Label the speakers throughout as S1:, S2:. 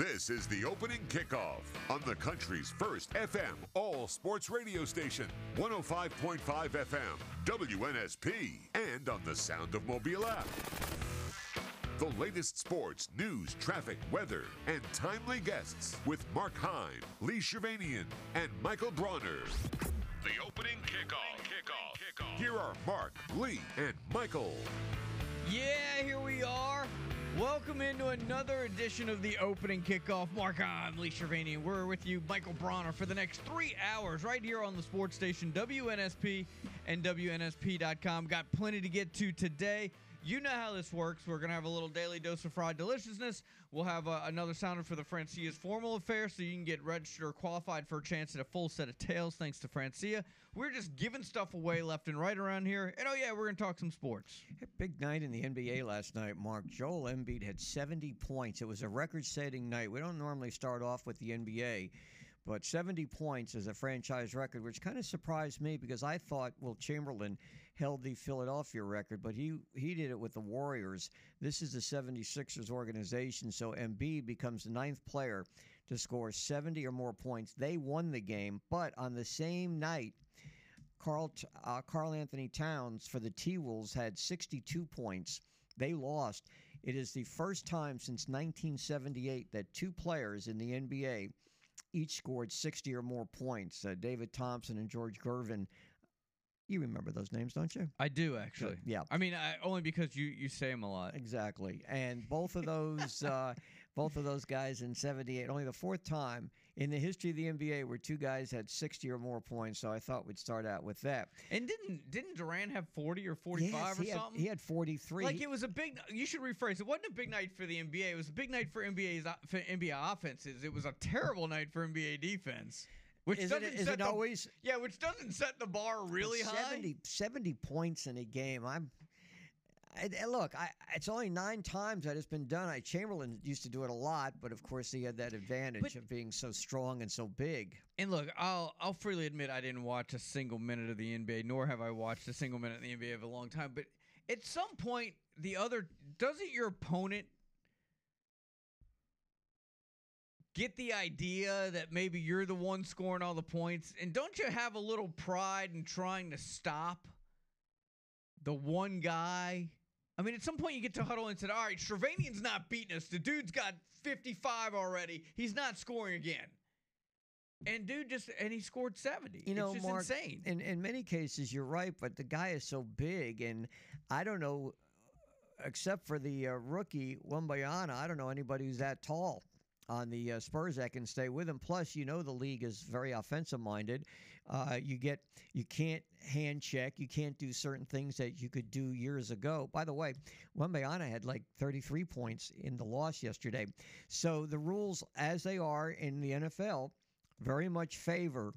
S1: This is the opening kickoff on the country's first FM all sports radio station, 105.5 FM, WNSP, and on the Sound of Mobile app. The latest sports, news, traffic, weather, and timely guests with Mark Heim, Lee Shervanian, and Michael Bronner. The opening kickoff. Kickoff. Kickoff. Here are Mark, Lee, and Michael.
S2: Yeah, here we are. Welcome into another edition of the opening kickoff. Mark, I'm Lee Shervanian. We're with you, Michael Bronner, for the next three hours right here on the sports station, WNSP and WNSP.com. Got plenty to get to today. You know how this works. We're going to have a little daily dose of fried deliciousness. We'll have uh, another sounder for the Francia's formal affair so you can get registered or qualified for a chance at a full set of tails thanks to Francia. We're just giving stuff away left and right around here. And oh, yeah, we're going to talk some sports.
S3: Big night in the NBA last night, Mark. Joel Embiid had 70 points. It was a record setting night. We don't normally start off with the NBA. But 70 points is a franchise record, which kind of surprised me because I thought Wilt Chamberlain held the Philadelphia record, but he he did it with the Warriors. This is the 76ers organization, so Embiid becomes the ninth player to score 70 or more points. They won the game, but on the same night, Karl uh, Karl Anthony Towns for the T Wolves had 62 points. They lost. It is the first time since 1978 that two players in the NBA each scored 60 or more points. Uh, David Thompson and George Gervin. You remember those names, don't you?
S2: I do actually.
S3: Yeah.
S2: I mean, I, only because you you say them a lot.
S3: Exactly. And both of those, uh, both of those guys in '78, only the fourth time in the history of the NBA where two guys had 60 or more points. So I thought we'd start out with that.
S2: And didn't didn't Durant have 40 or 45
S3: yes,
S2: or
S3: he
S2: something?
S3: Had, he had 43.
S2: Like it was a big. You should rephrase. It wasn't a big night for the NBA. It was a big night for NBA's for NBA offenses. It was a terrible night for NBA defense. Which
S3: is
S2: doesn't
S3: it, is
S2: set
S3: it
S2: the,
S3: always
S2: yeah, which doesn't set the bar really
S3: 70,
S2: high.
S3: 70 points in a game. I'm I, look, I, it's only nine times that it's been done. I Chamberlain used to do it a lot, but of course he had that advantage
S2: But-
S3: of being so strong and so big.
S2: And look, I'll I'll freely admit I didn't watch a single minute of the NBA, nor have I watched a single minute of the NBA of a long time. But at some point, the other doesn't your opponent get the idea that maybe you're the one scoring all the points, and don't you have a little pride in trying to stop the one guy? I mean, at some point you get to huddle and say, "All right, Shervanian's not beating us. The dude's got 55 already. He's not scoring again." And dude just and he scored 70.
S3: You know,
S2: it's just
S3: Mark,
S2: insane.
S3: In in many cases, you're right, but the guy is so big, and I don't know, except for the uh, rookie Wembanyama, I don't know anybody who's that tall on the uh, Spurs that can stay with him. Plus, you know the league is very offensive minded. Uh, you get you can't hand check. You can't do certain things that you could do years ago. By the way, Wembanyama had like 33 points in the loss yesterday. So the rules, as they are in the NFL, very much favor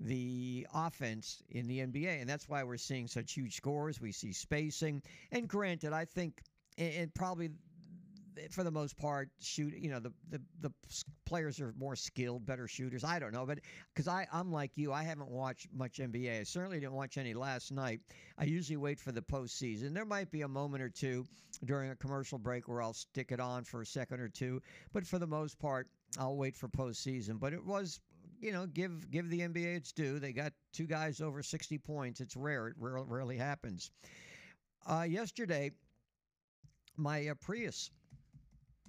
S3: the offense in the NBA, and that's why we're seeing such huge scores. We see spacing, and granted, I think and probably for the most part, shoot. You know, the the the players are more skilled, better shooters. I don't know, but because I I'm like you, I haven't watched much NBA. I certainly didn't watch any last night. I usually wait for the postseason. There might be a moment or two during a commercial break where I'll stick it on for a second or two, but for the most part, I'll wait for postseason. But it was. You know, give give the NBA its due. They got two guys over 60 points. It's rare. It rarely, rarely happens. Uh, yesterday, my uh, Prius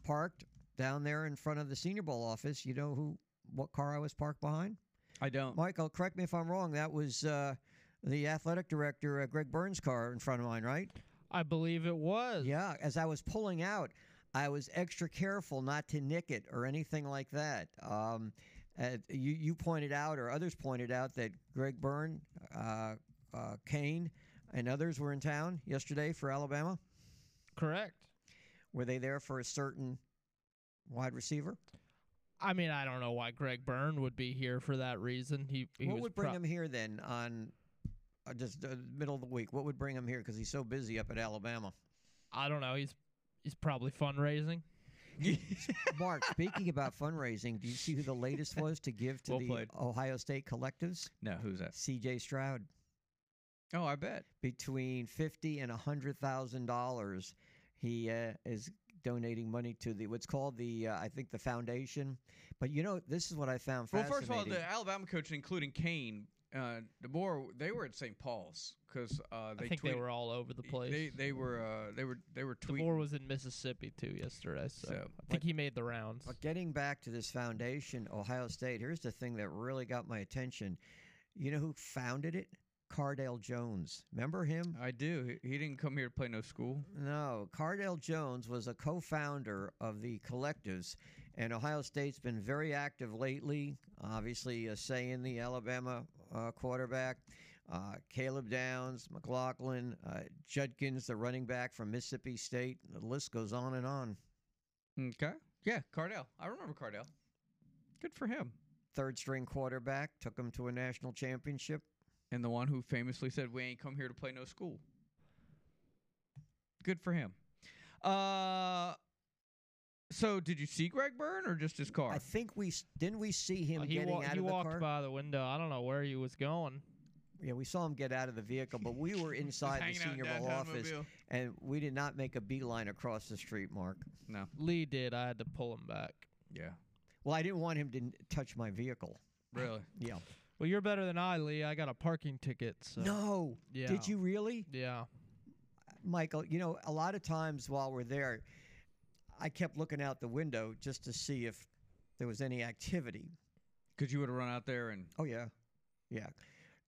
S3: parked down there in front of the Senior Bowl office. You know who, what car I was parked behind?
S2: I don't.
S3: Michael, correct me if I'm wrong. That was uh, the athletic director, uh, Greg Byrne's car in front of mine, right?
S4: I believe it was.
S3: Yeah. As I was pulling out, I was extra careful not to nick it or anything like that. Um, uh, you, you pointed out, or others pointed out, that Greg Byrne, uh, uh, Kane, and others were in town yesterday for Alabama.
S4: Correct.
S3: Were they there for a certain wide receiver?
S4: I mean, I don't know why Greg Byrne would be here for that reason. He, he
S3: what
S4: was
S3: would bring
S4: pro-
S3: him here then on uh, just the middle of the week? What would bring him here because he's so busy up at Alabama?
S4: I don't know. He's he's probably fundraising.
S3: Mark, speaking about fundraising, do you see who the latest was to give to
S2: Well
S3: the
S2: played.
S3: Ohio State collectives?
S2: No, who's that?
S3: C.J. Stroud.
S2: Oh, I bet.
S3: Between fifty and a hundred thousand dollars, he uh, is donating money to the what's called the uh, I think the foundation. But you know, this is what I found
S2: Well,
S3: fascinating.
S2: first of all, the Alabama coach, including Kane, uh, DeBoer, they were at St. Paul's because uh, they
S4: I think
S2: tweeted,
S4: they were all over the place.
S2: They they were uh, they were they were tweeting.
S4: DeBoer was in Mississippi too yesterday, so,
S2: So,
S4: I think he made the rounds.
S3: But getting back to this foundation, Ohio State, here's the thing that really got my attention. You know who founded it? Cardale Jones. Remember him?
S2: I do. He, didn't come here to play no school.
S3: No, Cardale Jones was a co founder of the collectives, and Ohio State's been very active lately. Obviously, uh, saying the Alabama uh, quarterback, uh, Caleb Downs, McLaughlin, uh, Judkins, the running back from Mississippi State. The list goes on and on.
S2: Okay. Yeah, Cardale. I remember Cardale. Good for him.
S3: Third string quarterback took him to a national championship.
S2: And the one who famously said, "We ain't come here to play no school." Good for him. Uh, so did you see Greg Byrne or just his car?
S3: I think we s- didn't we see him
S4: Uh, he
S3: getting
S4: wa-
S3: out
S4: he
S3: of the
S4: walked
S3: car.
S4: by the window. I don't know where he was going.
S3: Yeah, we saw him get out of the vehicle, but we were inside the
S2: hanging out in
S3: Senior Bowl office,
S2: Mobile.
S3: and we did not make a beeline across the street, Mark.
S2: No.
S4: Lee did. I had to pull him back.
S2: Yeah.
S3: Well, I didn't want him to touch my vehicle.
S2: Really?
S3: Yeah.
S4: Well, you're better than I, Lee. I got a parking ticket. So
S3: No.
S4: Yeah.
S3: Did you really,
S4: Yeah.
S3: Michael? You know, a lot of times while we're there, I kept looking out the window just to see if there was any activity.
S2: Because you would have run out there and
S3: Oh yeah, yeah.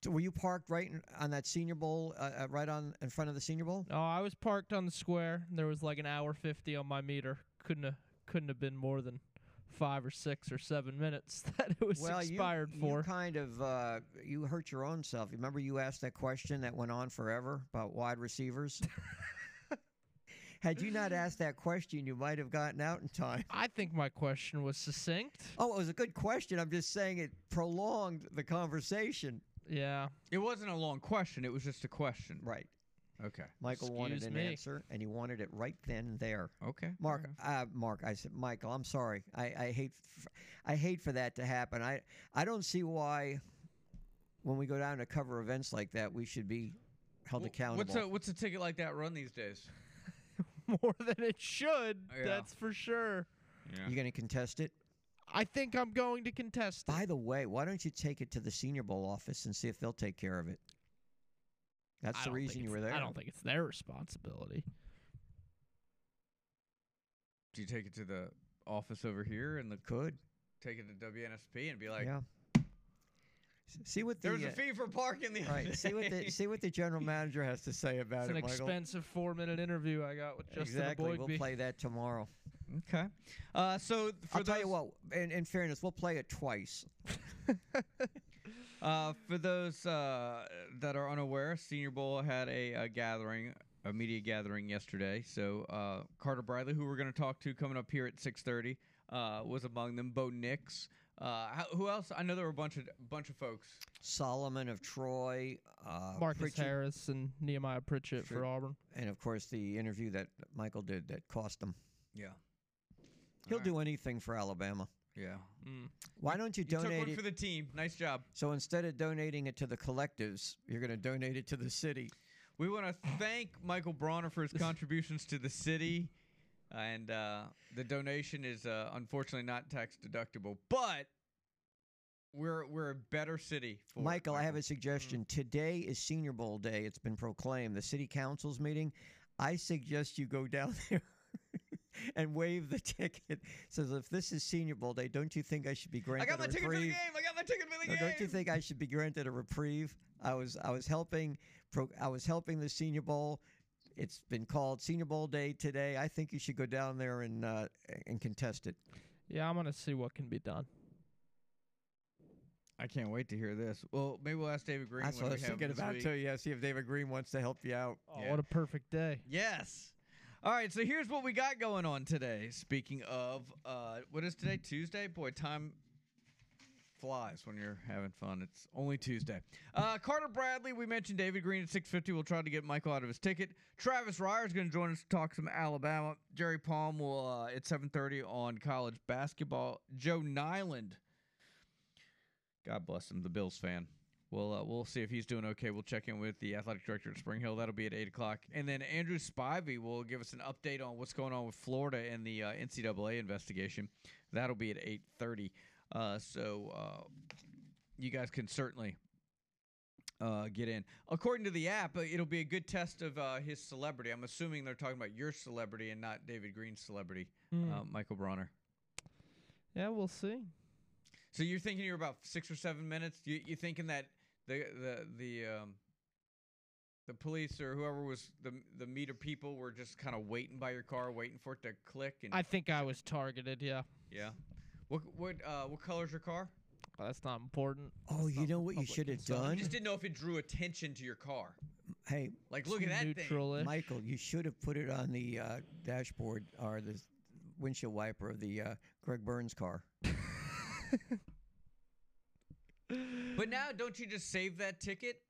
S3: So were you parked right in, on that Senior Bowl, uh, uh, right on in front of the Senior Bowl?
S4: No, I was parked on the square. There was like an hour fifty on my meter. Couldn't have couldn't have been more than five or six or seven minutes that it was
S3: well,
S4: expired
S3: you,
S4: for.
S3: you kind of uh, you hurt your own self. Remember, you asked that question that went on forever about wide receivers. Had you not asked that question, you might have gotten out in time.
S4: I think my question was succinct.
S3: Oh, it was a good question. I'm just saying it prolonged the conversation.
S4: Yeah.
S2: it wasn't a long question. It was just a question.
S3: Right.
S2: Okay.
S3: Michael wanted an
S4: me.
S3: answer, and he wanted it right then and there.
S2: Okay.
S3: Mark, uh, Mark, I said, Michael, I'm sorry. I, I hate, f- I hate for that to happen. I, I don't see why, when we go down to cover events like that, we should be held
S2: Wh-
S3: accountable.
S2: What's a what's a ticket like that run these days?
S4: More than it should.
S2: Yeah.
S4: That's for sure.
S2: Yeah.
S3: you going to contest it?
S4: I think I'm going to contest it.
S3: By the way, why don't you take it to the Senior Bowl office and see if they'll take care of it? That's
S4: I
S3: the reason you were there.
S4: I don't think it's their responsibility.
S2: Do you take it to the office over here and the
S3: could.
S2: take it to WNSP and be like,
S3: yeah. S- See what the
S2: "There was a
S3: uh,
S2: fee for parking the other
S3: right. See what the see what the general manager has to say about
S4: It's an
S3: Michael.
S4: expensive four minute interview I got with Justin
S3: exactly.
S4: Eboigbe.
S3: We'll play that tomorrow.
S2: Okay. Uh, so for
S3: I'll tell you
S2: those-
S3: what. In, in fairness, we'll play it twice.
S2: Uh, for those uh, that are unaware, Senior Bowl had a, a gathering, a media gathering yesterday. So uh, Carter Bradley, who we're going to talk to coming up here at 6:30, uh, was among them. Bo Nix. Uh, how, who else? I know there were a bunch of bunch of folks.
S3: Solomon of Troy, uh,
S4: Marcus
S3: Pritchett,
S4: Harris and Nehemiah Pritchett for Auburn.
S3: and of course the interview that Michael did that cost him.
S2: Yeah.
S3: He'll do anything for Alabama.
S2: Yeah.
S4: Mm.
S3: Why don't you
S2: You took
S3: donate
S2: one
S3: it?
S2: for the team. Nice job.
S3: so instead of donating it to the collectives, you're going to donate it to the city.
S2: We want to thank Michael Bronner for his contributions to the city, and uh, the donation is uh, unfortunately not tax deductible, but we're we're a better city.
S3: Michael, I have a suggestion. Today is Senior Bowl day. It's been proclaimed. The city council's meeting. I suggest you go down there and waive the ticket. Says if this is Senior Bowl day, don't you think I should be granted?
S2: I got my
S3: a
S2: ticket for the game. I got my ticket for the
S3: No,
S2: game.
S3: don't you think I should be granted a reprieve? I was I was helping pro, I was helping the Senior Bowl. It's been called Senior Bowl Day today. I think you should go down there and uh, and contest it.
S4: Yeah, I'm gonna see what can be done.
S2: I can't wait to hear this. Well, maybe we'll ask David Green.
S3: That's what I
S2: we
S3: was
S2: have
S3: thinking about
S2: week.
S3: too. Yeah, see if David Green wants to help you out.
S4: Oh,
S2: Yeah.
S4: what a perfect day.
S2: Yes. All right, so here's what we got going on today. Speaking of, uh, what is today? Tuesday? Boy, time flies when you're having fun. It's only Tuesday. Uh, Carter Bradley, we mentioned David Green at 650. We'll try to get Michael out of his ticket. Travis Reier is going to join us to talk some Alabama. Jerry Palm will uh, at 7:30 on college basketball. Joe Niland, God bless him, the Bills fan, We'll uh, we'll see if he's doing okay. We'll check in with the athletic director at Spring Hill. That'll be at eight o'clock, and then Andrew Spivey will give us an update on what's going on with Florida and the uh, NCAA investigation. That'll be at eight thirty. Uh, so uh, you guys can certainly uh, get in. According to the app, uh, it'll be a good test of uh, his celebrity. I'm assuming they're talking about your celebrity and not David Green's celebrity, uh, Michael Bronner.
S4: Yeah, we'll see.
S2: So you're thinking you're about six or seven minutes. You you thinking that the the the um the police or whoever was the the meter people were just kind of waiting by your car, waiting for it to click and
S4: I think I was targeted. Yeah,
S2: yeah. What what uh what color's your car?
S4: Well, that's not important.
S3: Oh,
S4: That's
S3: you know what you should have
S4: concern.
S2: I
S3: done?
S2: just didn't know if it drew attention to your car.
S3: Hey,
S2: Like look at that thing.
S4: Neutral-ish.
S3: Michael, you should have put it on the uh, dashboard or the windshield wiper of the uh, Greg Byrne's car.
S2: But now don't you just save that ticket?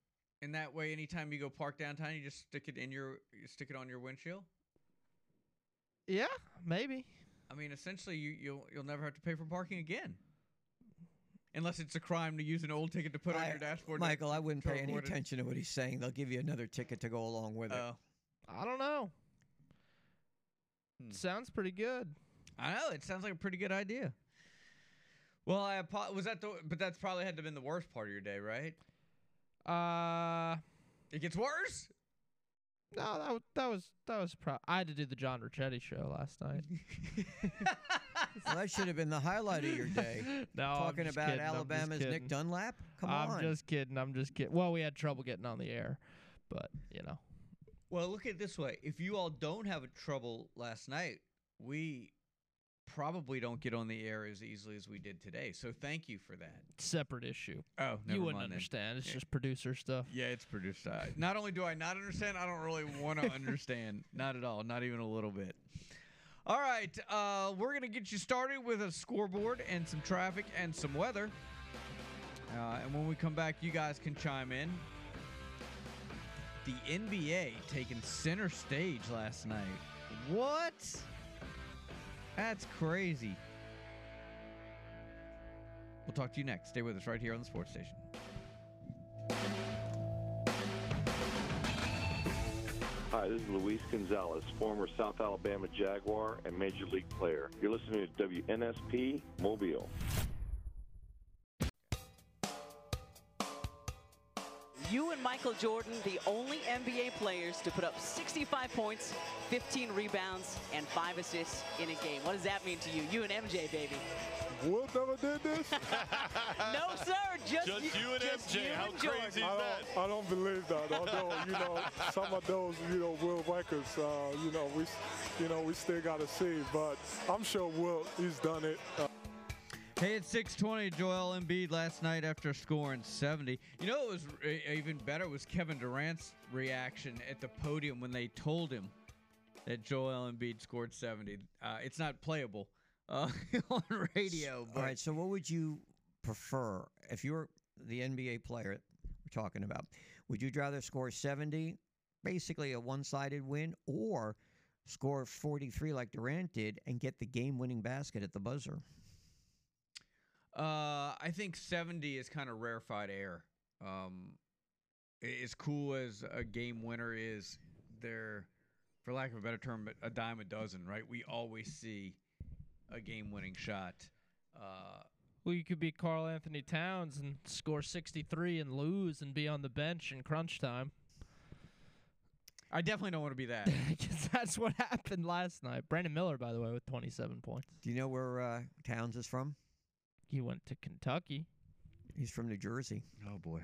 S2: And that way anytime you go park downtown, you just stick it in your you stick it on your windshield?
S4: Yeah, maybe.
S2: I mean, essentially, you you'll you'll never have to pay for parking again, unless it's a crime to use an old ticket to put on your dashboard.
S3: Michael, I wouldn't pay any
S2: it.
S3: attention to what he's saying. They'll give you another ticket to go along with it.
S2: Oh,
S4: I don't know.
S2: Hmm.
S4: Sounds pretty good.
S2: I know it sounds like a pretty good idea. Well, I apo- was that the but that's probably had to have been the worst part of your day, right?
S4: Uh,
S2: It gets worse.
S4: no, that was that was that was. Pro- I had to do the John Ricchetti show last night.
S3: Well, that should have been the highlight of your day.
S4: no, I'm
S3: Talking
S4: just
S3: about
S4: kidding, I'm just
S3: Alabama's Nick
S4: kidding.
S3: Dunlap. Come on.
S4: I'm
S3: on.
S4: just kidding. I'm just kidding. Well, we had trouble getting on the air, but you know.
S2: Well, look at it this way: if you all don't have a trouble last night, we probably don't get on the air as easily as we did today. So thank you for that.
S4: Separate issue.
S2: Oh,
S4: you wouldn't understand. It's
S2: Yeah.
S4: just producer stuff.
S2: Yeah, it's producer Uh, not only do I not understand, I don't really want to understand. Not at all. Not even a little bit. All right, uh, we're gonna get you started with a scoreboard and some traffic and some weather. Uh, and when we come back, you guys can chime in. The NBA taking center stage last night. What? That's crazy. We'll talk to you next. Stay with us right here on the Sports Station.
S5: Hi, this is Luis Gonzalez, former South Alabama Jaguar and Major League player. You're listening to WNSP Mobile.
S6: You and Michael Jordan, the only NBA players to put up 65 points, 15 rebounds, and 5 assists in a game. What does that mean to you? You and MJ, baby.
S7: Wolf never did this?
S6: No, sir. Just,
S8: Just you and
S6: just
S8: MJ.
S6: you
S8: How
S6: and
S8: crazy
S6: Jordan.
S8: is
S7: I
S8: that?
S7: don't, I don't believe that. Although, you know, some of those, you know, Will records, uh, you know, we, you know, we still got to see. But I'm sure Will, he's done it. Uh,
S2: Hey, it's 620. Joel Embiid last night after scoring 70. You know what was even better was Kevin Durant's reaction at the podium when they told him that Joel Embiid scored 70. Uh, it's not playable uh, on radio, but
S3: All right. So, what would you prefer if you were the NBA player we're talking about? Would you rather score 70, basically a one-sided win, or score 43 like Durant did and get the game-winning basket at the buzzer?
S2: Uh, I think 70 is kind of rarefied air. Um, as cool as a game winner is, they're, for lack of a better term, a dime a dozen, right? We always see a game winning shot. Uh,
S4: Well, you could be Karl Anthony Towns and score 63 and lose and be on the bench in crunch time.
S2: I definitely don't want to be that.
S4: Because that's what happened last night. Brandon Miller, by the way, with 27 points.
S3: Do you know where uh, Towns is from?
S4: He went to Kentucky.
S3: He's from New Jersey.
S2: oh boy,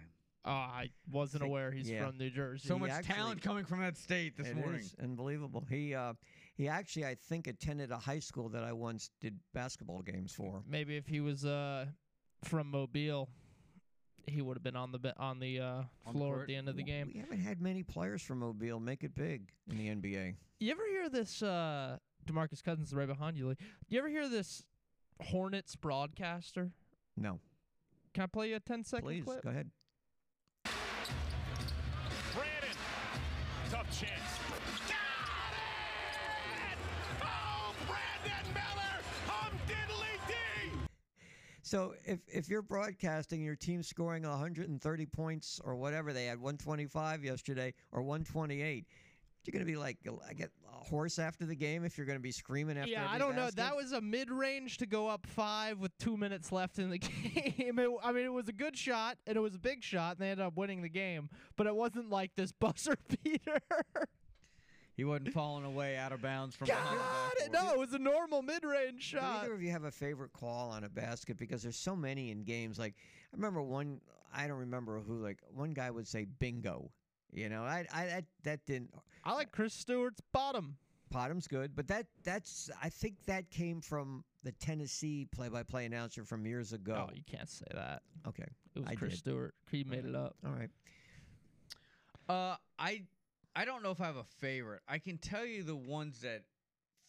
S4: Oh, I wasn't
S3: Think-
S4: aware he's
S3: yeah.
S4: from New Jersey.
S2: so
S3: He
S2: much
S3: actually-
S2: talent coming from that state this
S3: It
S2: morning.
S3: is unbelievable. He uh, he actually, I think, attended a high school that I once did basketball games for.
S4: Maybe if he was uh, from Mobile, he would have been on the be- on the uh,
S2: On the
S4: floor
S2: court?
S4: at the end of the game.
S3: We haven't had many players from Mobile make it big in the NBA.
S4: You ever hear this? Uh, Demarcus Cousins is right behind you. Lee. You ever hear this Hornets broadcaster?
S3: No,
S4: Can I play you a 10 second
S3: please
S4: clip?
S3: go ahead.
S8: Brandon, tough chance. Got it! Oh, Brandon Miller! Hum diddly dee!
S3: So if if you're broadcasting your team scoring 130 points or whatever they had 125 yesterday or 128, you're going to be like I get a horse after the game if you're going to be screaming after.
S4: yeah, I don't know. That was a mid-range to go up five with two minutes left in the game. It- I mean, it was a good shot and it was a big shot, and they ended up winning the game. But it wasn't like this buzzer beater.
S2: He wasn't falling away out of bounds from behind the
S4: God,
S2: backboard.
S4: no, it was a normal mid-range
S3: Do
S4: shot.
S3: either of you have a favorite call on a basket? Because there's so many in games. Like I remember one. I don't remember who. Like one guy would say bingo. You know, I, I that that didn't.
S4: I like Chris Stewart's bottom.
S3: Bottom's good, but that that's I think that came from the Tennessee play-by-play announcer from years ago.
S4: Oh, you can't say that.
S3: okay,
S4: It was
S3: I
S4: Chris
S3: did.
S4: Stewart. He made it up.
S3: all right.
S2: Uh, I I don't know if I have a favorite. I can tell you the ones that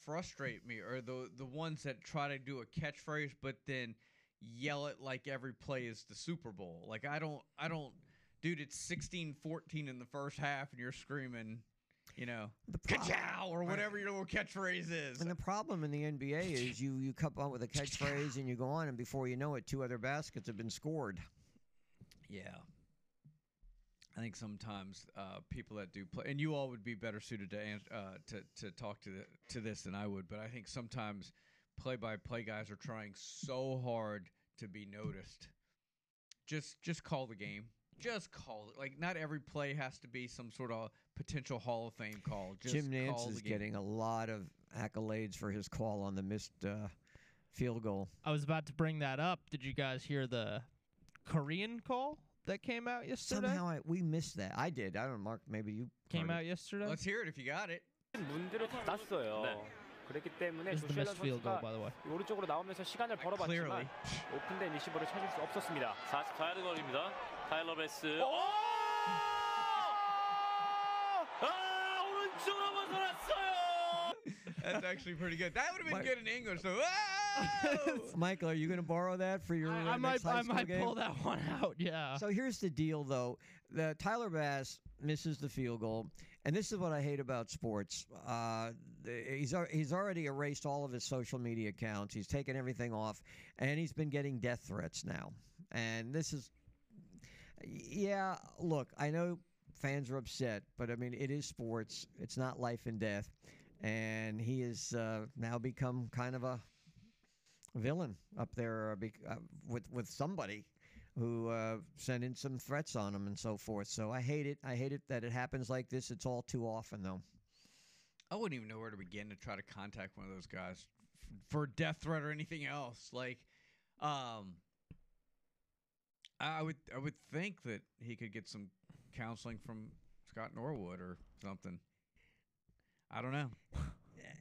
S2: frustrate me, or the the ones that try to do a catchphrase, but then yell it like every play is the Super Bowl. Like I don't I don't, dude. It's 16-14 in the first half, and you're screaming, you know,
S3: The
S2: "Ka-chow" or whatever your little catchphrase is.
S3: And the problem in the NBA is you you come up with a catchphrase and you go on, and before you know it, two other baskets have been scored.
S2: Yeah. I think sometimes uh, people that do play, and you all would be better suited to uh, to to talk to the, to this than I would. But I think sometimes play-by-play guys are trying so hard to be noticed. Just just call the game just call it. Like not every play has to be some sort of potential Hall of Fame call. Just
S3: Jim
S2: Nantz
S3: is getting a lot of accolades for his call on the missed uh, field goal.
S4: I was about to bring that up. Did you guys hear the Korean call that came out yesterday?
S3: Somehow I, we missed that. I did. I don't know, Mark. Maybe you
S4: came out yesterday.
S2: Let's hear it if you got it.
S9: 그랬기 때문에
S4: 조시엘라
S9: 선수가 오른쪽으로 나오면서 시간을 벌어봤지만 오픈된 리시버를 찾을 수 없었습니다.
S8: 44야드 타일러 베스. 아 오른쪽으로 벗어났어요.
S2: That's actually pretty good. That would have been
S3: Mike-
S2: good in English. So, whoa!
S3: Michael, are you going to borrow that for your
S4: I,
S3: uh,
S4: I might,
S3: next high
S4: I
S3: school
S4: might
S3: game?
S4: pull that one out. Yeah.
S3: So here's the deal, though. The Tyler Bass misses the field goal, and this is what I hate about sports. Uh, the- he's al- he's already erased all of his social media accounts. He's taken everything off, and he's been getting death threats now. And this is, yeah. Look, I know fans are upset, but I mean it is sports. It's not life and death, and he has uh, now become kind of a villain up there uh, uh, with with somebody who uh, sent in some threats on him and so forth. So I hate it. I hate it that it happens like this. It's all too often, though.
S2: I wouldn't even know where to begin to try to contact one of those guys for a death threat or anything else. Like, um, I would I would think that he could get some counseling from Scott Norwood or something. I don't know.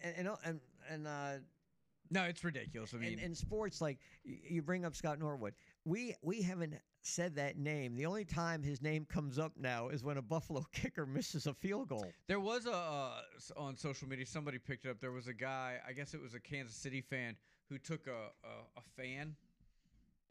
S3: And and and, and uh,
S2: No, it's ridiculous. I mean,
S3: in, sports, like you bring up Scott Norwood, we we haven't said that name. The only time his name comes up now is when a Buffalo kicker misses a field goal.
S2: There was a uh, on social media. Somebody picked it up. There was a guy. I guess it was a Kansas City fan who took a, a, a fan,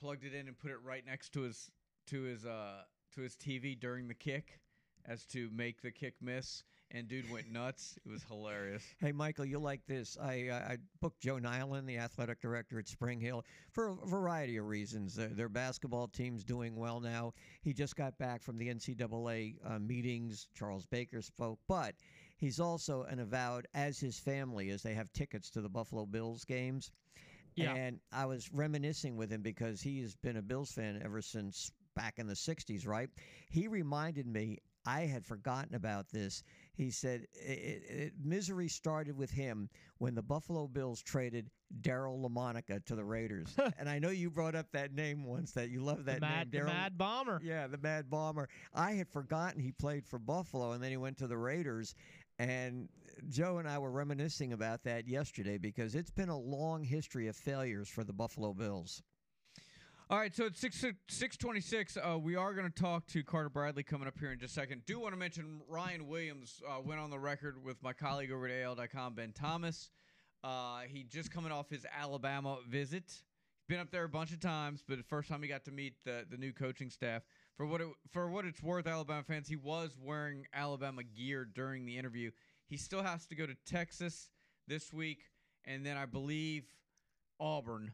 S2: plugged it in, and put it right next to his to his uh to his TV during the kick, as to make the kick miss. And dude went nuts. It was hilarious.
S3: Hey, Michael, you'll like this. I, uh, I booked Joe Niland, the athletic director at Spring Hill, for a variety of reasons. Their, their basketball team's doing well now. He just got back from the NCAA uh, meetings. Charles Baker spoke, but he's also an avowed, as his family is. They have tickets to the Buffalo Bills games.
S4: Yeah.
S3: And I was reminiscing with him because he has been a Bills fan ever since back in the 60s, right? He reminded me, I had forgotten about this. He said it, it, misery started with him when the Buffalo Bills traded Daryle Lamonica to the Raiders. and I know you brought up that name once, that you love that
S4: the mad,
S3: name,
S4: the
S3: Daryl.
S4: mad bomber.
S3: Yeah, the Mad Bomber. I had forgotten he played for Buffalo and then he went to the Raiders. And Joe and I were reminiscing about that yesterday because it's been a long history of failures for the Buffalo Bills.
S2: All right, so it's six six twenty six. Uh, we are going to talk to Carter Bradley coming up here in just a second. Do want to mention Ryan Williams uh, went on the record with my colleague over at AL.com, Ben Thomas. Uh, he just coming off his Alabama visit. He's been up there a bunch of times, but the first time he got to meet the, the new coaching staff. For what it, for what it's worth, Alabama fans, he was wearing Alabama gear during the interview. He still has to go to Texas this week, and then I believe Auburn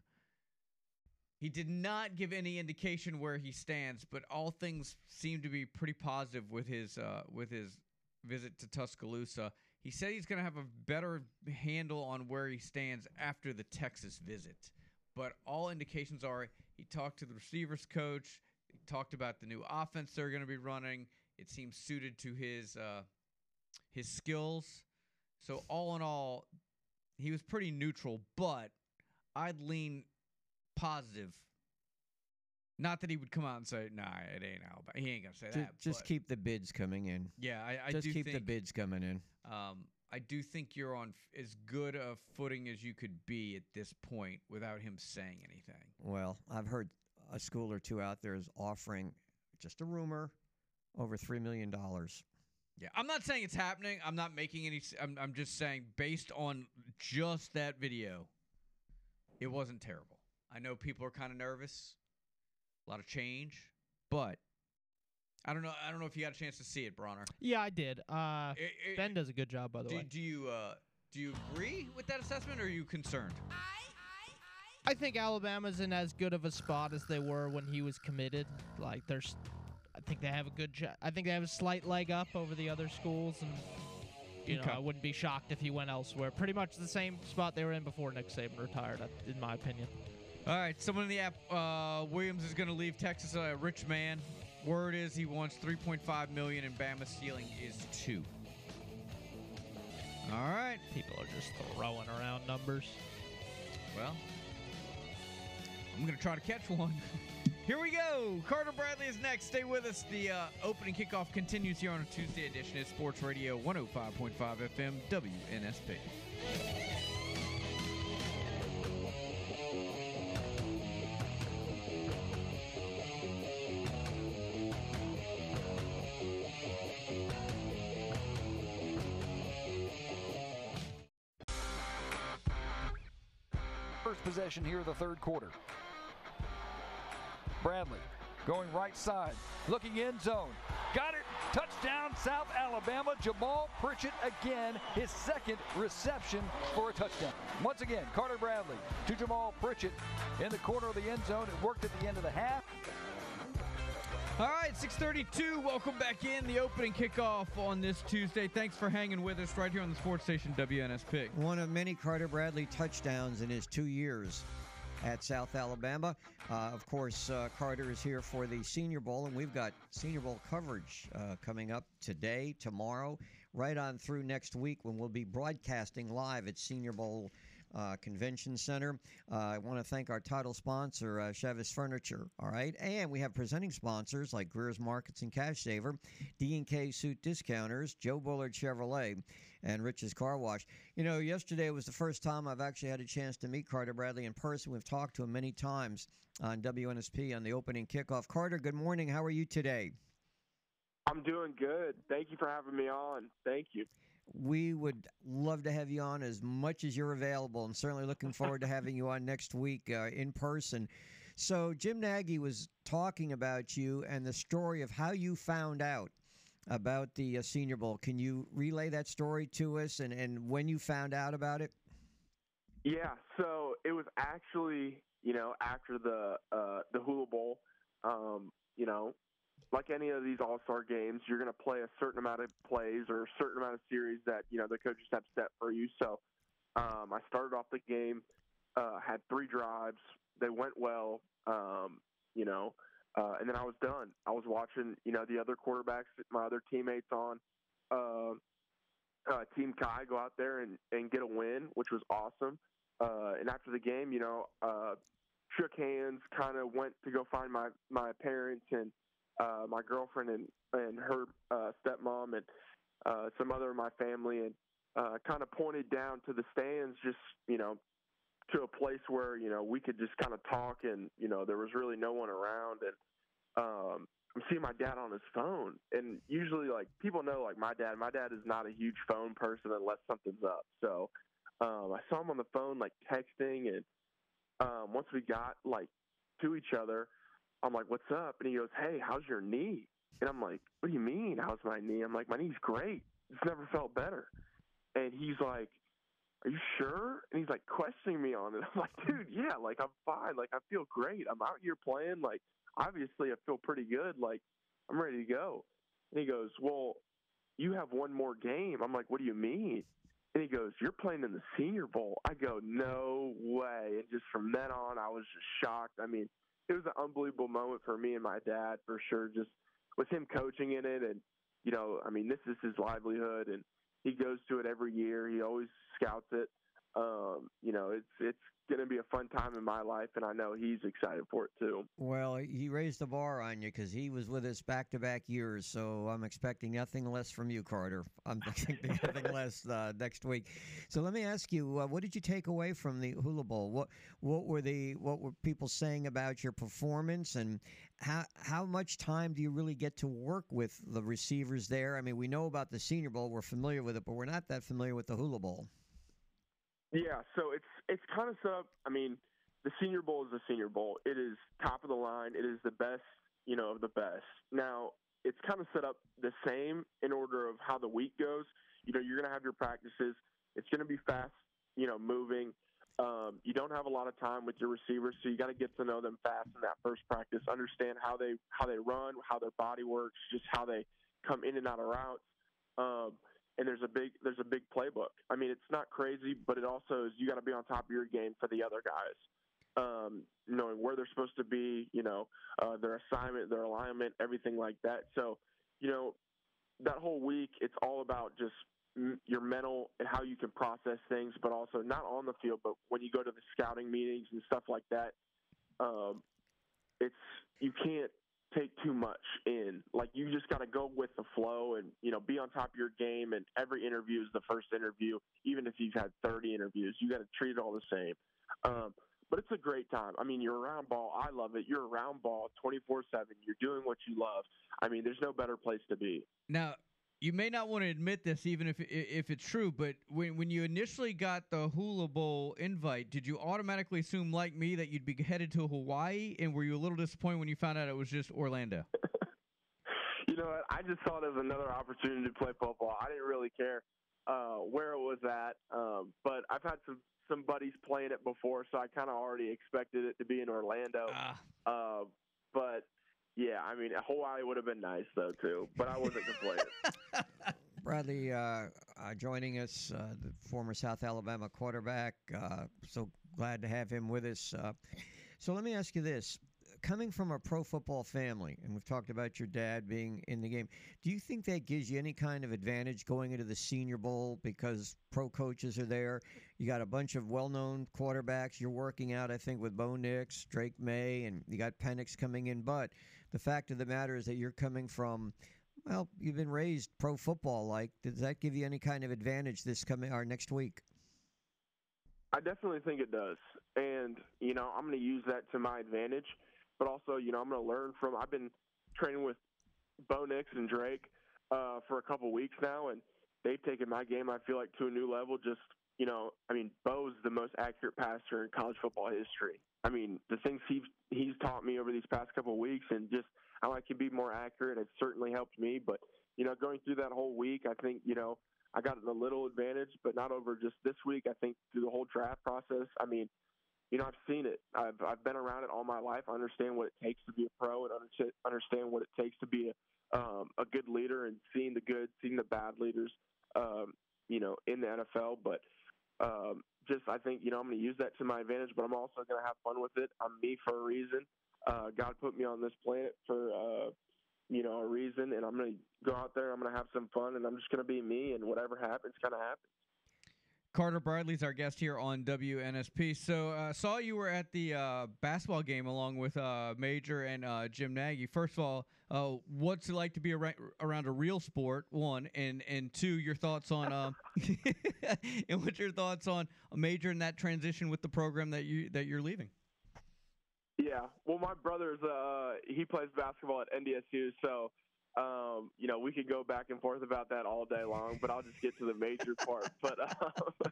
S2: He did not give any indication where he stands, but all things seem to be pretty positive with his uh, with his visit to Tuscaloosa. He said he's going to have a better handle on where he stands after the Texas visit. But all indications are he talked to the receivers coach, he talked about the new offense they're going to be running. It seems suited to his uh, his skills. So all in all, he was pretty neutral, but I'd lean positive. Not that he would come out and say, "Nah, it ain't Alabama." He ain't gonna say
S3: Ju-
S2: that.
S3: just keep the bids coming in.
S2: Yeah, I, I
S3: just
S2: do
S3: keep the bids coming in.
S2: Um, I do think you're on f- as good a footing as you could be at this point without him saying anything.
S3: Well, I've heard a school or two out there is offering just a rumor over three million dollars.
S2: Yeah, I'm not saying it's happening. I'm not making any. I'm, I'm just saying based on just that video, it wasn't terrible. I know people are kind of nervous, a lot of change, but I don't know. I don't know if you got a chance to see it, Bronner.
S4: Yeah, I did. Uh,
S2: I- I-
S4: ben does a good job, by the
S2: do,
S4: way.
S2: do you uh, do you agree with that assessment, or are you concerned?
S4: I think Alabama's in as good of a spot as they were when he was committed. Like, there's, I think they have a good. I think they have a slight leg up over the other schools, and you
S2: Okay.
S4: know, I wouldn't be shocked if he went elsewhere. Pretty much the same spot they were in before Nick Saban retired, uh, in my opinion.
S2: All right, someone in the app, uh, Williams is going to leave Texas a rich man. Word is he wants 3.5 million, and Bama's ceiling is two. All right.
S4: People are just throwing around numbers.
S2: Well, I'm going to try to catch one. Here we go. Carter Bradley is next. Stay with us. The uh, opening kickoff continues here on a Tuesday edition of Sports Radio 105.5 FM WNSP.
S10: First possession here the third quarter. Bradley going right side, looking end zone. Got it. Touchdown, South Alabama. Jamal Pritchett again, his second reception for a touchdown. Once again, Carter Bradley to Jamal Pritchett in the corner of the end zone. It worked at the end of the half.
S2: All right, 632. Welcome back in the opening kickoff on this Tuesday. Thanks for hanging with us right here on the sports station WNS WNSP.
S3: One of many Carter Bradley touchdowns in his two years at South Alabama. Uh, of course, uh, Carter is here for the Senior Bowl, and we've got Senior Bowl coverage uh, coming up today, tomorrow, right on through next week when we'll be broadcasting live at Senior Bowl. Uh, Convention Center. Uh, I want to thank our title sponsor, uh, Furniture. All right, and we have presenting sponsors like Greer's Markets and Cash Saver, D&K Suit Discounters, Joe Bullard Chevrolet, and Rich's Car Wash. You know, yesterday was the first time I've actually had a chance to meet Carter Bradley in person. We've talked to him many times on WNSP on the opening kickoff. Carter, good morning. How are you today?
S11: I'm doing good. Thank you for having me on. Thank you.
S3: We would love to have you on as much as you're available, and certainly looking forward to having you on next week uh, in person. So, Jim Nagy was talking about you and the story of how you found out about the uh, Senior Bowl. Can you relay that story to us and, and when you found out about it?
S11: Yeah, so it was actually, you know, after the uh, the Hula Bowl. Um, you know, like any of these All Star games, you're going to play a certain amount of plays or a certain amount of series that you know the coaches have set for you. So um, I started off the game, uh, had three drives. They went well. Um, you know, uh, and then I was done. I was watching, you know, the other quarterbacks, my other teammates on uh, uh, Team Kai go out there and, and get a win, which was awesome. Uh, and after the game, you know, uh, shook hands, kind of went to go find my my parents and uh, my girlfriend and and her uh, stepmom and uh, some other of my family, and uh, kind of pointed down to the stands, just you know, to a place where you know we could just kind of talk, and you know there was really no one around, and um, I'm seeing my dad on his phone, and usually like people know like my dad, my dad is not a huge phone person unless something's up, so. Um, I saw him on the phone, like texting, and um, once we got like to each other, I'm like, "What's up?" And he goes, "Hey, how's your knee?" And I'm like, "What do you mean? How's my knee?" I'm like, "My knee's great. It's never felt better." And he's like, are you sure? And he's like questioning me on it. I'm like, dude, yeah, like I'm fine. Like I feel great. I'm out here playing. Like obviously I feel pretty good. Like I'm ready to go. And he goes, well, you have one more game. I'm like, what do you mean? And he goes, you're playing in the Senior Bowl. I go, no way. And just from then on, I was just shocked. I mean, it was an unbelievable moment for me and my dad for sure. Just with him coaching in it, and you know, I mean, this is his livelihood, and he goes to it every year. He always scouts it. Um, you know, it's it's going to be a fun time in my life, and I know he's excited for it too.
S3: Well, he raised the bar on you because he was with us back to back years, so I'm expecting nothing less from you, Carter. I'm expecting nothing less uh, next week. So let me ask you, uh, what did you take away from the Hula Bowl? What what were the what were people saying about your performance, and how how much time do you really get to work with the receivers there? I mean, we know about the Senior Bowl, we're familiar with it, but we're not that familiar with the Hula Bowl.
S11: Yeah, so it's it's kind of set up. I mean, the Senior Bowl is the Senior Bowl. It is top of the line. It is the best, you know, of the best. Now, it's kind of set up the same in order of how the week goes. You know, you're going to have your practices. It's going to be fast, you know, moving. Um, you don't have a lot of time with your receivers, so you got to get to know them fast in that first practice. Understand how they how they run, how their body works, just how they come in and out of routes. Um, and there's a big there's a big playbook. I mean, it's not crazy, but it also is you got to be on top of your game for the other guys. Um, knowing where they're supposed to be, you know, uh, their assignment, their alignment, everything like that. So, you know, that whole week, it's all about just your mental and how you can process things, but also not on the field, but when you go to the scouting meetings and stuff like that. Um, it's you can't take too much in. Like you just got to go with the flow and you know be on top of your game. And every interview is the first interview, even if you've had 30 interviews. You got to treat it all the same. Um, but it's a great time. I mean, you're around ball. I love it. You're around ball 24 7. You're doing what you love. I mean, there's no better place to be.
S2: Now, you may not want to admit this, even if if it's true, but when when you initially got the Hula Bowl invite, did you automatically assume, like me, that you'd be headed to Hawaii? And were you a little disappointed when you found out it was just Orlando?
S11: you know what? I just saw it as another opportunity to play football. I didn't really care uh, where it was at, um, but I've had some some buddies playing it before, so I kind of already expected it to be in Orlando.
S2: Ah.
S11: Uh, but yeah, I mean Hawaii would have been nice though too, but I wasn't complaining.
S3: Bradley uh, uh, joining us, uh, the former South Alabama quarterback. Uh, so glad to have him with us. Uh, so let me ask you this. Coming from a pro football family, and we've talked about your dad being in the game, do you think that gives you any kind of advantage going into the Senior Bowl because pro coaches are there? You got a bunch of well known quarterbacks. You're working out, I think, with Bo Nix, Drake Maye, and you got Penix coming in. But the fact of the matter is that you're coming from well, you've been raised pro football like. Does that give you any kind of advantage this coming or next week?
S11: I definitely think it does. And, you know, I'm going to use that to my advantage. But also, you know, I'm going to learn from. I've been training with Bo Nix and Drake uh, for a couple weeks now, and they've taken my game, I feel like, to a new level. Just, you know, I mean, Bo's the most accurate passer in college football history. I mean, the things he's, he's taught me over these past couple of weeks and just how I can be more accurate, It certainly helped me. But, you know, going through that whole week, I think, you know, I got a little advantage, but not over just this week. I think through the whole draft process, I mean, you know, I've seen it. I've I've been around it all my life. I understand what it takes to be a pro, and under- understand what it takes to be a um, a good leader, and seeing the good, seeing the bad leaders, um, you know, in the NFL. But um, just I think you know I'm going to use that to my advantage, but I'm also going to have fun with it. I'm me for a reason. Uh, God put me on this planet for uh, you know a reason, and I'm going to go out there. I'm going to have some fun, and I'm just going to be me, and whatever happens, kind of happens.
S2: Carter Bradley's our guest here on WNSP. So, uh, saw you were at the uh, basketball game along with uh, Major and uh, Jim Nagy. First of all, uh, what's it like to be around, around a real sport? One and and two, your thoughts on um, and what's your thoughts on Major in that transition with the program that you that you're leaving?
S11: Yeah, well, my brother's uh, he plays basketball at NDSU, so um, you know, we could go back and forth about that all day long, but I'll just get to the major part. But um,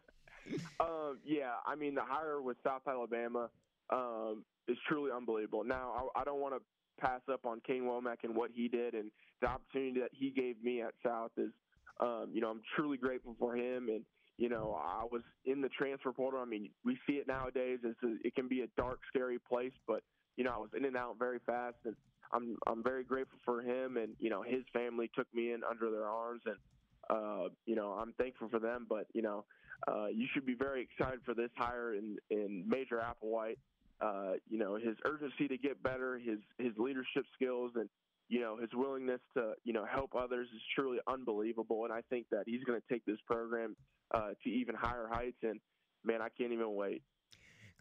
S11: um, yeah, I mean, the hire with South Alabama um, is truly unbelievable. Now, I, I don't want to pass up on Kane Wommack and what he did, and the opportunity that he gave me at South is, um, you know, I'm truly grateful for him. And you know, I was in the transfer portal. I mean, we see it nowadays. It's a, it can be a dark, scary place, but you know, I was in and out very fast, and I'm I'm very grateful for him, and you know, his family took me in under their arms, and uh, you know, I'm thankful for them. But you know, uh, you should be very excited for this hire in in Major Applewhite. Uh, you know, his urgency to get better, his his leadership skills, and you know his willingness to you know help others is truly unbelievable. And I think that he's going to take this program uh, to even higher heights. And man, I can't even wait.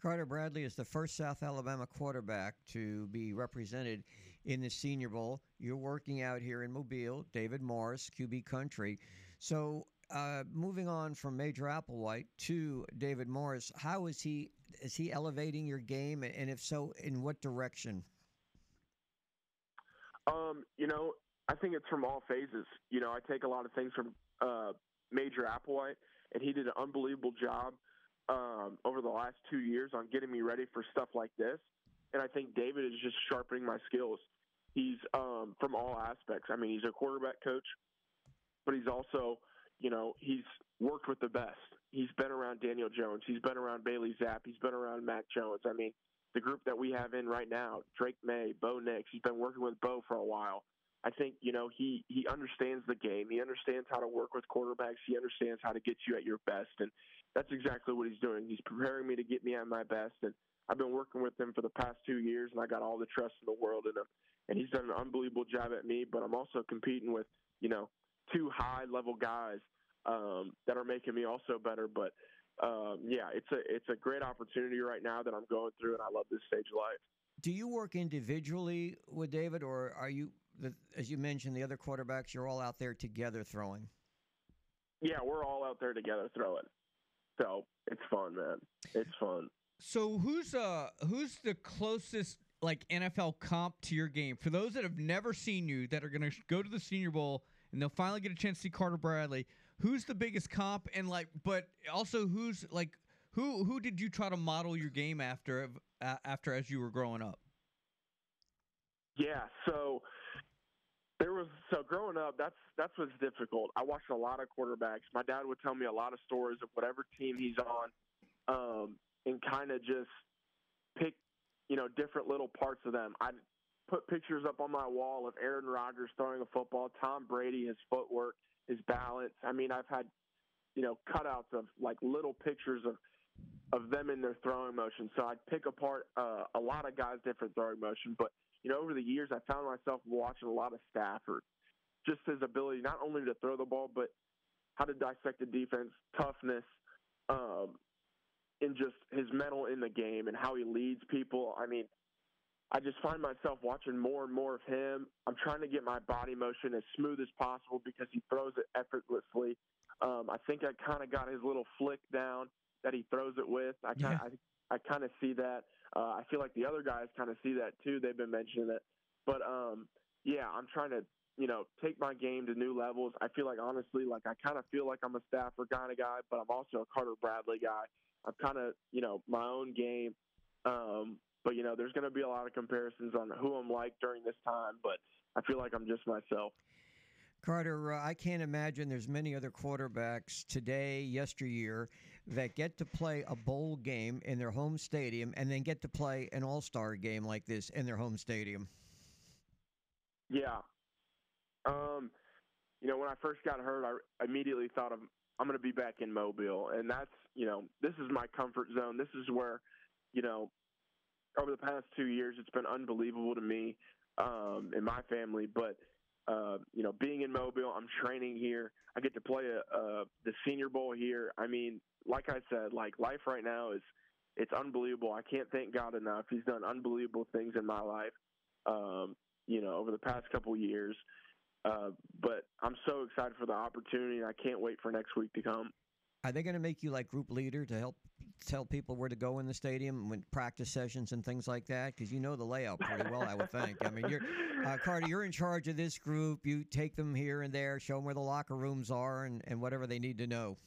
S3: Carter Bradley is the first South Alabama quarterback to be represented in the Senior Bowl. You're working out here in Mobile, David Morris, QB country. So, uh, moving on from Major Applewhite to David Morris, how is he is he elevating your game, and if so, in what direction?
S11: Um, you know, I think it's from all phases. You know, I take a lot of things from uh, Major Applewhite, and he did an unbelievable job um, over the last two years on getting me ready for stuff like this. And I think David is just sharpening my skills. He's um, from all aspects. I mean, he's a quarterback coach, but he's also, you know, he's worked with the best. He's been around Daniel Jones. He's been around Bailey Zappe. He's been around Mac Jones. I mean, the group that we have in right now, Drake Maye, Bo Nix. He's been working with Bo for a while. I think you know he he understands the game. He understands how to work with quarterbacks. He understands how to get you at your best, and that's exactly what he's doing. He's preparing me to get me at my best, and I've been working with him for the past two years, and I got all the trust in the world in him. And he's done an unbelievable job at me. But I'm also competing with you know two high level guys um, that are making me also better. But um, yeah, it's a it's a great opportunity right now that I'm going through, and I love this stage of life.
S3: Do you work individually with David, or are you, the, as you mentioned, the other quarterbacks? You're all out there together throwing.
S11: Yeah, we're all out there together throwing. So it's fun, man. It's fun.
S2: So who's uh who's the closest like NFL comp to your game for those that have never seen you that are going to go to the Senior Bowl and they'll finally get a chance to see Carter Bradley? Who's the biggest comp and like, but also who's like who who did you try to model your game after uh, after as you were growing up?
S11: Yeah, so there was so growing up. That's that's what's difficult. I watched a lot of quarterbacks. My dad would tell me a lot of stories of whatever team he's on, um, and kind of just pick, you know, different little parts of them. I put pictures up on my wall of Aaron Rodgers throwing a football, Tom Brady, his footwork, his balance. I mean, I've had, you know, cutouts of like little pictures of of them in their throwing motion. So I'd pick apart uh, a lot of guys' different throwing motion. But you know, over the years, I found myself watching a lot of Stafford, just his ability not only to throw the ball, but how to dissect the defense, toughness, um, and just his mental in the game and how he leads people. I mean, I just find myself watching more and more of him. I'm trying to get my body motion as smooth as possible because he throws it effortlessly. Um, I think I kind of got his little flick down that he throws it with. I kind
S2: Yeah.
S11: I, I kind of see that. Uh, I feel like the other guys kind of see that too. They've been mentioning it, but um, yeah, I'm trying to you know take my game to new levels. I feel like honestly, like I kind of feel like I'm a Stafford kind of guy, but I'm also a Carter Bradley guy. I'm kind of you know my own game. Um, but you know, there's going to be a lot of comparisons on who I'm like during this time. But I feel like I'm just myself.
S3: Carter, uh, I can't imagine there's many other quarterbacks today, yesteryear, that get to play a bowl game in their home stadium and then get to play an all-star game like this in their home stadium.
S11: Yeah. Um, you know, when I first got hurt, I immediately thought of I'm going to be back in Mobile, and that's you know, this is my comfort zone. This is where, you know, over the past two years, it's been unbelievable to me um, and my family. But uh, you know, being in Mobile, I'm training here. I get to play a, a, the Senior Bowl here. I mean, like I said, like life right now is it's unbelievable. I can't thank God enough. He's done unbelievable things in my life. Um, you know, over the past couple years. Uh, but I'm so excited for the opportunity, and I can't wait for next week to come.
S3: Are they going to make you like group leader to help tell people where to go in the stadium when practice sessions and things like that? Because you know the layout pretty well, I would think. I mean, you're uh, Carter. You're in charge of this group. You take them here and there, show them where the locker rooms are, and, and whatever they need to know.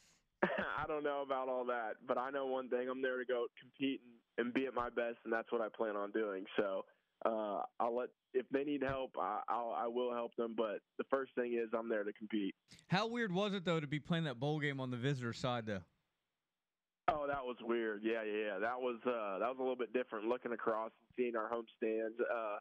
S11: I don't know about all that, but I know one thing: I'm there to go compete and, and be at my best, and that's what I plan on doing. So, uh, I'll let if they need help, I, I'll I will help them. But the first thing is I'm there to compete.
S2: How weird was it though to be playing that bowl game on the visitor side though?
S11: Oh, that was weird. Yeah, yeah, yeah. That was uh, that was a little bit different. Looking across and seeing our home stands. Uh,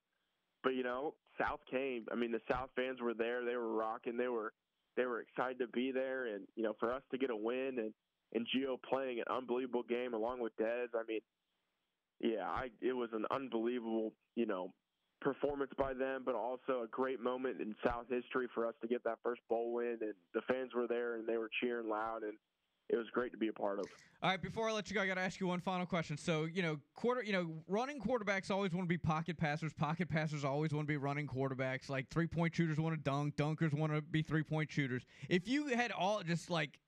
S11: but you know, South came. I mean, the South fans were there. They were rocking. They were they were excited to be there, and you know, for us to get a win and and Gio playing an unbelievable game along with Dez. I mean, yeah, I it was an unbelievable you know performance by them, but also a great moment in South history for us to get that first bowl win, and the fans were there and they were cheering loud and it was great to be a part of.
S2: All right, before I let you go, I got to ask you one final question. So, you know, quarter, you know, running quarterbacks always want to be pocket passers. Pocket passers always want to be running quarterbacks. Like three point shooters want to dunk. Dunkers want to be three point shooters. If you had all just like,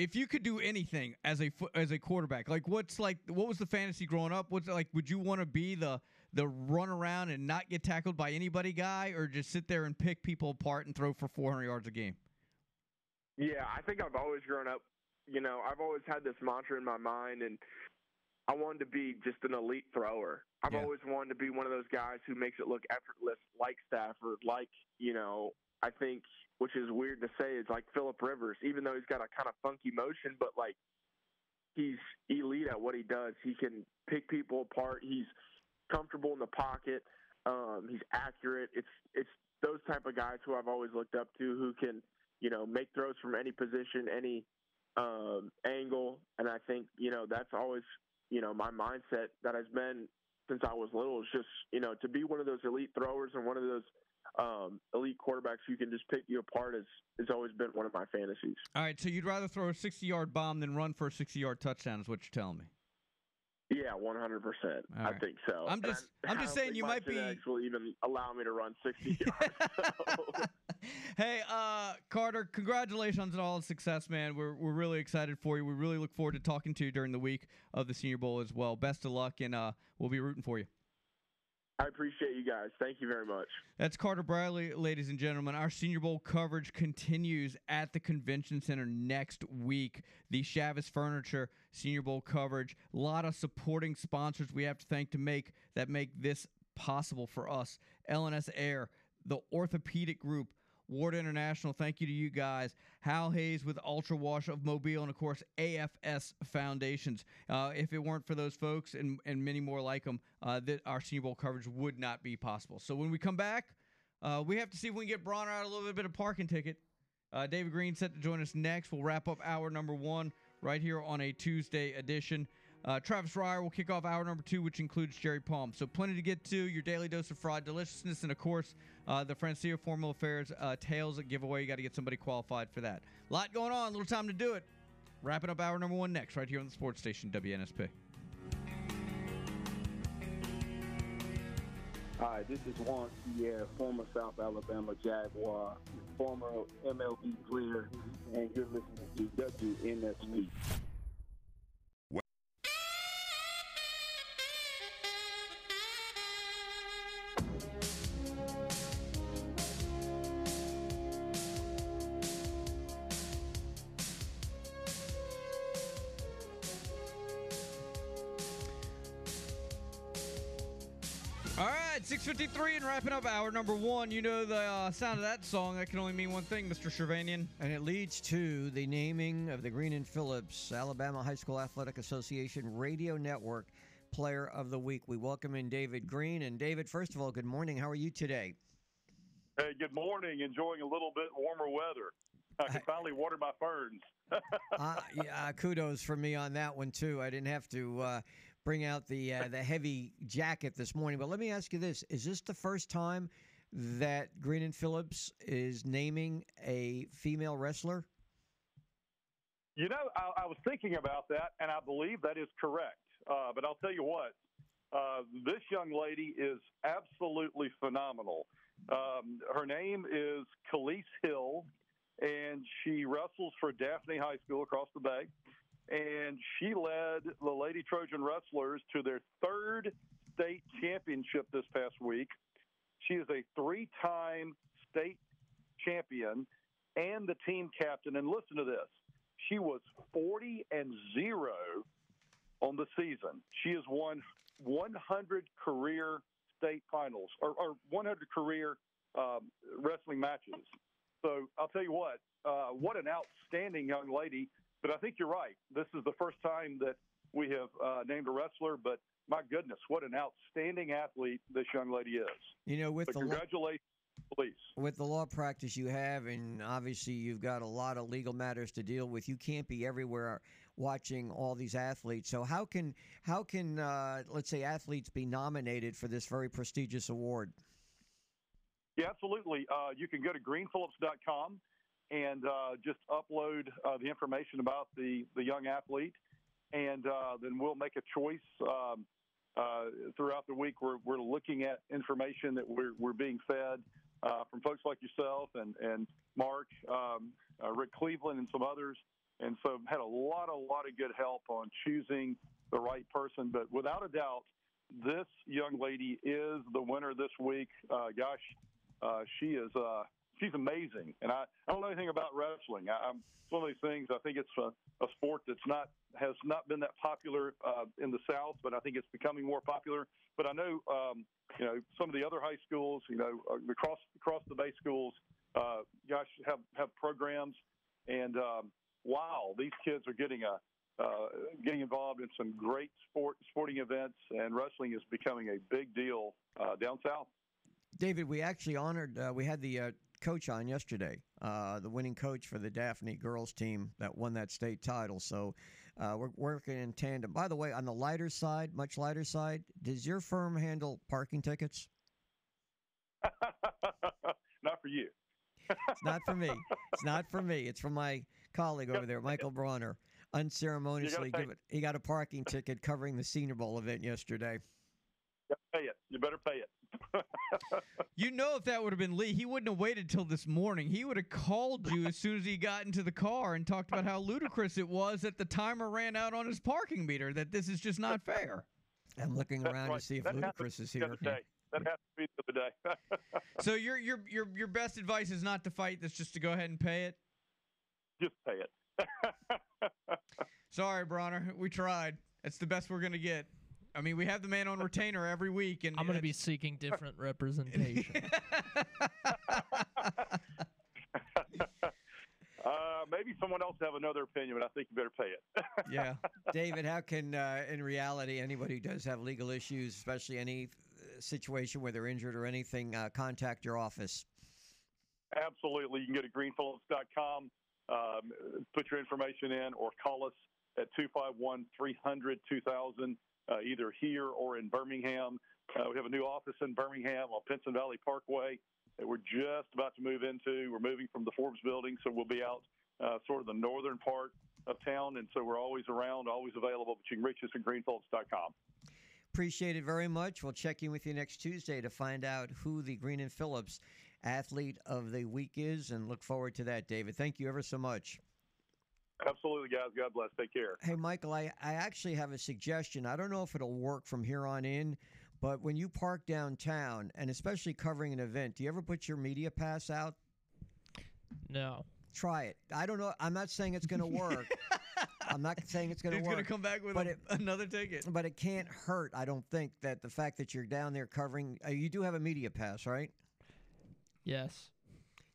S2: if you could do anything as a as a quarterback, like what's like, what was the fantasy growing up? What's like, would you want to be the the run around and not get tackled by anybody guy, or just sit there and pick people apart and throw for 400 yards a game?
S11: Yeah, I think I've always grown up you know, I've always had this mantra in my mind, and I wanted to be just an elite thrower. I've
S2: Yeah.
S11: always wanted to be one of those guys who makes it look effortless, like Stafford, like you know. I think, which is weird to say, is like Philip Rivers, even though he's got a kind of funky motion, but like he's elite at what he does. He can pick people apart. He's comfortable in the pocket. Um, he's accurate. It's it's those type of guys who I've always looked up to who can you know make throws from any position, any um, angle, and I think you know that's always you know my mindset that has been since I was little is just you know to be one of those elite throwers and one of those um, elite quarterbacks who can just pick you apart has has always been one of my fantasies.
S2: All right, so you'd rather throw a 60 yard bomb than run for a 60 yard touchdown, is what you're telling me.
S11: Yeah, one hundred percent. I think so.
S2: I'm just- I'm just saying you might be-
S11: will even allow me to run sixty yards. So.
S2: Hey, uh, Carter, congratulations on all the success, man. We're, we're really excited for you. We really look forward to talking to you during the week of the Senior Bowl as well. Best of luck, and uh, we'll be rooting for you.
S11: I appreciate you guys. Thank you very much.
S2: That's Carter Bradley, ladies and gentlemen. Our Senior Bowl coverage continues at the Convention Center next week. The Chavis Furniture Senior Bowl coverage. A lot of supporting sponsors we have to thank to make that make this possible for us. LNS Air, the Orthopedic Group, Ward International. Thank you to you guys. Hal Hayes with Ultra Wash of Mobile, and of course AFS Foundations. Uh, if it weren't for those folks and and many more like them, uh, that our Senior Bowl coverage would not be possible. So when we come back, uh, we have to see if we can get Bronner out a little bit of parking ticket. Uh, David Green set to join us next. We'll wrap up hour number one right here on a Tuesday edition. Uh, Travis Reier will kick off hour number two, which includes Jerry Palm. So plenty to get to. Your daily dose of fried deliciousness, and of course, uh, the Francia Formal Affairs uh, at giveaway. You got to get somebody qualified for that. A lot going on. Little time to do it. Wrapping up hour number one next, right here on the sports station WNSP.
S12: Hi, this is Juan Pierre, former South Alabama Jaguar, former MLB player, and you're listening to WNSP.
S2: 653 and wrapping up hour number one. You know the uh, sound of that song. That can only mean one thing, Mr. Shervanian.
S3: And it leads to the naming of the Green and Phillips Alabama High School Athletic Association Radio Network Player of the Week. We welcome in David Green. And David, first of all, good morning. How are you today?
S13: Hey, good morning. Enjoying a little bit warmer weather. I can finally water my ferns.
S3: uh, yeah, kudos for me on that one too. I didn't have to uh, bring out the uh, the heavy jacket this morning. But let me ask you this: Is this the first time that Green and Phillips is naming a female wrestler?
S13: You know, I, I was thinking about that, and I believe that is correct. Uh, but I'll tell you what, uh, this young lady is absolutely phenomenal. Um, her name is Khalees Hill, and she wrestles for Daphne High School across the bay. And she led the Lady Trojan Wrestlers to their third state championship this past week. She is a three time state champion and the team captain. And listen to this she was 40 and 0 on the season. She has won 100 career state finals or, or 100 career um, wrestling matches. So I'll tell you what, uh, what an outstanding young lady. But I think you're right. This is the first time that we have uh, named a wrestler, but my goodness, what an outstanding athlete this young lady is.
S3: You know, with the
S13: congratulations, police.
S3: with the law practice you have, and obviously you've got a lot of legal matters to deal with. You can't be everywhere watching all these athletes. So how can how can uh, let's say athletes be nominated for this very prestigious award?
S13: Yeah, absolutely. Uh, you can go to greenphillips.com and uh, just upload uh, the information about the, the young athlete, and uh, then we'll make a choice. Um, uh, throughout the week, we're, we're looking at information that we're, we're being fed uh, from folks like yourself and, and Mark, um, uh, Rick Cleveland, and some others. And so, had a lot, a lot of good help on choosing the right person. But without a doubt, this young lady is the winner this week. Gosh, she is she's amazing, and I, I don't know anything about wrestling. I, I'm it's one of these things. I think it's a, a sport that's not has not been that popular uh, in the South, but I think it's becoming more popular. But I know um, you know some of the other high schools, you know, uh, across across the bay schools, uh, gosh, have have programs, and um, wow, these kids are getting a uh, getting involved in some great sport sporting events, and wrestling is becoming a big deal uh, down south.
S3: David, we actually honored. Uh, we had the uh, coach on yesterday, uh, the winning coach for the Daphne girls team that won that state title. So uh, we're working in tandem. By the way, on the lighter side, much lighter side, does your firm handle parking tickets?
S13: Not for you.
S3: It's not for me. It's not for me. It's for my colleague over there, Michael Bronner. Unceremoniously, give it. He got a parking ticket covering the Senior Bowl event yesterday.
S13: You pay it. You better pay it.
S2: You know, if that would have been Lee, he wouldn't have waited till this morning. He would have called you as soon as he got into the car and talked about how ludicrous it was that the timer ran out on his parking meter. That this is just not fair.
S3: I'm looking
S13: That's
S3: around
S13: right.
S3: to see if
S13: That happened
S3: Ludacris is here.
S13: day. That happened to be the other day.
S2: So your your your your best advice is not to fight. That's just to go ahead and pay it.
S13: Just pay it.
S2: Sorry, Bronner. We tried. That's the best we're gonna get. I mean, we have the man on retainer every week, and
S4: I'm going to be seeking different representation.
S13: Uh, maybe someone else have another opinion, but I think you better pay it.
S2: yeah.
S3: David, how can, uh, in reality, anybody who does have legal issues, especially any uh, situation where they're injured or anything, uh, contact your office?
S13: Absolutely. You can go to greenphillips.com, um, put your information in, or call us at 251 300 2000, uh, either here or in Birmingham. Uh, we have a new office in Birmingham on Pinson Valley Parkway that we're just about to move into. We're moving from the Forbes building, so we'll be out uh, sort of the northern part of town, and so we're always around, always available. But you can reach us at greenphillips.com.
S3: Appreciate it very much. We'll check in with you next Tuesday to find out who the Green and Phillips athlete of the week is, and look forward to that, David. Thank you ever so much.
S13: Absolutely, guys. God bless. Take care.
S3: Hey, Michael, I, I actually have a suggestion. I don't know if it'll work from here on in, but when you park downtown, and especially covering an event, do you ever put your media pass out?
S4: No.
S3: Try it. I don't know. I'm not saying it's going to work. I'm not saying it's going to work.
S2: He's
S3: work.
S2: gonna come back with
S3: but
S2: a-
S3: it,
S2: another ticket.
S3: But it can't hurt. I don't think that the fact that you're down there covering. Uh, you do have a media pass, right?
S4: Yes.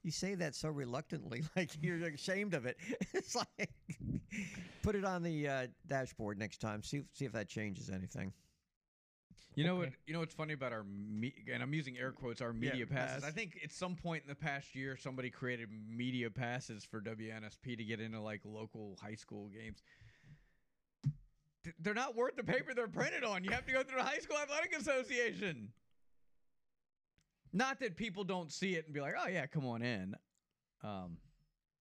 S3: You say that so reluctantly, like you're ashamed of it. It's like put it on the uh, dashboard next time. See if, see if that changes anything.
S2: You know what? You know what's funny about our me- and I'm using air quotes our
S3: Yeah,
S2: media passes.
S3: pass.
S2: I think at some point in the past year, somebody created media passes for WNSP to get into like local high school games. Th- They're not worth the paper they're printed on. You have to go through the High School Athletic Association. Not that people don't see it and be like, "Oh yeah, come on in," um,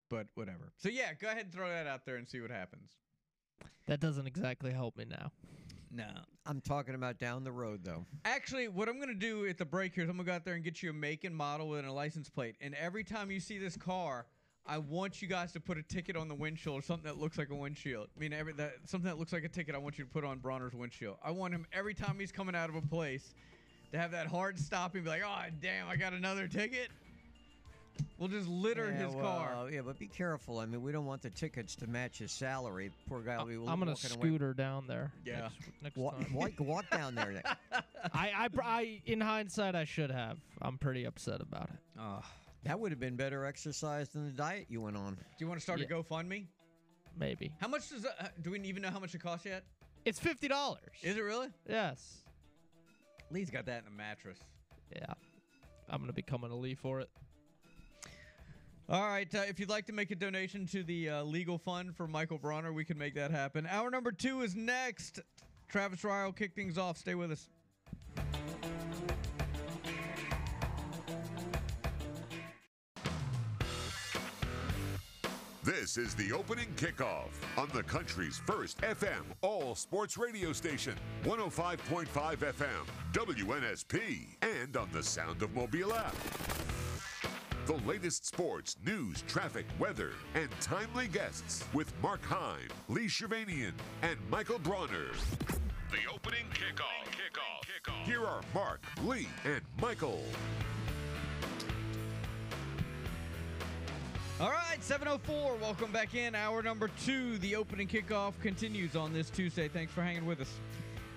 S2: but whatever. So yeah, go ahead and throw that out there and see what happens.
S4: That doesn't exactly help me now.
S2: No.
S3: I'm talking about down the road, though.
S2: Actually, what I'm gonna do at the break here is I'm gonna go out there and get you a make and model and a license plate. And every time you see this car, I want you guys to put a ticket on the windshield or something that looks like a windshield. I mean, every that something that looks like a ticket. I want you to put on Bronner's windshield. I want him every time he's coming out of a place to have that hard stop and be like, "Oh, damn, I got another ticket." We'll just litter
S3: Yeah,
S2: his
S3: well,
S2: car.
S3: Yeah, but be careful. I mean, we don't want the tickets to match his salary. Poor guy will be
S4: I'm gonna
S3: walking away.
S4: scooter down there.
S2: Yeah.
S4: Next, next
S3: Walk,
S4: time.
S3: walk, walk down there.
S4: I, I, I, in hindsight, I should have. I'm pretty upset about it.
S2: Oh,
S3: That would have been better exercise than the diet you went on.
S2: do you want to start
S4: Yeah.
S2: a GoFundMe?
S4: Maybe
S2: How much does that? uh, Do we even know how much it costs yet?
S4: it's fifty dollars.
S2: Is it really?
S4: Yes.
S2: Lee's got that in a mattress.
S4: Yeah. I'm gonna be coming to Lee for it.
S2: All right. Uh, if you'd like to make a donation to the uh, legal fund for Michael Bronner, we can make that happen. Hour number two is next. Travis Reier kick things off. Stay with us.
S1: This is the opening kickoff on the country's first FM all sports radio station, 105.5 FM, WNSP, and on the Sound of Mobile app. The latest sports, news, traffic, weather, and timely guests with Mark Heim, Lee Shervanian, and Michael Bronner. The opening kickoff. Here are Mark, Lee, and Michael.
S2: All right, 704. Welcome back in. Hour number two. The opening kickoff continues on this Tuesday. Thanks for hanging with us.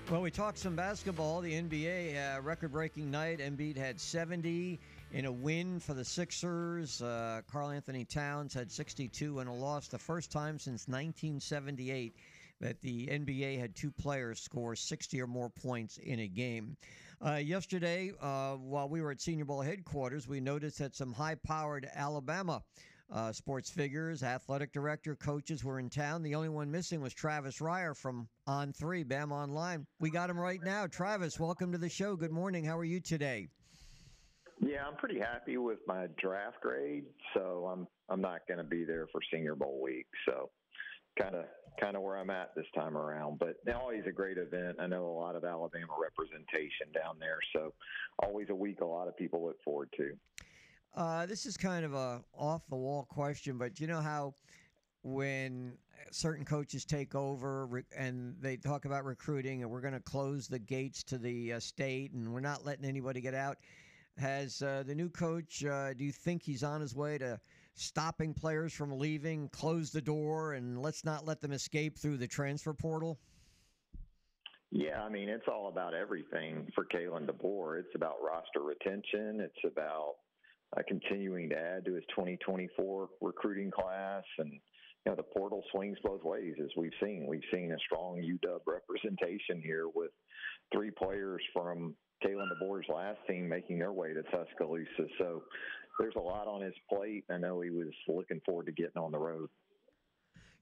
S3: Well, we talked some basketball. The NBA uh, record-breaking night. Embiid had 70 in a win for the Sixers. Uh, Karl Anthony Towns had 62 in a loss. The first time since 1978 that the NBA had two players score 60 or more points in a game. Uh, yesterday, uh, while we were at Senior Bowl headquarters, we noticed that some high-powered Alabama uh, sports figures, athletic director, coaches were in town. The only one missing was Travis Reier from On Three, Bam Online. We got him right now. Travis, welcome to the show. Good morning. How are you today?
S14: Yeah, I'm pretty happy with my draft grade, so I'm I'm not going to be there for Senior Bowl week. So, kind of kind of where I'm at this time around. But always a great event. I know a lot of Alabama representation down there, so always a week a lot of people look forward to.
S3: Uh, this is kind of a off the wall question, but you know how when certain coaches take over and they talk about recruiting and we're going to close the gates to the uh, state and we're not letting anybody get out. Has uh, the new coach, uh, do you think he's on his way to stopping players from leaving, close the door, and let's not let them escape through the transfer portal?
S14: Yeah, I mean, it's all about everything for Kalen DeBoer. It's about roster retention. It's about uh, continuing to add to his 2024 recruiting class. And, you know, the portal swings both ways, as we've seen. We've seen a strong UW representation here with three players from Kalen DeBoer's last team making their way to Tuscaloosa. So there's a lot on his plate. I know he was looking forward to getting on the road.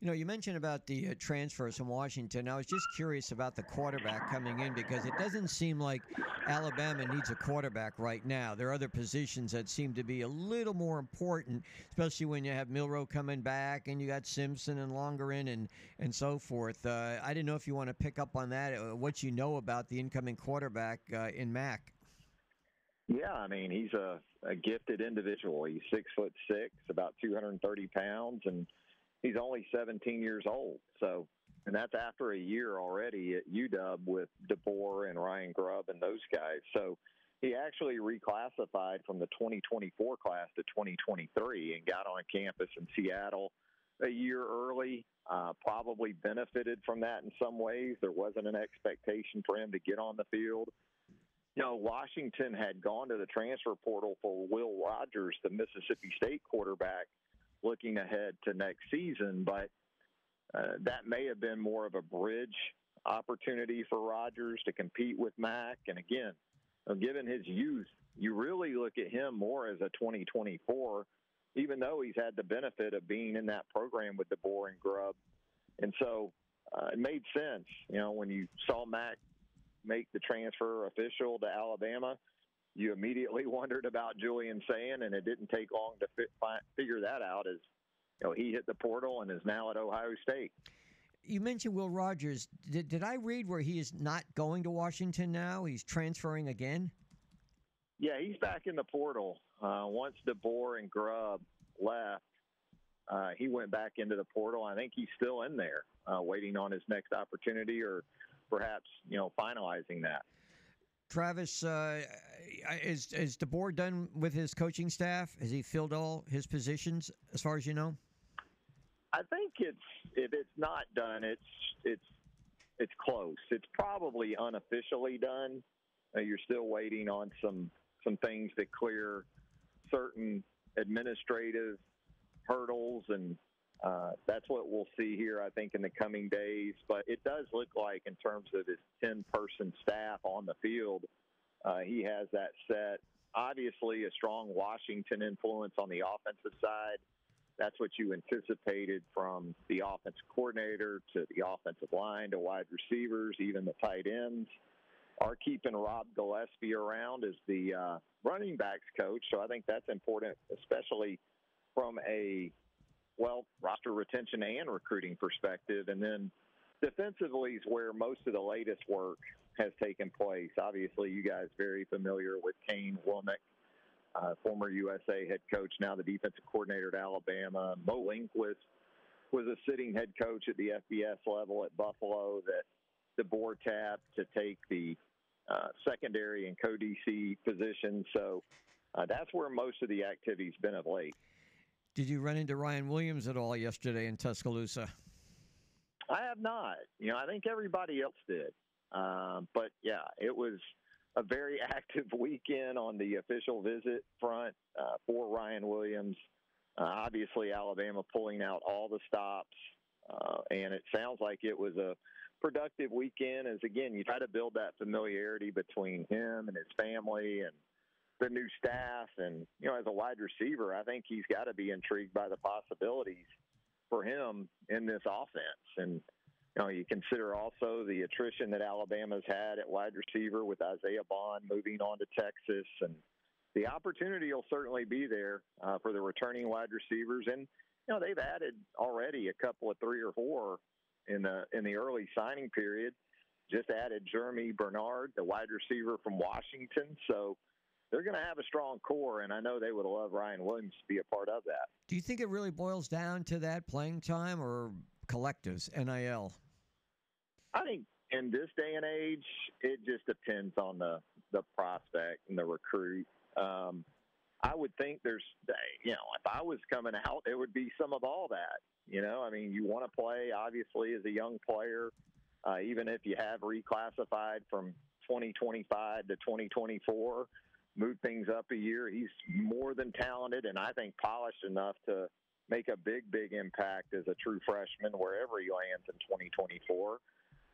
S3: You know, you mentioned about the uh, transfers from Washington. I was just curious about the quarterback coming in because it doesn't seem like Alabama needs a quarterback right now. There are other positions that seem to be a little more important, especially when you have Milroe coming back and you got Simpson and Lonergan and and so forth. Uh, I didn't know if you want to pick up on that, uh, what you know about the incoming quarterback uh, in Mack.
S14: Yeah, I mean he's a, a gifted individual. He's six foot six, about 230 pounds, and he's only 17 years old. So, and that's after a year already at UW with DeBoer and Ryan Grubb and those guys. So, he actually reclassified from the 2024 class to 2023 and got on campus in Seattle a year early. Uh, probably benefited from that in some ways. There wasn't an expectation for him to get on the field. You know, Washington had gone to the transfer portal for Will Rogers, the Mississippi State quarterback, looking ahead to next season, but uh, that may have been more of a bridge opportunity for Rogers to compete with Mack. And again, given his youth, you really look at him more as a 2024, even though he's had the benefit of being in that program with DeBoer and Grubb. And so uh, it made sense, you know, when you saw Mack make the transfer official to Alabama you immediately wondered about Julian Sayin, and it didn't take long to fi- fi- figure that out. As you know, he hit the portal and is now at Ohio State.
S3: You mentioned Will Rogers. Did, did I read where he is not going to Washington now? He's transferring again?
S14: Yeah, he's back in the portal. Uh, once DeBoer and Grubb left, uh, he went back into the portal. I think he's still in there, uh, waiting on his next opportunity, or perhaps you know finalizing that.
S3: Travis, uh, is is DeBoer done with his coaching staff? Has he filled all his positions, as far as you know?
S14: I think it's if it's not done, it's it's it's close. It's probably unofficially done. Uh, you're still waiting on some some things to clear certain administrative hurdles, and uh, that's what we'll see here, I think, in the coming days. But it does look like, in terms of his 10 person staff on the field, uh, he has that set. Obviously, a strong Washington influence on the offensive side. That's what you anticipated from the offensive coordinator to the offensive line to wide receivers, even the tight ends. Are keeping Rob Gillespie around as the uh, running backs coach, so I think that's important, especially from a well roster retention and recruiting perspective. And then defensively is where most of the latest work has taken place. Obviously, you guys very familiar with Kane Wommack, uh, former USA head coach, now the defensive coordinator at Alabama. Mo Linguist was a sitting head coach at the FBS level at Buffalo that DeBoer tapped to take the uh, secondary and co-DC position. So uh, that's where most of the activity's been of late.
S3: Did you run into Ryan Williams at all yesterday in Tuscaloosa?
S14: I have not. You know, I think everybody else did. Um, but yeah, it was a very active weekend on the official visit front uh, for Ryan Williams. Uh, obviously, Alabama pulling out all the stops, uh, and it sounds like it was a productive weekend. As again, you try to build that familiarity between him and his family and the new staff. And you know, as a wide receiver, I think he's got to be intrigued by the possibilities for him in this offense. And you know, you consider also the attrition that Alabama's had at wide receiver with Isaiah Bond moving on to Texas, and the opportunity will certainly be there uh, for the returning wide receivers. And you know, they've added already a couple of three or four in the in the early signing period. Just added Germie Bernard, the wide receiver from Washington. So they're going to have a strong core, and I know they would love Ryan Williams to be a part of that.
S3: Do you think it really boils down to that playing time or collectives, NIL?
S14: I think in this day and age, it just depends on the the prospect and the recruit. Um, I would think there's, you know, if I was coming out, it would be some of all that. You know, I mean, you want to play obviously as a young player, uh, even if you have reclassified from 2025 to 2024, move things up a year. He's more than talented and I think polished enough to make a big, big impact as a true freshman wherever he lands in 2024.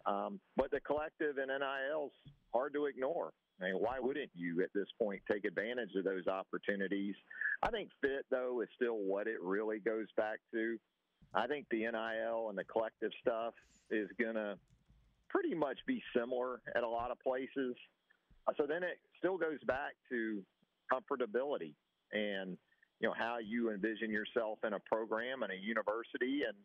S14: Um, but the collective and NIL's hard to ignore. I mean, why wouldn't you at this point take advantage of those opportunities? I think fit though is still what it really goes back to. I think the NIL and the collective stuff is to pretty much be similar at a lot of places. Uh, so then it still goes back to comfortability and you know how you envision yourself in a program and a university and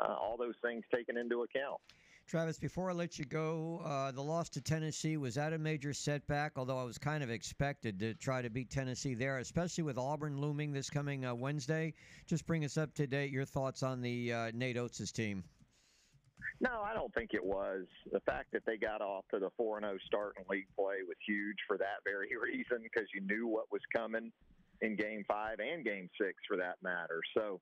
S14: uh, all those things taken into account.
S3: Travis, before I let you go, uh, the loss to Tennessee was that a major setback? Although I was kind of expected to try to beat Tennessee there, especially with Auburn looming this coming uh, Wednesday. Just bring us up to date. Your thoughts on the uh, Nate Oats' team?
S14: No, I don't think it was. The fact that they got off to the 4 0 start in league play was huge for that very reason because you knew what was coming in game five and game six for that matter. So,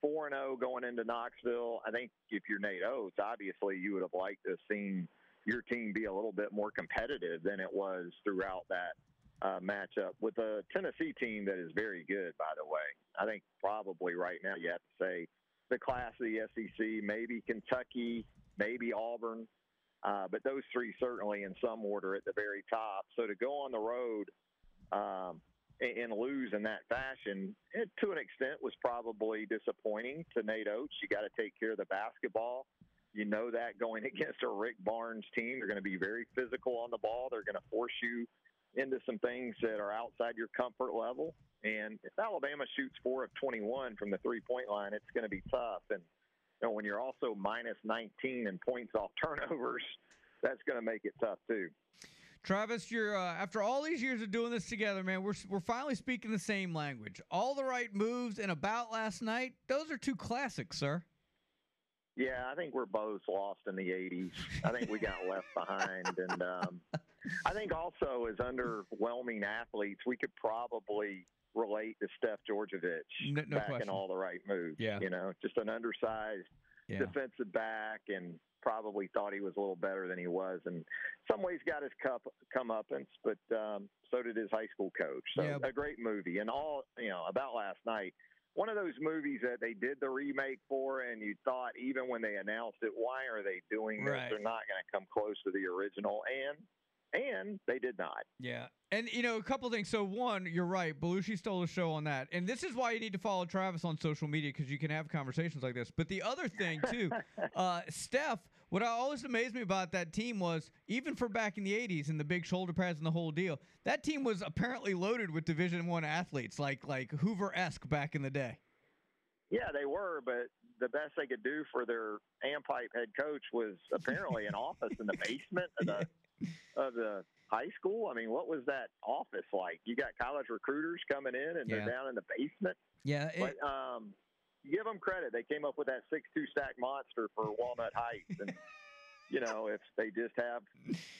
S14: 4 0 going into Knoxville. I think if you're Nate Oats, obviously you would have liked to have seen your team be a little bit more competitive than it was throughout that uh, matchup with a Tennessee team that is very good, by the way. I think probably right now you have to say the class of the SEC, maybe Kentucky, maybe Auburn, uh, but those three certainly in some order at the very top. So to go on the road um, and, and lose in that fashion, it, to an extent, was probably disappointing to Nate Oats. You got to take care of the basketball. You know that going against a Rick Barnes team, they're going to be very physical on the ball. They're going to force you into some things that are outside your comfort level. And if Alabama shoots four of 21 from the three point line, it's going to be tough. And you know, when you're also minus 19 in points off turnovers, that's going to make it tough too.
S2: Travis, you're uh, after all these years of doing this together, man. We're we're finally speaking the same language. All the right moves and about last night. Those are two classics, sir.
S14: Yeah, I think we're both lost in the '80s. I think we got left behind, and um, I think also as underwhelming athletes, we could probably relate to Steph Djordjevic
S2: no, no
S14: back
S2: question.
S14: in all the right moves.
S2: Yeah.
S14: you know, just an undersized
S2: Yeah.
S14: defensive back and probably thought he was a little better than he was, and some ways got his cup comeuppance, but um, so did his high school coach. So
S2: Yeah.
S14: a great movie, and all you know about last night. One of those movies that they did the remake for, and you thought even when they announced it, why are they doing this?
S2: Right.
S14: They're not going to come close to the original, and and they did not.
S2: Yeah. And, you know, a couple things. So, one, you're right. Belushi stole a show on that. And this is why you need to follow Travis on social media because you can have conversations like this. But the other thing, too, uh, Steph, what always amazed me about that team was even for back in the 80s and the big shoulder pads and the whole deal, that team was apparently loaded with Division One athletes like like Hoover esque back in the day.
S14: Yeah, they were, but the best they could do for their Ampipe head coach was apparently an office in the basement of the of the high school. I mean, what was that office like? You got college recruiters coming in, and
S2: Yeah.
S14: they're down in the basement.
S2: Yeah.
S14: But um, give them credit; they came up with that six-two stack monster for Walnut Heights, and you know, if they just have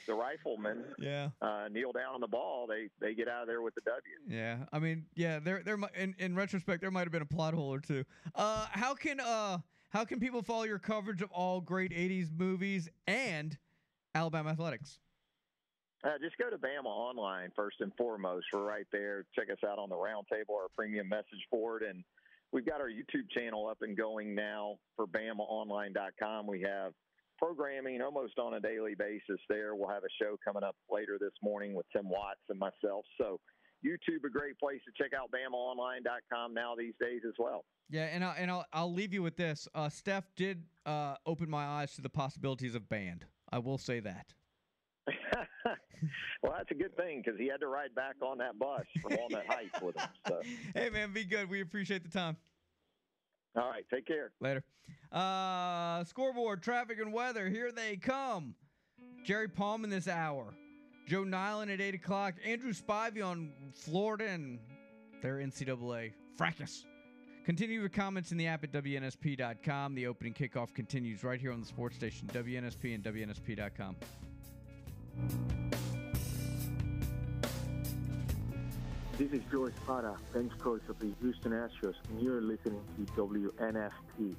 S14: the riflemen
S2: Yeah.
S14: uh, kneel down on the ball, they they get out of there with the W.
S2: Yeah, I mean, yeah, there, there. In, in retrospect, there might have been a plot hole or two. Uh, how can uh, how can people follow your coverage of all great '80s movies and Alabama athletics?
S14: Uh, just go to Bama Online first and foremost. We're right there. Check us out on the roundtable, our premium message board, and we've got our YouTube channel up and going now for BamaOnline.com. We have programming almost on a daily basis there. We'll have a show coming up later this morning with Tim Watts and myself. So YouTube a great place to check out BamaOnline.com now these days as well.
S2: Yeah, and I, and I'll I'll leave you with this. Uh, Steph did uh, open my eyes to the possibilities of band. I will say that.
S14: well, that's a good thing because he had to ride back on that bus from Walnut Heights with him. So,
S2: Hey man, be good. We appreciate the time.
S14: all right, take care.
S2: Later. Uh, scoreboard, traffic, and weather. Here they come. Jerry Palm in this hour. Joe Niland at 8 o'clock. Andrew Spivey on Florida and their NCAA fracas. Continue your comments in the app at WNSP.com. The opening kickoff continues right here on the sports station, WNSP and WNSP.com.
S12: This is Joe Espada, bench coach of the Houston Astros, and you're listening to
S2: WNSP.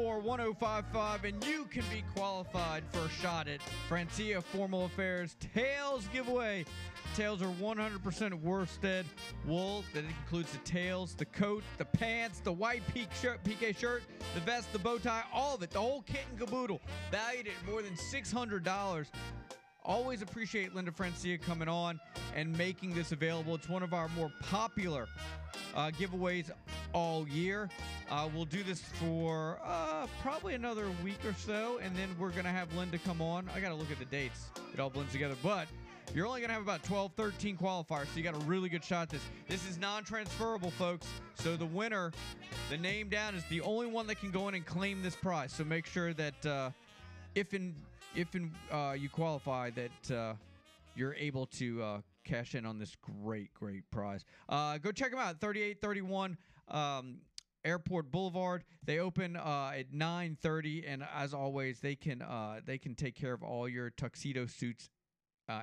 S2: 1055, and you can be qualified for a shot at Francia Formal Affairs Tails giveaway. Tails are 100% worsted wool. That includes the tails, the coat, the pants, the white peak shirt, PK shirt, the vest, the bow tie, all of it. The whole kit and caboodle. Valued at more than $600. Always appreciate Linda Francia coming on and making this available. It's one of our more popular uh, giveaways all year. Uh, we'll do this for uh, probably another week or so, and then we're going to have Linda come on. I got to look at the dates, it all blends together. But you're only going to have about 12, 13 qualifiers, so you got a really good shot this. This is non transferable, folks. So the winner, the name down, is the only one that can go in and claim this prize. So make sure that uh, if in if in uh, you qualify that uh, you're able to uh, cash in on this great great prize. Uh, go check them out 3831 um, airport boulevard. They open uh, at 9.30 and as always they can uh, they can take care of all your tuxedo suits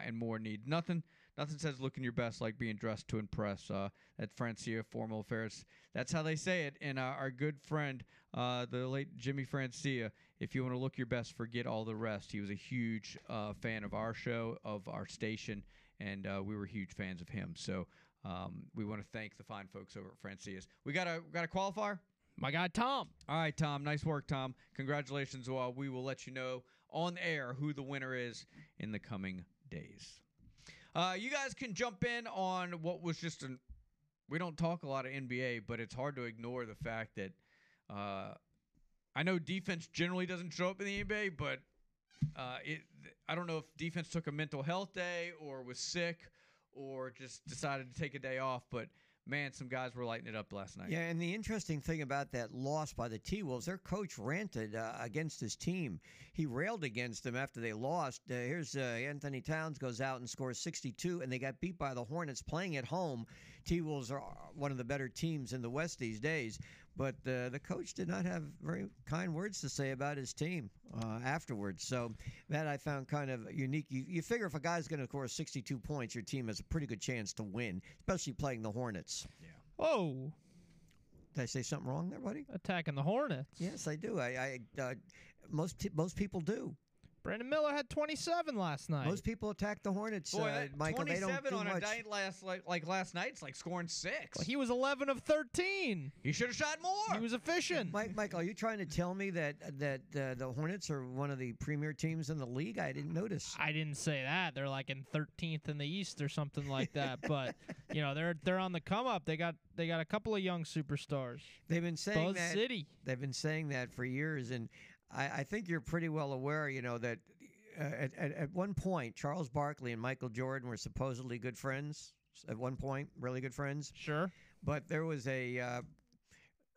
S2: and more need. Nothing nothing says looking your best like being dressed to impress uh, at francia formal affairs. That's how they say it. And uh, our good friend uh, the late jimmy francia if you want to look your best forget all the rest he was a huge uh, fan of our show of our station and uh, we were huge fans of him so um, we want to thank the fine folks over at francia's we got a we got a qualifier
S4: My guy Tom.
S2: all right, Tom. Nice work, Tom. Congratulations. Well, we will let you know on air who the winner is in the coming days. Uh, you guys can jump in on what was just an. We don't talk a lot of NBA, but it's hard to ignore the fact that uh, I know defense generally doesn't show up in the NBA, but uh, it. I don't know if defense took a mental health day or was sick or just decided to take a day off, but man, some guys were lighting it up last night.
S3: Yeah, and the interesting thing about that loss by the T Wolves, their coach ranted uh, against his team. He railed against them after they lost. Uh, here's uh, Anthony Towns goes out and scores 62, and they got beat by the Hornets playing at home. T Wolves are one of the better teams in the West these days, but uh, the coach did not have very kind words to say about his team uh, afterwards. So that I found kind of unique. You, you figure if a guy's going to score 62 points, your team has a pretty good chance to win, especially playing the Hornets. Yeah.
S4: Whoa.
S3: Did I say something wrong there, buddy?
S4: Attacking the Hornets.
S3: Yes, I do. I, I uh, most t- most people do.
S4: Brandon Miller had 27 last night.
S3: Most people attack the Hornets.
S2: Boy,
S3: uh,
S2: that
S3: Michael, they don't
S2: 27
S3: do
S2: on
S3: much.
S2: a night last like, like last night, it's like scoring six.
S4: Well, he was 11 of 13.
S2: He should have shot more.
S4: He was efficient.
S3: Mike, Michael, are you trying to tell me that that uh, the Hornets are one of the premier teams in the league? I didn't notice.
S4: I didn't say that. They're like in 13th in the East or something like that. but you know, they're they're on the come up. They got they got a couple of young superstars.
S3: They've been saying
S4: Buzz
S3: that.
S4: City.
S3: They've been saying that for years, and I, I think you're pretty well aware. You know that uh, at, at at one point, Charles Barkley and Michael Jordan were supposedly good friends. At one point, really good friends.
S4: Sure.
S3: But there was a uh,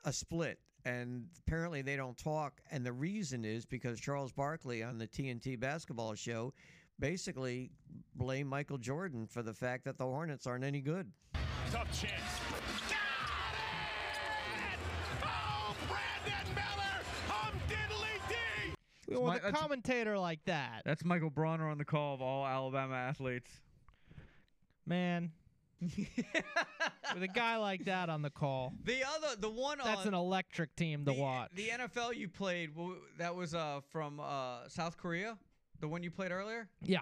S3: a split, and apparently they don't talk. And the reason is because Charles Barkley on the TNT basketball show basically blamed Michael Jordan for the fact that the Hornets aren't any good.
S8: Tough chance. dee!
S4: With
S2: my-
S4: a
S2: that's-
S4: commentator like that,
S2: That's Michael Bronner on the call of all Alabama athletes.
S4: man. with a guy like that on the call,
S2: The other, the one
S4: that's
S2: on
S4: an electric team to
S2: the,
S4: watch.
S2: the NFL you played, w- that was uh, from uh, South Korea, the one you played earlier.
S4: Yeah.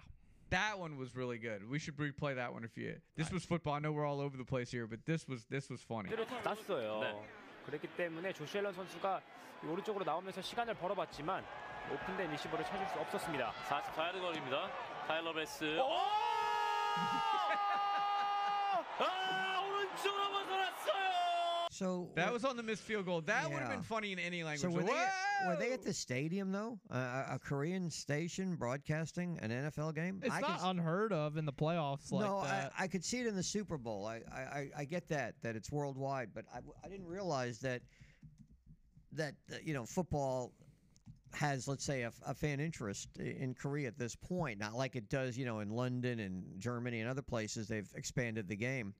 S2: That one was really good. We should replay that one if you. This was football. I know we're all over the place here, but this was this was funny.
S9: 들을 땄어요. 그랬기 때문에 조시 앨런 선수가 이 오른쪽으로 나오면서 시간을 벌어봤지만 오픈된 리시버를 찾을 수 없었습니다.
S8: 44야드 거리입니다. 타일러 베스. 아, 오른쪽으로 벗어났어요.
S3: So
S2: That was on the missed field goal. That would have
S3: Yeah.
S2: been funny in any language.
S3: So were
S2: Like,
S3: they, at, were they at
S2: "Whoa!"
S3: the stadium though? Uh, a- a Korean station broadcasting an NFL game?
S4: it's
S3: I
S4: not
S3: could,
S4: unheard of in the playoffs like
S3: no,
S4: that.
S3: I, I could see it in the Super Bowl. I, I, I- I get that that it's worldwide, but I, w- I didn't realize that that uh, you know football has let's say a fan interest in Korea at this point, not like it does you know in London and Germany and other places. They've expanded the game.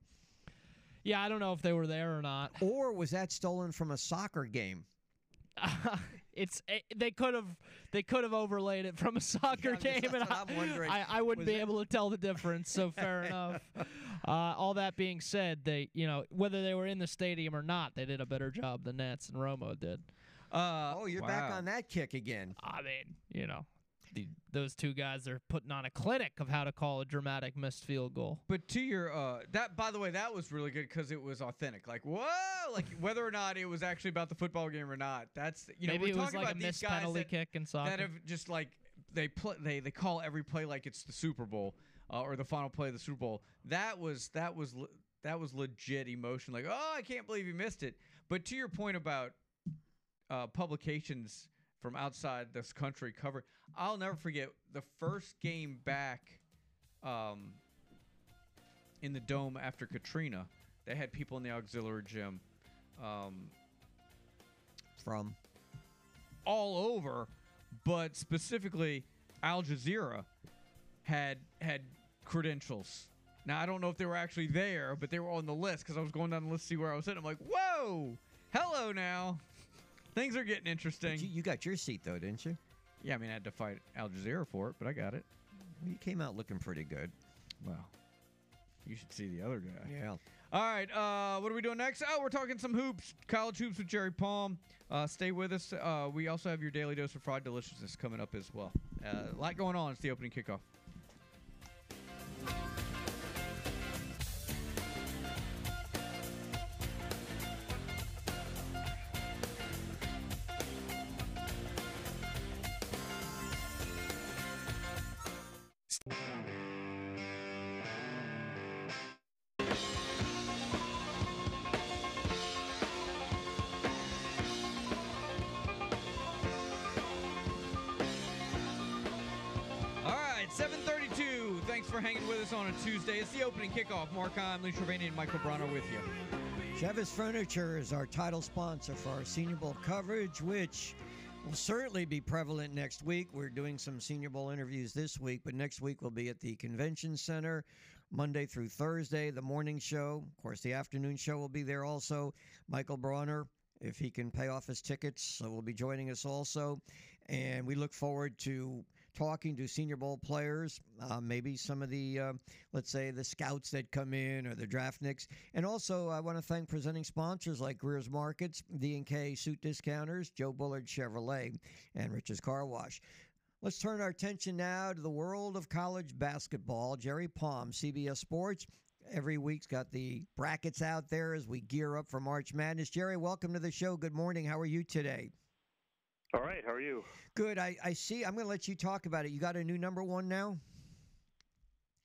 S4: yeah, I don't know if they were there or not.
S3: Or was that stolen from a soccer game?
S4: it's eh, they could have they could have overlaid it from a soccer
S3: I'm
S4: game, and I,
S3: I'm wondering.
S4: I, I wouldn't be
S3: it-
S4: able to tell the difference. So fair enough. Uh, all that being said, they you know whether they were in the stadium or not, they did a better job than Nantz and Romo did.
S2: Uh,
S3: Oh, you're back on that kick again.
S4: I mean, you know, the, those two guys are putting on a clinic of how to call a dramatic missed field goal.
S2: But to your uh, that by the way, that was really good because it was authentic. Like whoa, like whether or not it was actually about the football game or not. That's you know
S4: Maybe
S2: we're talking
S4: like a
S2: about these
S4: missed
S2: guys
S4: penalty
S2: that,
S4: kick in soccer.
S2: that have just like they play they they call every play like it's the Super Bowl uh, or the final play of the Super Bowl. That was that was le- that was legit emotion. Like oh, I can't believe you missed it. But to your point about uh, publications from outside this country cover. I'll never forget the first game back um, in the dome after Katrina. They had people in the auxiliary gym um,
S3: From
S2: all over, but specifically Al Jazeera had had credentials. Now I don't know if they were actually there, but they were on the list because I was going down the list to see where I was sitting. I'm like, whoa, hello now. Things are getting interesting.
S3: you, you got your seat though, didn't you?
S2: Yeah, I mean I had to fight Al Jazeera for it, but I got it.
S3: You came out looking pretty good.
S2: Well, you should see the other guy.
S3: Yeah.
S2: All right, uh, what are we doing next? Oh, we're talking some hoops, college hoops with Jerry Palm. Uh, stay with us. Uh, we also have your daily dose of fried deliciousness coming up as well. Uh, a lot going on. It's the opening kickoff. It's the opening kickoff. Mark Heim, Lee Trevanian, and Michael Bronner with you.
S3: Chevis Furniture is our title sponsor for our Senior Bowl coverage, which will certainly be prevalent next week. We're doing some Senior Bowl interviews this week, but next week we'll be at the Convention Center Monday through Thursday, the morning show. Of course, the afternoon show will be there also. Michael Bronner, if he can pay off his tickets, so will be joining us also. And we look forward to talking to Senior Bowl players, uh, maybe some of the, uh, let's say, the scouts that come in or the draftniks. And also, I want to thank presenting sponsors like Greer's Markets, D&K Suit Discounters, Joe Bullard Chevrolet, and Rich's Car Wash. Let's turn our attention now to the world of college basketball. Jerry Palm, CBS Sports. Every week's got the brackets out there as we gear up for March Madness. Jerry, welcome to the show. Good morning. How are you today?
S15: All right. How are you?
S3: Good. I, I see. I'm going to let you talk about it. You got a new number one now?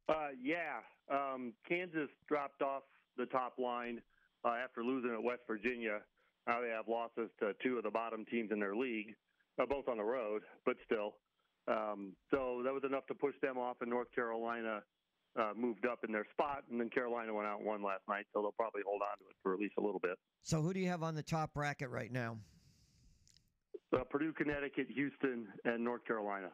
S15: Uh, yeah. Um, Kansas dropped off the top line uh, after losing at West Virginia. Now they have losses to two of the bottom teams in their league, uh, both on the road, but still. Um, so that was enough to push them off, and North Carolina uh, moved up in their spot, and then Carolina went out and won last night, so they'll probably hold on to it for at least a little bit.
S3: So who do you have on the top bracket right now?
S15: Uh, Purdue, Connecticut, Houston, and North Carolina.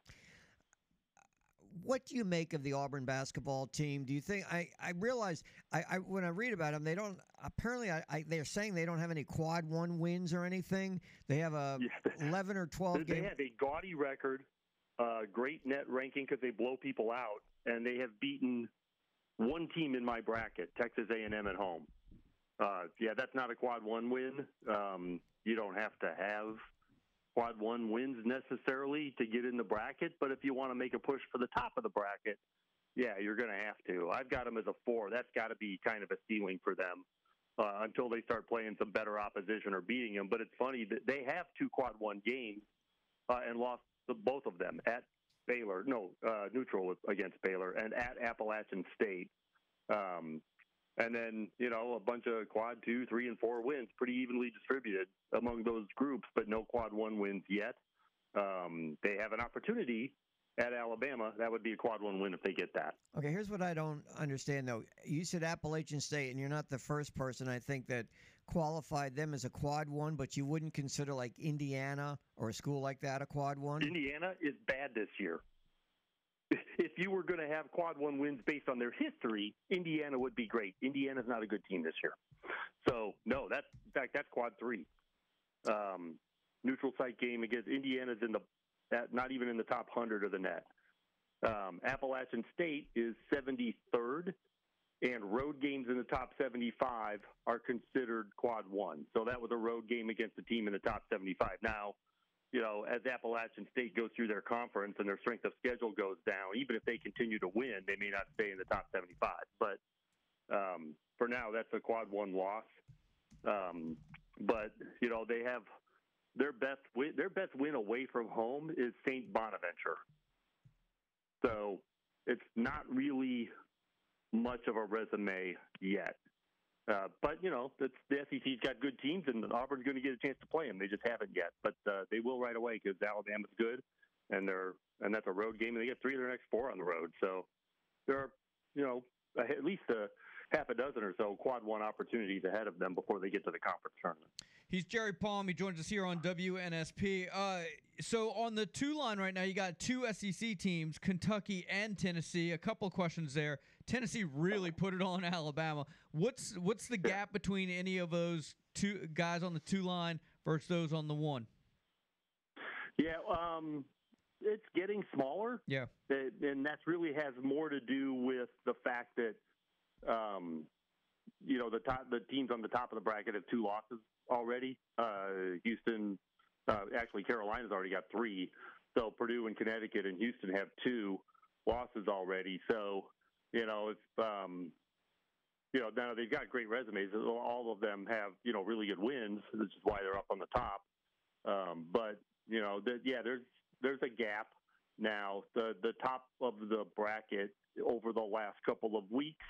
S3: What do you make of the Auburn basketball team? Do you think I, I realize I, I when I read about them they don't apparently I, I, they're saying they don't have any quad one wins or anything. They have a yeah, eleven or twelve.
S15: They,
S3: game.
S15: they have a gaudy record uh, great net ranking because they blow people out, and they have beaten one team in my bracket, Texas A&M at home. Uh, yeah, that's not a quad one win. Um, you don't have to have quad one wins necessarily to get in the bracket, but if you want to make a push for the top of the bracket, yeah, you're going to have to. I've got them as a four. That's got to be kind of a ceiling for them uh, until they start playing some better opposition or beating them. But it's funny that they have two quad one games uh, and lost the, both of them at Baylor, no, uh, neutral against Baylor, and at Appalachian State. Um, and then, you know, a bunch of quad two, three, and four wins, pretty evenly distributed among those groups, but no quad one wins yet. Um, they have an opportunity at Alabama. That would be a quad one win if they get that.
S3: Okay, here's what I don't understand, though. You said Appalachian State, and you're not the first person I think that qualified them as a quad one, but you wouldn't consider like Indiana or a school like that a quad one?
S15: Indiana is bad this year. If you were going to have quad one wins based on their history, Indiana would be great. Indiana's not a good team this year. So, no, that's, in fact, that's quad three. Um, neutral site game against Indiana's in the, not even in the top 100 of the net. Um, Appalachian State is 73rd and road games in the top 75 are considered quad one. So that was a road game against a team in the top 75. Now, you know, as Appalachian State goes through their conference and their strength of schedule goes down, even if they continue to win, they may not stay in the top 75. But um, for now, that's a quad one loss. Um, but you know, they have their best win, their best win away from home is Saint Bonaventure. So it's not really much of a resume yet. Uh, but you know, the SEC's got good teams, and Auburn's going to get a chance to play them. They just haven't yet, but uh, they will right away because Alabama's good, and they're and that's a road game, and they get three of their next four on the road. So there are, you know, at least a half a dozen or so quad one opportunities ahead of them before they get to the conference tournament.
S2: He's Jerry Palm. He joins us here on WNSP. Uh, so on the two line right now, you got two SEC teams, Kentucky and Tennessee. A couple questions there. Tennessee really put it on Alabama. What's what's the gap between any of those two guys on the two line versus those on the one?
S15: Yeah, um, it's getting smaller.
S2: Yeah,
S15: and that really has more to do with the fact that um, you know the top the teams on the top of the bracket have two losses already. Uh, Houston, uh, actually Carolina's already got three. So Purdue and Connecticut and Houston have two losses already. So you know if um, you know now they've got great resumes. All of them have you know really good wins, which is why they're up on the top. Um, but you know the, yeah, there's there's a gap now. The the top of the bracket over the last couple of weeks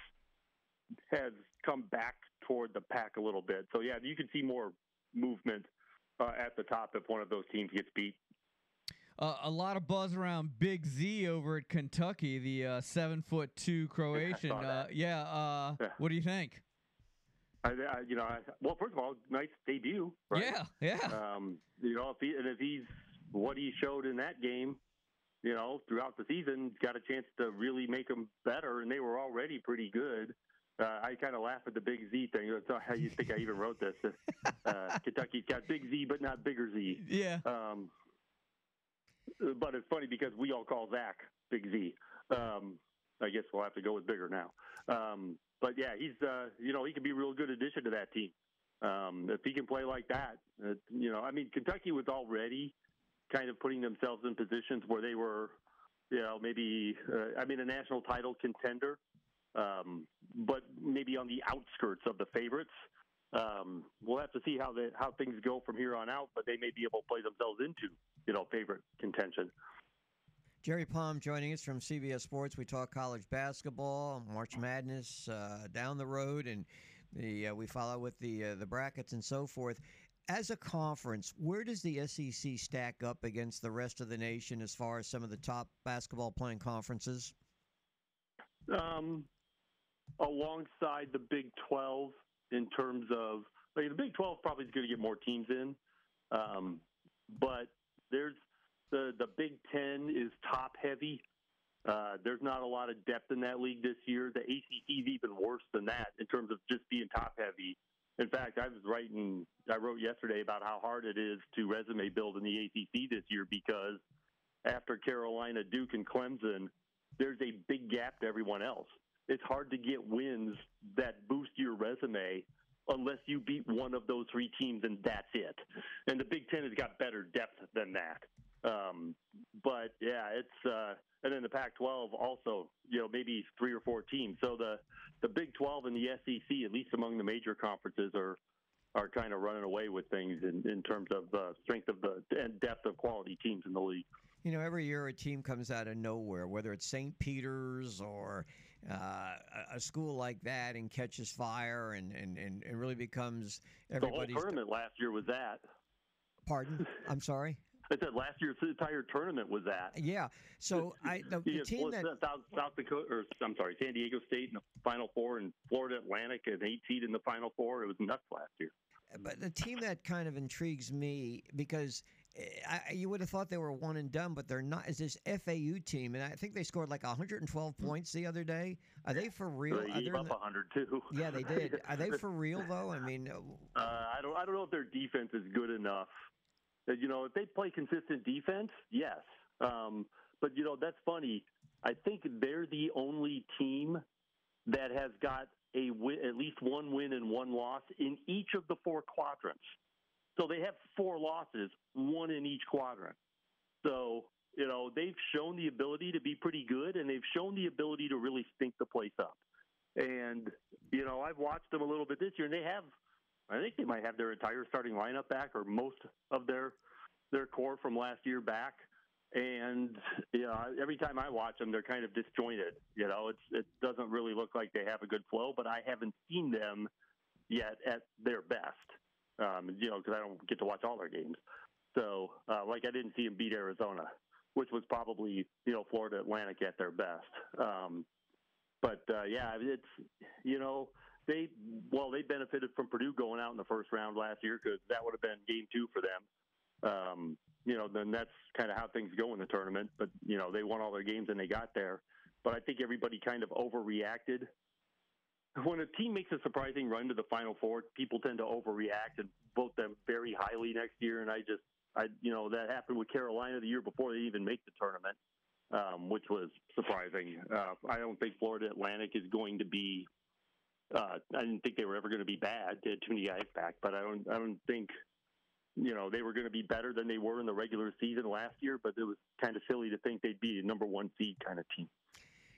S15: has come back toward the pack a little bit. So yeah, you can see more movement uh, at the top if one of those teams gets beat.
S2: Uh, a lot of buzz around Big Z over at Kentucky, the uh, seven foot two Croatian. Uh, yeah, uh,
S15: Yeah.
S2: What do you think?
S15: I, I, you know, I, well, first of all, nice debut. Right?
S2: Yeah, yeah.
S15: Um, you know, if he and if he's what he showed in that game, you know, throughout the season, got a chance to really make them better, and they were already pretty good. Uh, I kind of laugh at the Big Z thing. That's how you think I even wrote this. Uh, Kentucky's got Big Z, but not Bigger Z.
S2: Yeah.
S15: Um, but it's funny because we all call Zach Big Z. Um, I guess we'll have to go with bigger now. Um, but yeah, he's uh, you know he could be a real good addition to that team um, if he can play like that. Uh, you know, I mean Kentucky was already kind of putting themselves in positions where they were, you know, maybe uh, I mean a national title contender, um, but maybe on the outskirts of the favorites. Um, we'll have to see how the how things go from here on out, but they may be able to play themselves into you know favorite contention.
S3: Jerry Palm joining us from CBS Sports. We talk college basketball, March Madness uh, down the road, and the uh, we follow with the uh, the brackets and so forth. As a conference, where does the SEC stack up against the rest of the nation as far as some of the top basketball playing conferences?
S15: Um, alongside the Big 12 in terms of like, the Big 12 probably is going to get more teams in, um, but there's the the Big 10 is top heavy. Uh, there's not a lot of depth in that league this year. The ACC is even worse than that in terms of just being top heavy. In fact, I was writing, I wrote yesterday about how hard it is to resume build in the ACC this year because after Carolina, Duke, and Clemson, there's a big gap to everyone else. It's hard to get wins that boost your resume unless you beat one of those three teams, and that's it. And the Big Ten has got better depth than that. Um, but yeah, it's uh, and then the Pac-12 also, you know, maybe three or four teams. So the the Big 12 and the SEC, at least among the major conferences, are are kind of running away with things in, in terms of uh, strength of the and depth of quality teams in the league.
S3: You know, every year a team comes out of nowhere, whether it's St. Peter's or uh, a- a school like that, and catches fire and, and, and, and really becomes
S15: The whole
S3: everybody's.
S15: tournament last year was that.
S3: Pardon? I'm sorry.
S15: I said last year's entire tournament was that.
S3: Yeah. So I the, the team that
S15: South, South Dakota, or I'm sorry, San Diego State in the Final Four, and Florida Atlantic an eight seed in the Final Four. It was nuts last year.
S3: but the team that kind of intrigues me because I, you would have thought they were one and done, but they're not. Is this FAU team, and I think they scored like 112 points the other day. Are they for real?
S15: Hmm. They
S3: Are
S15: gave up
S3: the-
S15: 100 too.
S3: yeah, they did. Are they for real though? I mean, uh,
S15: Uh, I don't. I don't know if their defense is good enough. Uh, You know, if they play consistent defense, yes. Um, but you know, that's funny. I think they're the only team that has got a win, at least one win and one loss in each of the four quadrants. So they have four losses, one in each quadrant. So you know, they've shown the ability to be pretty good, and they've shown the ability to really stink the place up. And you know, I've watched them a little bit this year, and they have I think they might have their entire starting lineup back, or most of their their core from last year back. And you know, every time I watch them, they're kind of disjointed. You know, it's it doesn't really look like they have a good flow. But I haven't seen them yet at their best. Um, you know, because I don't get to watch all their games. So, uh, like, I didn't see him beat Arizona, which was probably you know Florida Atlantic at their best. Um, but uh, yeah, it's you know they well they benefited from Purdue going out in the first round last year because that would have been game two for them. Um, you know, then that's kind of how things go in the tournament. But you know, they won all their games and they got there. But I think everybody kind of overreacted. When a team makes a surprising run to the Final Four, people tend to overreact and vote them very highly next year. And I just, I, you know, that happened with Carolina the year before they even make the tournament, um, which was surprising. Uh, I don't think Florida Atlantic is going to be uh, I didn't think they were ever going to be bad. They had too many guys back, but I don't. I don't think you know they were going to be better than they were in the regular season last year. But it was kind of silly to think they'd be a number one seed kind of team.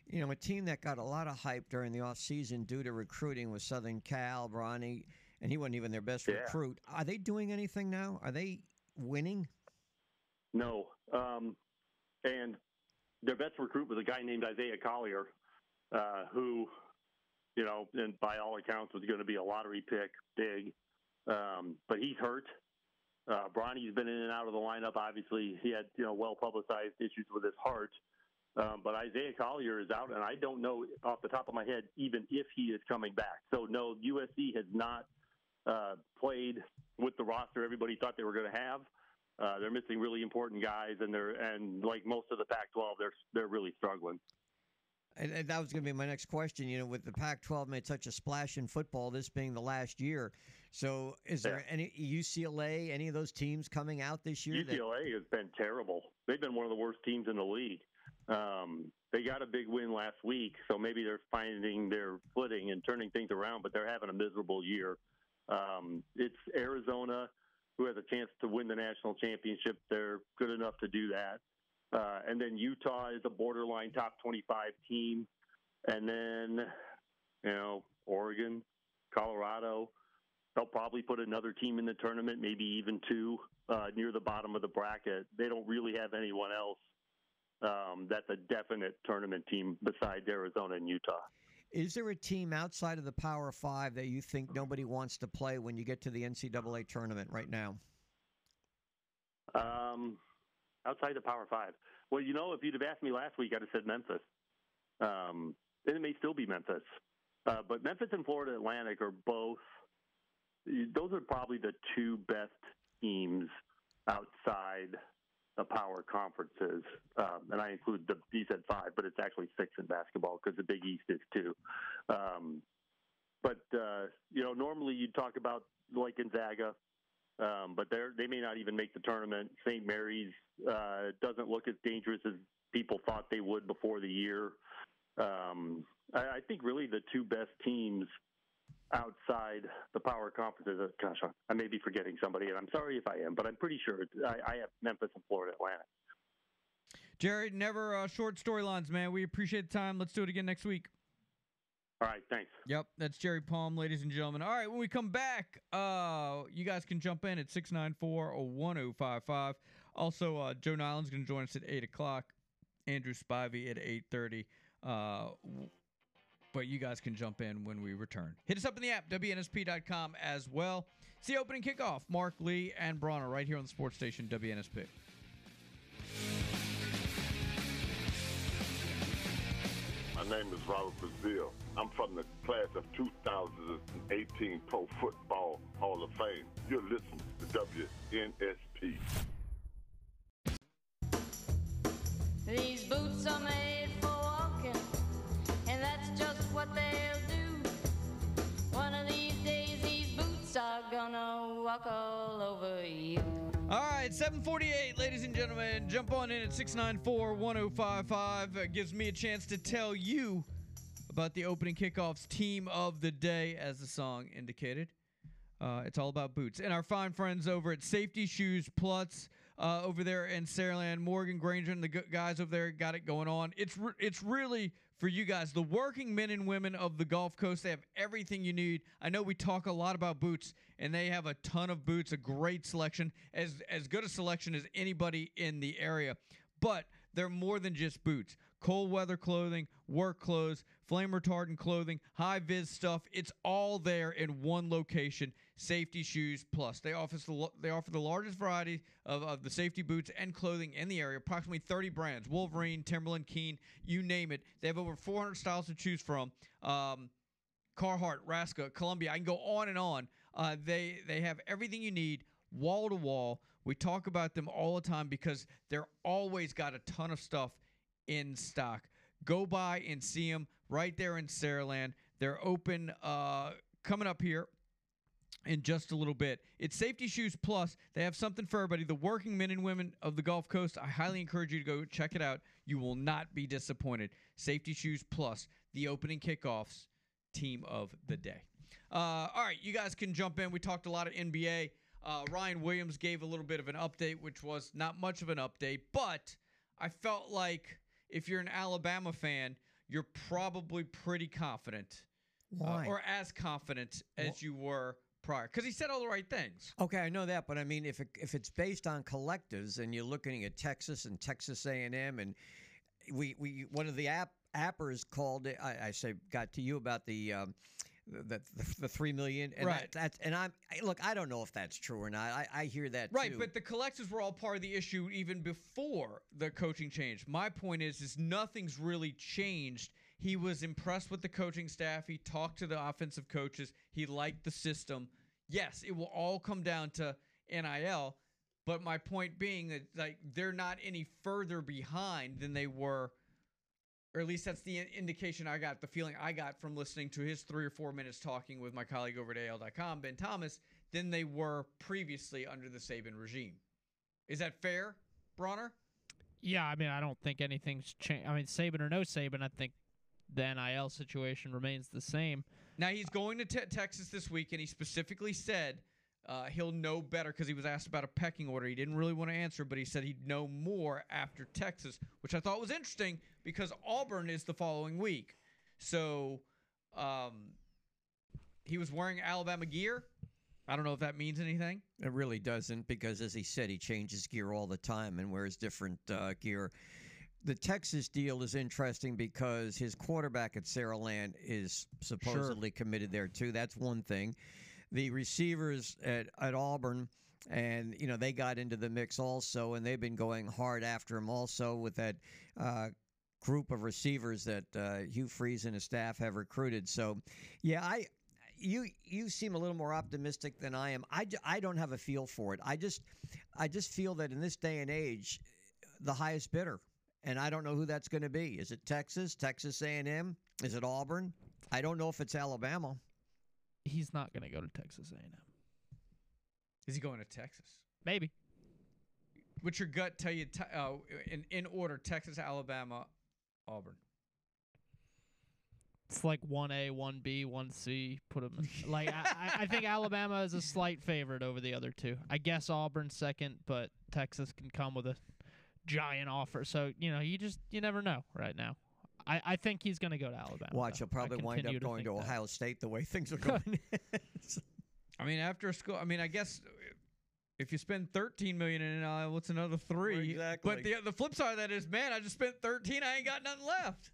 S3: you know, a team that got a lot of hype during the offseason due to recruiting was Southern Cal, Bronny, and he wasn't even their best
S15: Yeah.
S3: recruit. Are they doing anything now? Are they winning?
S15: No, um, and their best recruit was a guy named Isaiah Collier, uh, who, you know, and by all accounts was going to be a lottery pick, big, um, but he's hurt. Uh, Bronny's been in and out of the lineup. Obviously, he had you know well publicized issues with his heart. Um, but Isaiah Collier is out, and I don't know off the top of my head even if he is coming back. So no, USC has not uh, played with the roster everybody thought they were going to have. Uh, they're missing really important guys, and they're and like most of the Pac-12, they're they're really struggling.
S3: And, and that was going to be my next question. You know, with the Pac-12 made such a splash in football, this being the last year. So, is there any UCLA, any of those teams coming out this year? that-
S15: UCLA has been terrible. They've been one of the worst teams in the league. Um, they got a big win last week, so maybe they're finding their footing and turning things around, but they're having a miserable year. Um, it's Arizona who has a chance to win the national championship. They're good enough to do that. Uh, and then Utah is a borderline top 25 team. And then, you know, Oregon, Colorado, they'll probably put another team in the tournament, maybe even two uh, near the bottom of the bracket. They don't really have anyone else um, that's a definite tournament team besides Arizona and Utah.
S3: Is there a team outside of the Power Five that you think nobody wants to play when you get to the NCAA tournament right now?
S15: Um, outside the Power Five. Well, you know, if you'd have asked me last week, I'd have said Memphis. Um, and it may still be Memphis. Uh, but Memphis and Florida Atlantic are both, those are probably the two best teams outside the power conferences. Um, and I include the, you said five, but it's actually six in basketball because the Big East is two. Um, but, uh, you know, normally you'd talk about like Gonzaga, um, but they're they may not even make the tournament. St. Mary's uh, doesn't look as dangerous as people thought they would before the year. Um, I, I think really the two best teams outside the power conferences. Gosh, I may be forgetting somebody, and I'm sorry if I am, but I'm pretty sure I, I have Memphis and Florida Atlantic.
S2: Jared, never uh, short storylines, man. We appreciate the time. Let's do it again next week.
S15: All right, thanks.
S2: Yep, that's Jerry Palm, ladies and gentlemen. All right, when we come back, uh, you guys can jump in at 694-1055. Also, uh, Joe Niland's going to join us at 8 o'clock. Andrew Spivey at 8.30. Uh, but you guys can jump in when we return. Hit us up in the app, WNSP.com as well. It's the opening kickoff. Mark Lee and Bronner right here on the sports station, WNSP.
S16: My name is Robert Brazile. I'm from the class of 2018 Pro Football Hall of Fame. You're listening to WNSP.
S17: These boots are made for walking, and that's just what they'll do. One of these days, these boots are gonna walk all over you.
S2: All right, 748, ladies and gentlemen. Jump on in at 694-1055. Uh, gives me a chance to tell you about the opening kickoffs team of the day, as the song indicated. Uh, it's all about boots. And our fine friends over at Safety Shoes Plus uh, over there in Saraland, Morgan Granger and the guys over there got it going on. It's re- it's really for you guys, the working men and women of the Gulf Coast. They have everything you need. I know we talk a lot about boots, and they have a ton of boots, a great selection, as as good a selection as anybody in the area. But they're more than just boots. Cold weather clothing, work clothes, flame retardant clothing, high vis stuff. It's all there in one location. Safety Shoes Plus. They offer the they offer the largest variety of, of the safety boots and clothing in the area. Approximately 30 brands: Wolverine, Timberland, Keen, you name it. They have over 400 styles to choose from. Um, Carhartt, Raska, Columbia. I can go on and on. Uh, they they have everything you need, wall to wall. We talk about them all the time because they're always got a ton of stuff in stock. Go by and see them right there in Saraland. They're open uh, coming up here in just a little bit. It's Safety Shoes Plus. They have something for everybody. The working men and women of the Gulf Coast. I highly encourage you to go check it out. You will not be disappointed. Safety Shoes Plus, the opening kickoffs team of the day. Uh, all right, you guys can jump in. We talked a lot of NBA. Uh, Ryan Williams gave a little bit of an update, which was not much of an update, but I felt like if you're an Alabama fan, you're probably pretty confident. uh,
S3: Why?
S2: or as confident as you were prior. Because he said all the right things.
S3: Okay, I know that, but I mean, if it, if it's based on collectives and you're looking at Texas and Texas A&M, and we we one of the app appers called it. I, I say got to you about the um, the, the, the three million, and
S2: Right.
S3: That, and I'm look. I don't know if that's true or not. I, I hear that
S2: Right,
S3: too.
S2: but the collectives were all part of the issue even before the coaching change. My point is, is nothing's really changed. He was impressed with the coaching staff. He talked to the offensive coaches. He liked the system. Yes, it will all come down to NIL, but my point being that like they're not any further behind than they were, or at least that's the indication I got, the feeling I got from listening to his three or four minutes talking with my colleague over at AL.com, Ben Thomas, than they were previously under the Saban regime. Is that fair, Bronner?
S4: Yeah, I mean, I don't think anything's changed. I mean, Saban or no Saban, I think the NIL situation remains the same.
S2: Now he's going to te- Texas this week, and he specifically said uh, he'll know better because he was asked about a pecking order. He didn't really want to answer, but he said he'd know more after Texas, which I thought was interesting because Auburn is the following week. So um, he was wearing Alabama gear. I don't know if that means anything.
S3: It really doesn't because, as he said, he changes gear all the time and wears different uh, gear. The Texas deal is interesting because his quarterback at Saraland is supposedly committed there too. That's one thing. The receivers at, at Auburn, and you know they got into the mix also, and they've been going hard after him also with that uh, group of receivers that uh, Hugh Freeze and his staff have recruited. So, yeah, I you you seem a little more optimistic than I am. I, I don't have a feel for it. I just I just feel that in this day and age, the highest bidder, and I don't know who that's going to be. Is it Texas, Texas A&M? Is it Auburn? I don't know if it's Alabama.
S4: He's not going to go to Texas A&M.
S2: Is he going to Texas?
S4: Maybe.
S2: What's your gut tell you? Te- uh, in in order: Texas, Alabama, Auburn.
S4: It's like one A, one B, one C. Put them like I, I- I think Alabama is a slight favorite over the other two. I guess Auburn second, but Texas can come with a giant offer. So you know, you just you never know right now. I, I think he's going to go to Alabama.
S3: Watch,
S4: though.
S3: he'll probably wind up going to
S4: think that.
S3: Ohio State the way things are going.
S2: I mean, after school. I mean, I guess if you spend thirteen million in NIL, what's another three?
S3: Exactly.
S2: But the the flip side of that is, man, I just spent thirteen. I ain't got nothing left.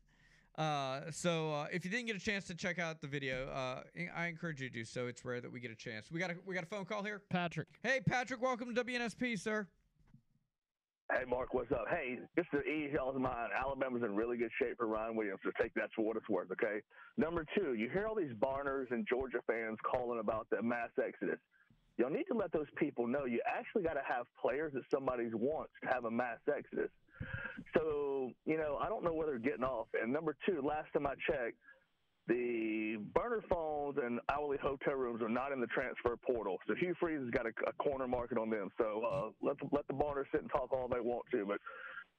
S2: Uh, so uh, if you didn't get a chance to check out the video, uh, I encourage you to do so. It's rare that we get a chance. We got a we got a phone call here.
S4: Patrick.
S2: Hey, Patrick. Welcome to WNSP, sir.
S18: Hey, Mark, what's up? Hey, just to ease y'all's mind, Alabama's in really good shape for Ryan Williams, so take that for what it's worth, okay? Number two, you hear all these Barners and Georgia fans calling about the mass exodus. Y'all need to let those people know you actually got to have players that somebody wants to have a mass exodus. So, you know, I don't know where they're getting off. And number two, last time I checked, the burner phones and hourly hotel rooms are not in the transfer portal. So Hugh Freeze has got a, a corner market on them. So uh, let the, let the Barners sit and talk all they want to, but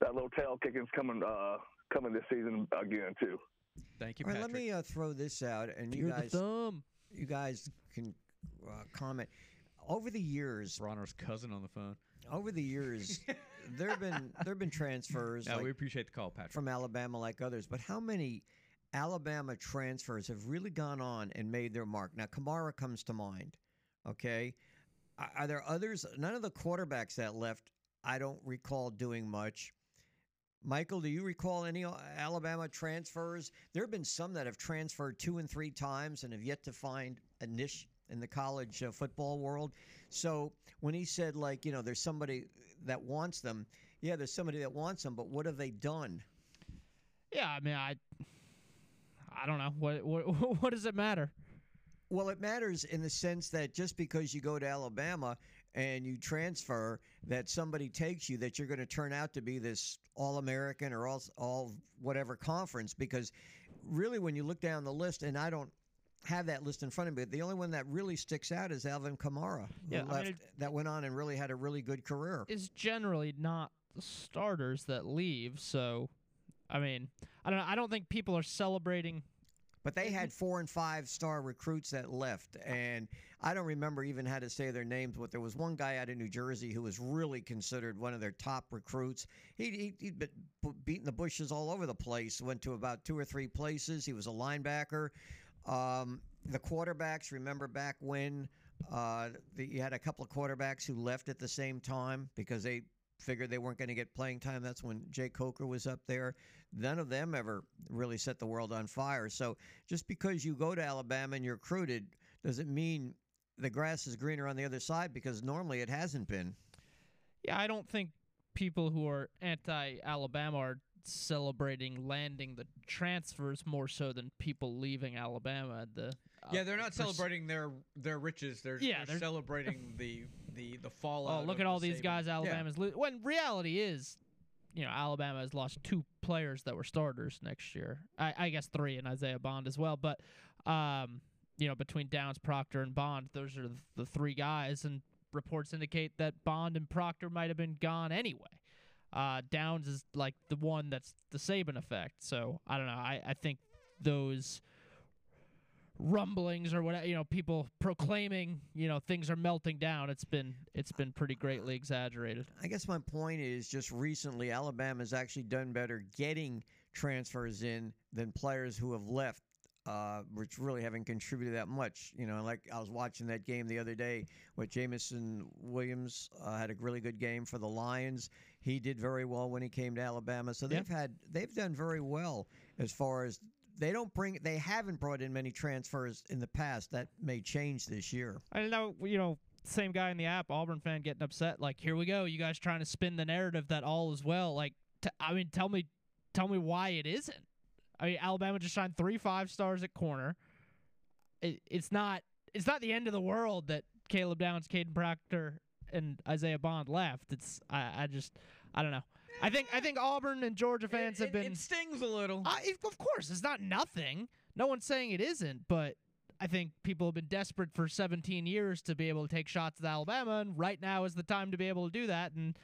S18: that little tail kicking's coming uh, coming this season again too.
S2: Thank you,
S3: All right, let me uh, throw this out, and you
S4: You're the
S3: guys,
S4: thumb.
S3: you guys can uh, comment. Over the years,
S2: Bronner's cousin on the phone.
S3: Over the years, there've been there've been transfers.
S2: Yeah,
S3: like,
S2: we appreciate the call, Patrick.
S3: from Alabama, like others. But how many Alabama transfers have really gone on and made their mark? Now, Kamara comes to mind. Okay, are, there others? None of the quarterbacks that left, I don't recall doing much. Michael, do you recall any uh, Alabama transfers? There have been some that have transferred two and three times and have yet to find a niche in the college uh, football world. So when he said, like, you know, there's somebody that wants them, yeah, there's somebody that wants them, but what have they done?
S4: Yeah, I mean, I, I don't know what what what does it matter?
S3: Well, it matters in the sense that just because you go to Alabama and you transfer, that somebody takes you, that you're going to turn out to be this all American or all, all whatever conference. Because really, when you look down the list, and I don't have that list in front of me, the only one that really sticks out is Alvin Kamara, who
S4: Yeah, I mean, it-
S3: that went on and really had a really good career.
S4: It's generally not the starters that leave. So, I mean, I don't know. I don't think people are celebrating.
S3: But they had four and five star recruits that left, and I don't remember even how to say their names. But there was one guy out of New Jersey who was really considered one of their top recruits. He he he'd been beating the bushes all over the place. Went to about two or three places. He was a linebacker. Um, the quarterbacks, remember back when uh, the, you had a couple of quarterbacks who left at the same time because they figured they weren't going to get playing time. That's when Jake Coker was up there. None of them ever really set the world on fire. So just because you go to Alabama and you're recruited doesn't mean the grass is greener on the other side because normally it hasn't been.
S4: Yeah, I don't think people who are anti-Alabama are celebrating landing the transfers more so than people leaving Alabama. The uh,
S2: Yeah, they're not
S4: pers-
S2: celebrating their their riches. They're,
S4: Yeah,
S2: they're,
S4: they're-
S2: celebrating the the the fallout.
S4: Oh, look at all
S2: the
S4: these guys
S2: Yeah.
S4: Alabama's lo- when reality is, you know, Alabama has lost two players that were starters next year. I, I guess three and Isaiah Bond as well. But um, you know, between Downs, Proctor, and Bond, those are the three guys, and reports indicate that Bond and Proctor might have been gone anyway. Uh, Downs is like the one that's the Saban effect. So I don't know. I, I think those rumblings or whatever you know people proclaiming you know things are melting down it's been it's been pretty greatly exaggerated
S3: I guess my point is just recently Alabama's actually done better getting transfers in than players who have left, uh, which really haven't contributed that much. You know, like I was watching that game the other day with Jameson Williams uh, had a really good game for the Lions. He did very well when he came to Alabama. So they've had they've done very well as far as they don't bring they haven't brought in many transfers in the past. That may change this year.
S4: i know you know same guy in the app auburn fan getting upset like here we go you guys trying to spin the narrative that all is well. Like t- I mean tell me tell me why it isn't. I mean alabama just signed three five stars at corner. It, it's not it's not the end of the world that caleb downs kadyn proctor and isaiah bond left. It's i, I just i don't know I think I think Auburn and Georgia fans have been.
S2: It stings a little.
S4: I, of course, it's not nothing. No one's saying it isn't, but I think people have been desperate for 17 years to be able to take shots at Alabama, and right now is the time to be able to do that. And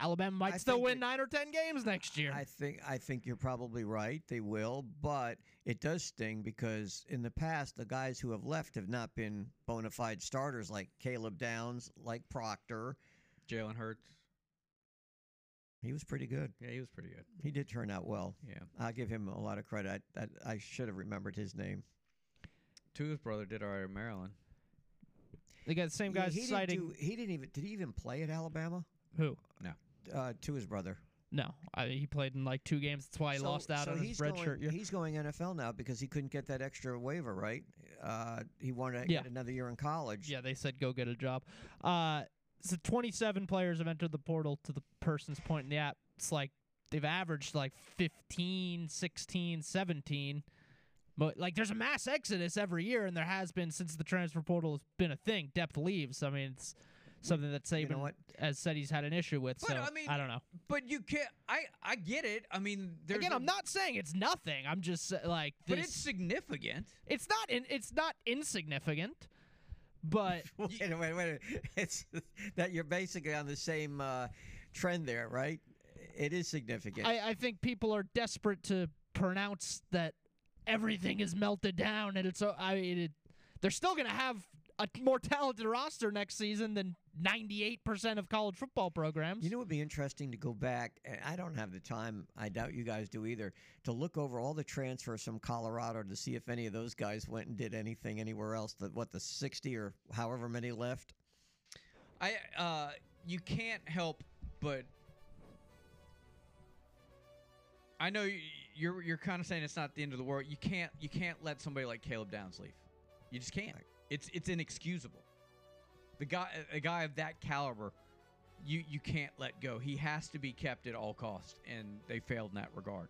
S4: Alabama might
S3: I
S4: still
S3: think
S4: win nine or ten games next year.
S3: I think I think you're probably right. They will, but it does sting because in the past the guys who have left have not been bona fide starters like Caleb Downs, like Proctor.
S2: Jalen Hurts.
S3: He was pretty good.
S2: Yeah, he was pretty good.
S3: He did turn out well.
S2: Yeah.
S3: I'll give him a lot of credit. I, I, I should have remembered his name.
S2: Tua's brother did all right in Maryland.
S4: They got the same
S3: Yeah,
S4: guys
S3: he
S4: citing.
S3: Didn't do, he didn't even. Did he even play at Alabama?
S4: Who?
S2: No.
S3: Uh, to his brother.
S4: No, I, he played in like two games. That's why he
S3: So-
S4: lost out
S3: so
S4: on his
S3: he's
S4: red
S3: going,
S4: shirt year.
S3: He's going NFL now because he couldn't get that extra waiver, right? Uh, he wanted to
S4: Yeah.
S3: get another year in college.
S4: Yeah, they said go get a job. Uh, so 27 players have entered the portal to the person's point in the app. It's like they've averaged like 15, 16, 17. But like there's a mass exodus every year, and there has been since the transfer portal has been a thing. Depth leaves. I mean, it's something that Saban has said he's had an issue with.
S2: But,
S4: so
S2: I mean, I
S4: don't know.
S2: But you can't. I I get it. I mean, there's
S4: Again,
S2: i
S4: I'm not saying it's nothing. I'm just like,
S2: But it's significant.
S4: It's not. In, it's not insignificant. But
S3: wait, minute, wait. It's that you're basically on the same uh, trend there, right? It is significant.
S4: I, I think people are desperate to pronounce that everything is melted down, and it's. so- I mean, it, they're still going to have a more talented roster next season than 98% of college football programs.
S3: You know, it would be interesting to go back. and I don't have the time. I doubt you guys do either. To look over all the transfers from Colorado to see if any of those guys went and did anything anywhere else. That what the sixty or however many left.
S2: I uh, you can't help but. I know you- you're you're kind of saying it's not the end of the world. You can't you can't let somebody like Caleb Downs leave. You just can't. It's it's inexcusable. The guy a guy of that caliber, you you can't let go. He has to be kept at all costs, and they failed in that regard.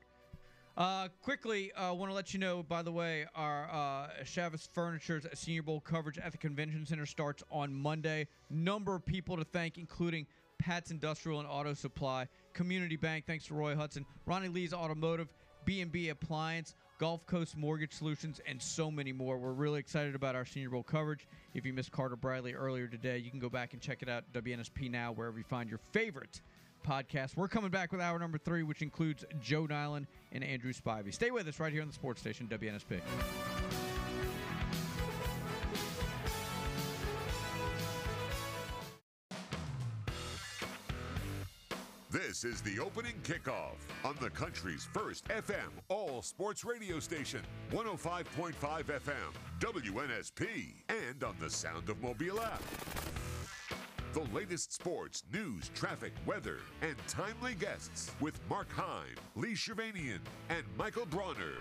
S2: Uh, quickly, I uh, want to let you know, by the way, our uh, Chavez Furniture's Senior Bowl coverage at the Convention Center starts on Monday. Number of people to thank, including Pat's Industrial and Auto Supply, Community Bank, thanks to Roy Hudson, Ronnie Lee's Automotive, B&B Appliance, Gulf Coast Mortgage Solutions, and so many more. We're really excited about our Senior Bowl coverage. If you missed Carter Bradley earlier today, you can go back and check it out WNSP Now, wherever you find your favorite podcast. We're coming back with hour number three, which includes Joe Niland and Andrew Spivey. Stay with us right here on the sports station, WNSP.
S1: This is the opening kickoff on the country's first FM all sports radio station, 105.5 FM, WNSP, and on the Sound of Mobile app. The latest sports, news, traffic, weather, and timely guests with Mark Heim, Lee Shervanian, and Michael Bronner.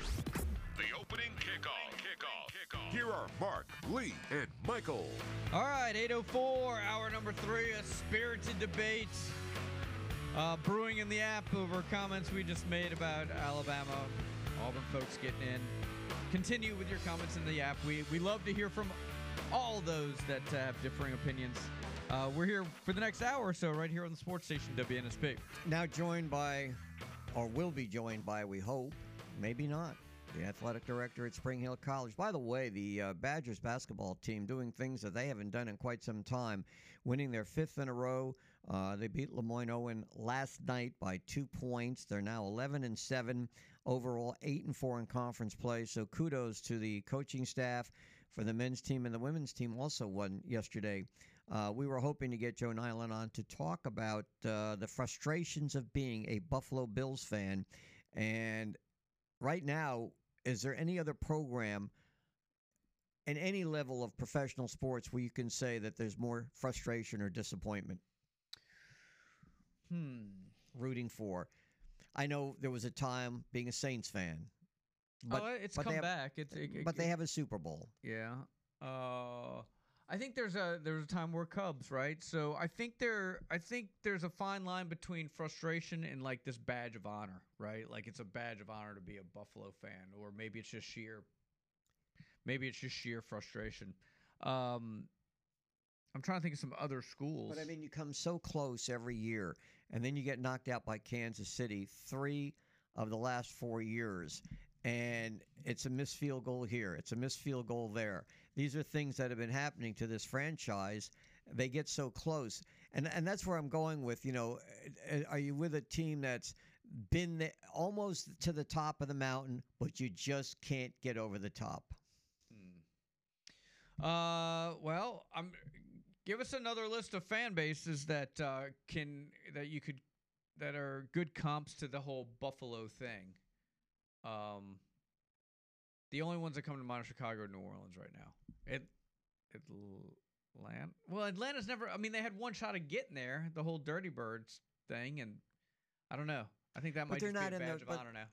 S1: The opening kickoff. Kickoff. Kickoff. Here are Mark, Lee, and Michael.
S2: All right, 804, hour number three, a spirited debate uh, brewing in the app over comments we just made about Alabama. Auburn folks getting in. Continue with your comments in the app. We, we love to hear from all those that uh, have differing opinions. Uh, we're here for the next hour or so, right here on the sports station WNSP.
S3: Now joined by, or will be joined by, we hope, maybe not, the athletic director at Spring Hill College. By the way, the uh, Badgers basketball team doing things that they haven't done in quite some time, winning their fifth in a row. Uh, they beat Lemoyne Owen last night by two points. They're now 11 and seven overall, eight and four in conference play. So kudos to the coaching staff for the men's team and the women's team. Also won yesterday. Uh, we were hoping to get Joe Niland on to talk about uh, the frustrations of being a Buffalo Bills fan. And right now, is there any other program in any level of professional sports where you can say that there's more frustration or disappointment?
S2: Hmm.
S3: Rooting for. I know there was a time being a Saints fan.
S2: oh, it's
S3: but
S2: come
S3: they have,
S2: back. It's, it,
S3: but they have a Super Bowl.
S2: Yeah. Uh, I think there's a there's a time where Cubs, right? So I think there I think there's a fine line between frustration and like this badge of honor, right? Like it's a badge of honor to be a Buffalo fan, or maybe it's just sheer maybe it's just sheer frustration. Um, I'm trying to think of some other schools.
S3: But I mean, you come so close every year, and then you get knocked out by Kansas City three of the last four years. And it's a missed field goal here, it's a missed field goal there. These are things that have been happening to this franchise. They get so close. And, and that's where I'm going with, you know, are you with a team that's been the, almost to the top of the mountain, but you just can't get over the top?
S2: Uh, well, I'm. Give us another list of fan bases that uh, can that you could that are good comps to the whole Buffalo thing. Um, the only ones that come to mind are Chicago and New Orleans right now. It, Atlanta. Well, Atlanta's never. I mean, they had one shot of getting there. The whole Dirty Birds thing, and I don't know. I think that
S3: But
S2: might be
S3: not
S2: a
S3: in the-
S2: badge of honor now.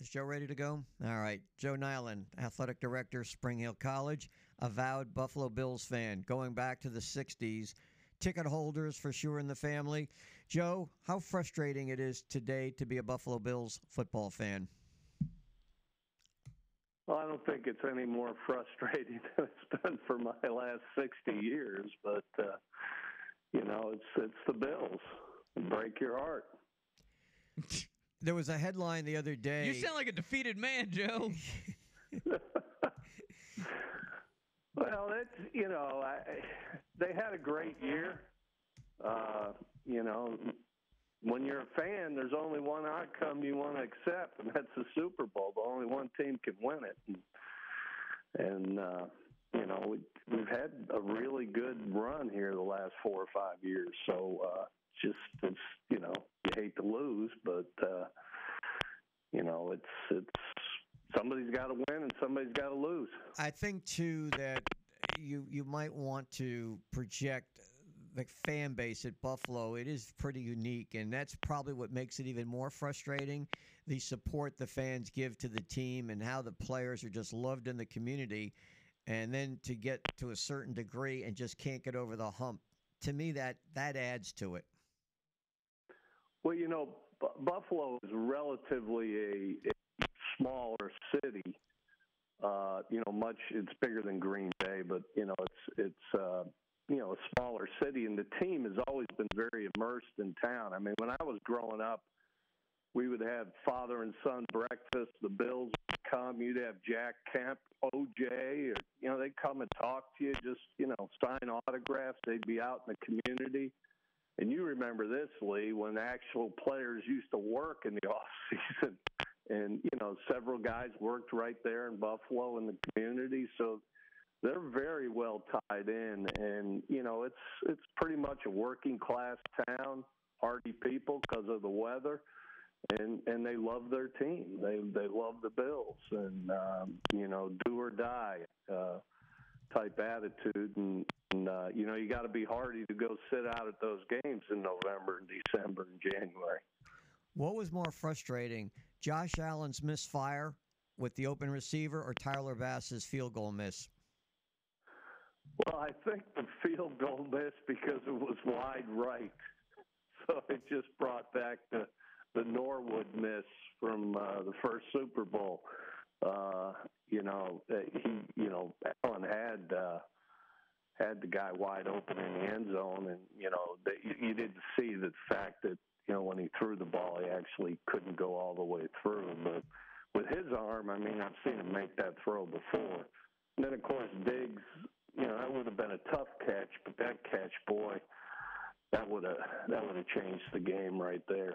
S3: Is Joe ready to go? All right. Joe Niland, athletic director, Spring Hill College, avowed Buffalo Bills fan, going back to the 60s. Ticket holders for sure in the family. Joe, how frustrating it is today to be a Buffalo Bills football fan.
S12: Well, I don't think it's any more frustrating than it's been for my last 60 years, but uh, you know, it's it's the Bills. Break your heart.
S3: There was a headline the other day.
S2: You sound like a defeated man, Joe.
S12: Well, it's you know, I, they had a great year. Uh, you know, when you're a fan, there's only one outcome you want to accept, and that's the Super Bowl. But only one team can win it, and, and uh, you know, we, we've had a really good run here the last four or five years. So uh, just it's you know, you hate to lose, but uh, you know, it's it's somebody's got to win and somebody's got to lose.
S3: I think too that you you might want to project the fan base at Buffalo. It is pretty unique, and that's probably what makes it even more frustrating. The support the fans give to the team and how the players are just loved in the community, and then to get to a certain degree and just can't get over the hump. To me, that that adds to it.
S12: Well, you know, Buffalo is relatively a smaller city. Uh, you know, much it's bigger than Green Bay, but you know, it's it's uh, you know a smaller city, and the team has always been very immersed in town. I mean, when I was growing up, we would have father and son breakfast. The Bills would come. You'd have Jack Kemp, OJ, or you know, they'd come and talk to you, just you know, sign autographs. They'd be out in the community. And you remember this, Lee, when actual players used to work in the off season, and you know several guys worked right there in Buffalo in the community, so they're very well tied in. And you know it's it's pretty much a working class town, hardy people because of the weather, and and they love their team. They they love the Bills, and um, you know do or die. Uh, type attitude, and, and uh, you know you got to be hardy to go sit out at those games in November and December and January.
S3: What was more frustrating, Josh Allen's misfire with the open receiver or Tyler Bass's field goal miss?
S12: Well, I think the field goal miss because it was wide right, so it just brought back the the Norwood miss from uh, the first Super Bowl. Uh, you know, uh, he, you know, Allen had uh, had the guy wide open in the end zone, and you know, you didn't see the fact that you know when he threw the ball, he actually couldn't go all the way through. But with his arm, I mean, I've seen him make that throw before. And then of course Diggs, you know, that would have been a tough catch, but that catch, boy, that would have that would have changed the game right there.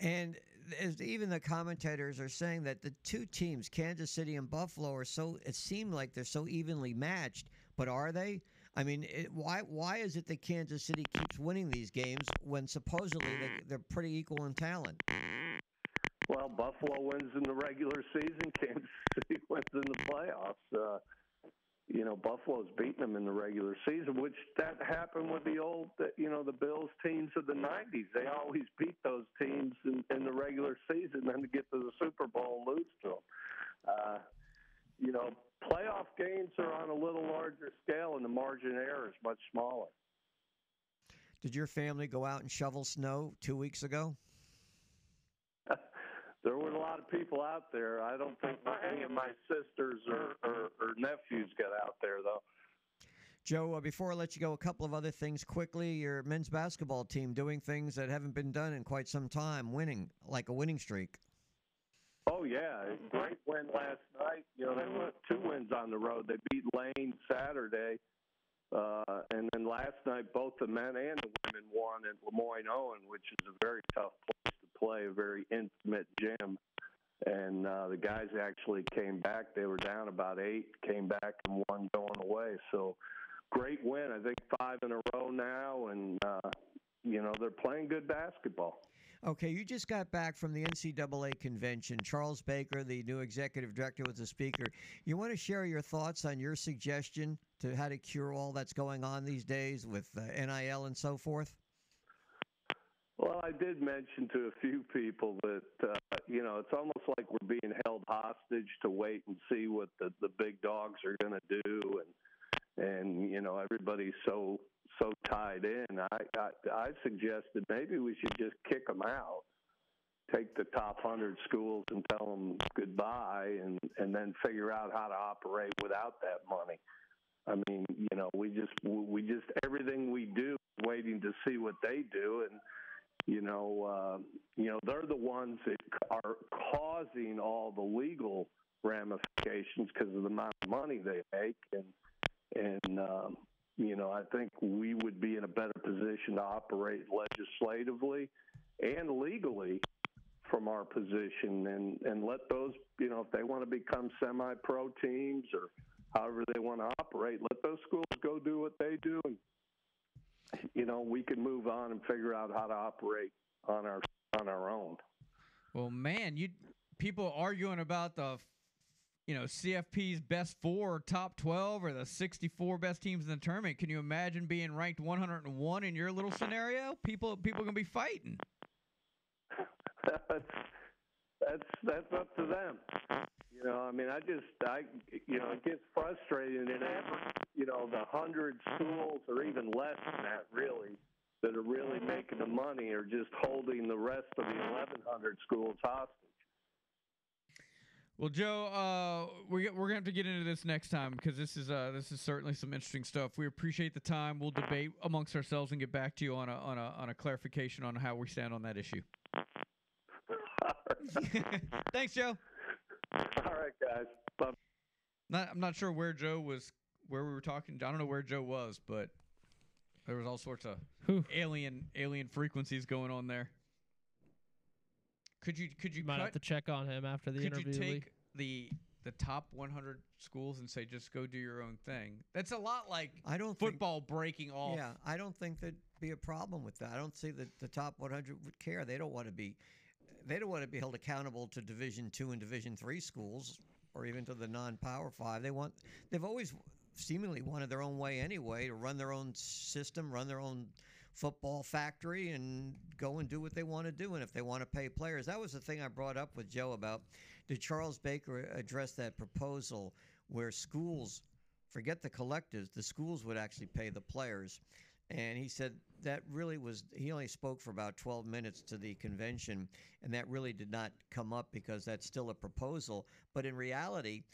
S3: And as even the commentators are saying that the two teams, Kansas City and Buffalo, are so it seemed like they're so evenly matched, but are they? I mean, it, why why is it that Kansas City keeps winning these games when supposedly they, they're pretty equal in talent?
S12: Well, Buffalo wins in the regular season. Kansas City wins in the playoffs. Uh, you know, Buffalo's beaten them in the regular season, which that happened with the old, you know, the Bills teams of the '90s. They always beat those teams in, in the regular season, then to get to the Super Bowl lose to them. Uh, you know, playoff games are on a little larger scale, and the margin of error is much smaller.
S3: Did your family go out and shovel snow two weeks ago?
S12: there were a lot of people out there. I don't think my, any of my sisters or, or, or nephews got out there, though.
S3: Joe, uh, before I let you go, a couple of other things quickly. Your men's basketball team doing things that haven't been done in quite some time, winning like a winning streak.
S12: Oh yeah, great win last night. You know they went two wins on the road. They beat Lane Saturday, uh, and then last night both the men and the women won at Lemoyne Owen, which is a very tough place to play, a very intimate gym. And uh, the guys actually came back. They were down about eight, came back and won going away. So great win. I think five in a row now, and uh, you know they're playing good basketball.
S3: Okay, you just got back from the NCAA convention. Charles Baker, the new executive director, was the speaker. You want to share your thoughts on your suggestion to how to cure all that's going on these days with uh, NIL and so forth?
S12: Well, I did mention to a few people that uh, you know it's almost like we're being held hostage to wait and see what the the big dogs are going to do, and and you know everybody's so so tied in. I, I I suggested maybe we should just kick them out, take the top hundred schools and tell them goodbye, and and then figure out how to operate without that money. I mean, you know, we just we just everything we do waiting to see what they do, and you know, uh, you know, they're the ones that are causing all the legal ramifications because of the amount of money they make, and and um, you know, I think we would be in a better position to operate legislatively and legally from our position and and let those you know if they want to become semi pro teams or however they want to operate let those schools go do what they do. And you know we can move on and figure out how to operate on our on our own.
S2: Well man you people arguing about the you know CFP's best four, top twelve, or the sixty-four best teams in the tournament. Can you imagine being ranked one hundred and one in your little scenario? People, people gonna be fighting.
S12: that's that's that's up to them. You know, I mean, I just, I, you know, it gets frustrating in every, you know, the hundred schools or even less than that, really, that are really making the money are just holding the rest of the eleven hundred schools hostage.
S2: Well, Joe, uh, we, we're gonna have to get into this next time because this is uh, this is certainly some interesting stuff. We appreciate the time. We'll debate amongst ourselves and get back to you on a on a on a clarification on how we stand on that issue. Thanks, Joe.
S12: All right, guys. Bye.
S2: Not, I'm not sure where Joe was, where we were talking. I don't know where Joe was, but there was all sorts of alien alien frequencies going on there. Could you could you
S4: Might
S2: cut,
S4: have to check on him after the
S2: could
S4: interview.
S2: you
S4: Lee.
S2: take the the top 100 schools and say just go do your own thing? That's a lot like
S3: I don't
S2: football breaking off.
S3: Yeah, I don't think there'd be a problem with that. I don't see that the top 100 would care. They don't want to be, they don't want to be held accountable to Division two and Division three schools, or even to the non-Power Five. They want. They've always seemingly wanted their own way anyway to run their own system, run their own football factory, and go and do what they want to do. And if they want to pay players, that was the thing I brought up with Joe about did Charles Baker address that proposal where schools, forget the collectives, the schools would actually pay the players. And he said that really was, he only spoke for about 12 minutes to the convention, and that really did not come up because that's still a proposal. But in reality,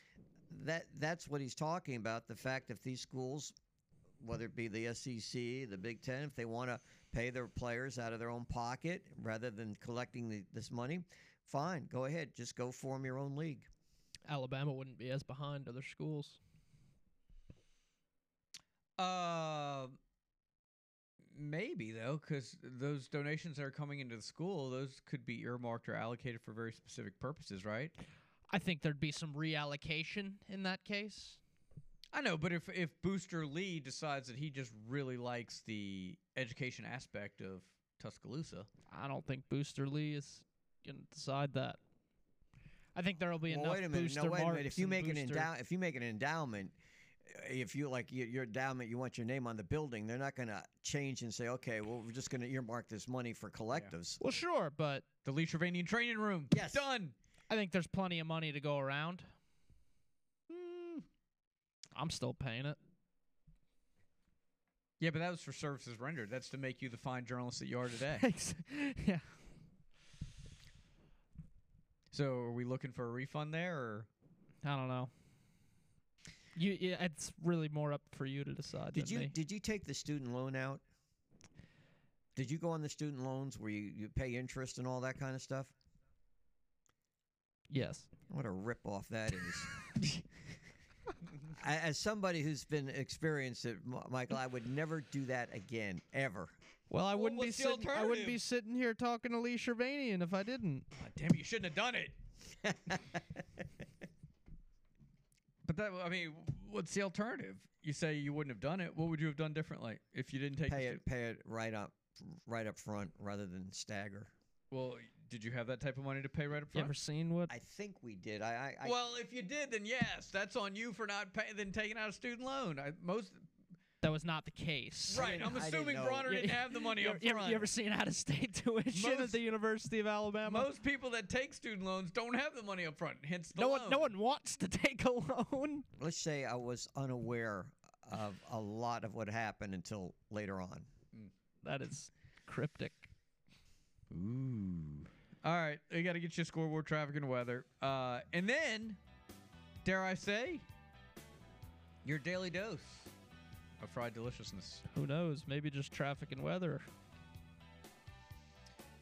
S3: that that's what he's talking about the fact if these schools, whether it be the SEC, the Big Ten, if they want to pay their players out of their own pocket rather than collecting the, this money, fine, go ahead. Just go form your own league.
S4: Alabama wouldn't be as behind other schools.
S2: Uh, maybe though, because those donations that are coming into the school, those could be earmarked or allocated for very specific purposes, right?
S4: I think there'd be some reallocation in that case.
S2: I know, but if if Booster Lee decides that he just really likes the education aspect of Tuscaloosa,
S4: I don't think Booster Lee is going to decide that. I think there'll be
S3: Well,
S4: enough
S3: wait a minute.
S4: booster
S3: No, wait a minute. If you
S4: and
S3: make an endow- if you make an endowment, uh, if you like your, your endowment, you want your name on the building. They're not going to change and say, okay, well, we're just going to earmark this money for collectives.
S4: Well, sure, but
S2: the Lee Trevanian training room,
S3: yes,
S2: done.
S4: I think there's plenty of money to go around. I'm still paying it.
S2: Yeah, but that was for services rendered. That's to make you the fine journalist that you are today.
S4: yeah.
S2: So, are we looking for a refund there, or
S4: I don't know. You, yeah, it's really more up for you to decide.
S3: Did
S4: than
S3: you
S4: me.
S3: did you take the student loan out? Did you go on the student loans where you, you pay interest and all that kind of stuff?
S4: Yes.
S3: What a rip off that is. A- As somebody who's been experienced it, Michael, I would never do that again, ever.
S4: Well, I wouldn't be sitting. I wouldn't be sitting here talking to Lee Shirvanian if I didn't.
S2: Ah, damn it, you shouldn't have done it. but that, I mean, what's the alternative? You say you wouldn't have done it. What would you have done differently if you didn't take
S3: pay it, pay it right up, right up front rather than stagger.
S2: Well, did you have that type of money to pay right up
S4: You
S2: front?
S4: ever seen what?
S3: I think we did. I, I, I
S2: well, if you did, then yes, that's on you for not paying, then taking out a student loan. I, most
S4: That was not the case.
S2: right. I'm assuming Bronner didn't have the money
S4: you,
S2: up
S4: you ever,
S2: front.
S4: you ever seen out of state tuition at the University of Alabama?
S2: Most people that take student loans don't have the money up front. Hence the
S4: no
S2: loan.
S4: one, no one wants to take a loan.
S3: let's say I was unaware of a lot of what happened until later on.
S4: That is cryptic.
S2: Ooh. All right, we got to get you scoreboard, traffic, and weather, uh, and then, dare I say, your daily dose of fried deliciousness.
S4: Who knows? Maybe just traffic and weather.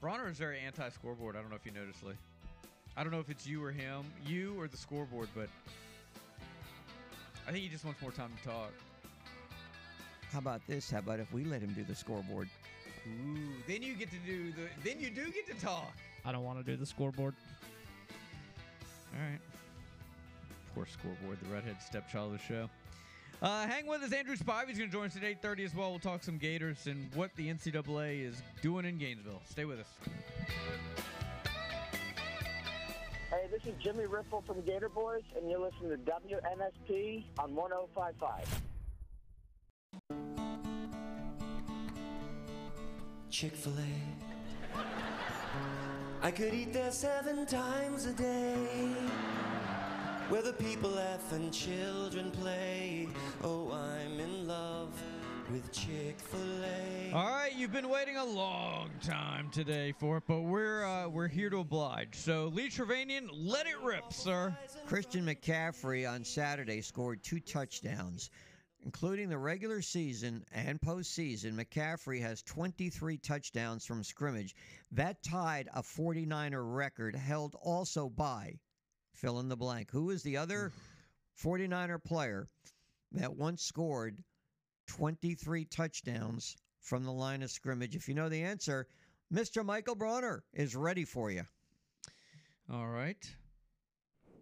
S2: Bronner is very anti-scoreboard. I don't know if you noticed, Lee. I don't know if it's you or him, you or the scoreboard, but I think he just wants more time to talk.
S3: How about this? How about if we let him do the scoreboard?
S2: Ooh, then you get to do the. Then you do get to talk.
S4: I don't want to do the scoreboard.
S2: All right. Poor scoreboard, the redhead stepchild of the show. Uh, hang with us. Andrew Spivey's going to join us at 8.30 as well. We'll talk some Gators and what the NCAA is doing in Gainesville. Stay with us.
S19: Hey, this is Jimmy Ripple from Gator Boys, and you're listening to WNSP on 1055.
S20: Chick fil A. I could eat there seven times a day. Where the people laugh and children play. Oh, I'm in love with Chick fil A.
S2: All right, you've been waiting a long time today for it, but we're uh, we're here to oblige. So, Lee Trevanian, let it rip, sir.
S3: Christian McCaffrey on Saturday scored two touchdowns. Including the regular season and postseason, McCaffrey has 23 touchdowns from scrimmage. That tied a 49er record held also by fill in the blank. Who is the other 49er player that once scored 23 touchdowns from the line of scrimmage? If you know the answer, Mr. Michael Bronner is ready for you.
S2: All right.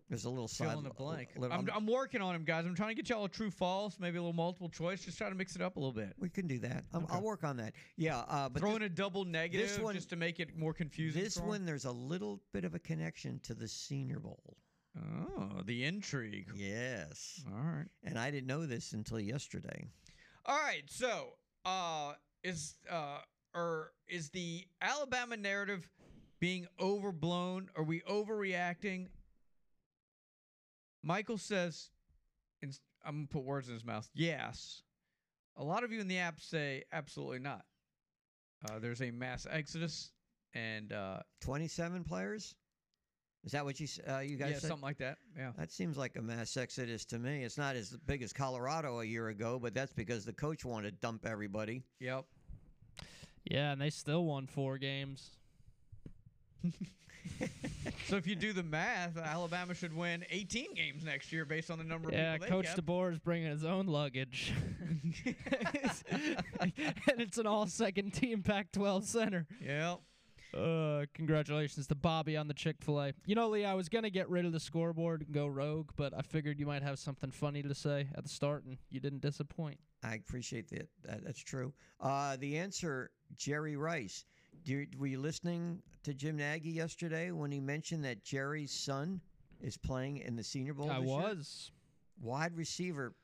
S3: There's a little
S2: Fill
S3: side
S2: in the blank.
S3: little-
S2: I'm, I'm working on him, guys. I'm trying to get y'all a true false, maybe a little multiple choice. Just trying to mix it up a little bit.
S3: We can do that. I'm, I'll work on that. Yeah, uh, but
S2: Throw
S3: this-
S2: in a double negative
S3: this one-
S2: just to make it more confusing.
S3: This one, there's a little bit of a connection to the Senior Bowl.
S2: Oh, the intrigue.
S3: Yes.
S2: All right.
S3: And I didn't know this until yesterday.
S2: All right. So, uh, is uh, or is the Alabama narrative being overblown? Are we overreacting? Michael says, and I'm gonna put words in his mouth. Yes. A lot of you in the app say absolutely not. Uh, there's a mass exodus, and uh,
S3: 27 players? Is that what you s- uh, you guys
S2: yeah,
S3: said?
S2: something like that. Yeah.
S3: That seems like a mass exodus to me. It's not as big as Colorado a year ago, but that's because the coach wanted to dump everybody.
S2: Yep.
S4: Yeah, and they still won four games.
S2: So if you do the math, Alabama should win 18 games next year based on the number of
S4: Yeah,
S2: people they
S4: Coach
S2: kept.
S4: DeBoer is bringing his own luggage, and it's an all-second team Pac-12 center.
S2: Yep.
S4: Uh, congratulations to Bobby on the Chick Fil A. You know, Lee, I was gonna get rid of the scoreboard and go rogue, but I figured you might have something funny to say at the start, and you didn't disappoint.
S3: I appreciate that. that that's true. Uh, the answer, Jerry Rice. Do you, were you listening to Jim Nagy yesterday when he mentioned that Jerry's son is playing in the Senior Bowl?
S4: I
S3: this year?
S4: was.
S3: Wide receiver,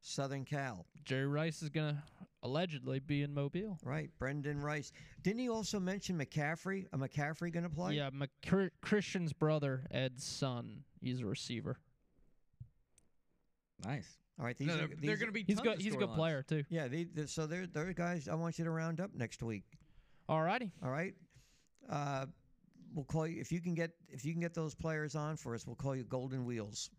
S3: Southern Cal.
S4: Jerry Rice is gonna allegedly be in Mobile.
S3: Right, Brendan Rice. Didn't he also mention McCaffrey? A McCaffrey going to play?
S4: Yeah, Mc- Christian's brother, Ed's son. He's a receiver.
S2: Nice.
S3: All right, these
S2: No,
S3: are,
S2: they're- they're gonna be
S4: He's good. He's a good player too.
S3: Yeah, they, they, so they're, they're guys I want you to round up next week.
S4: All righty.
S3: All right. Uh, we'll call you if you can get if you can get those players on for us. We'll call you Golden Wheels.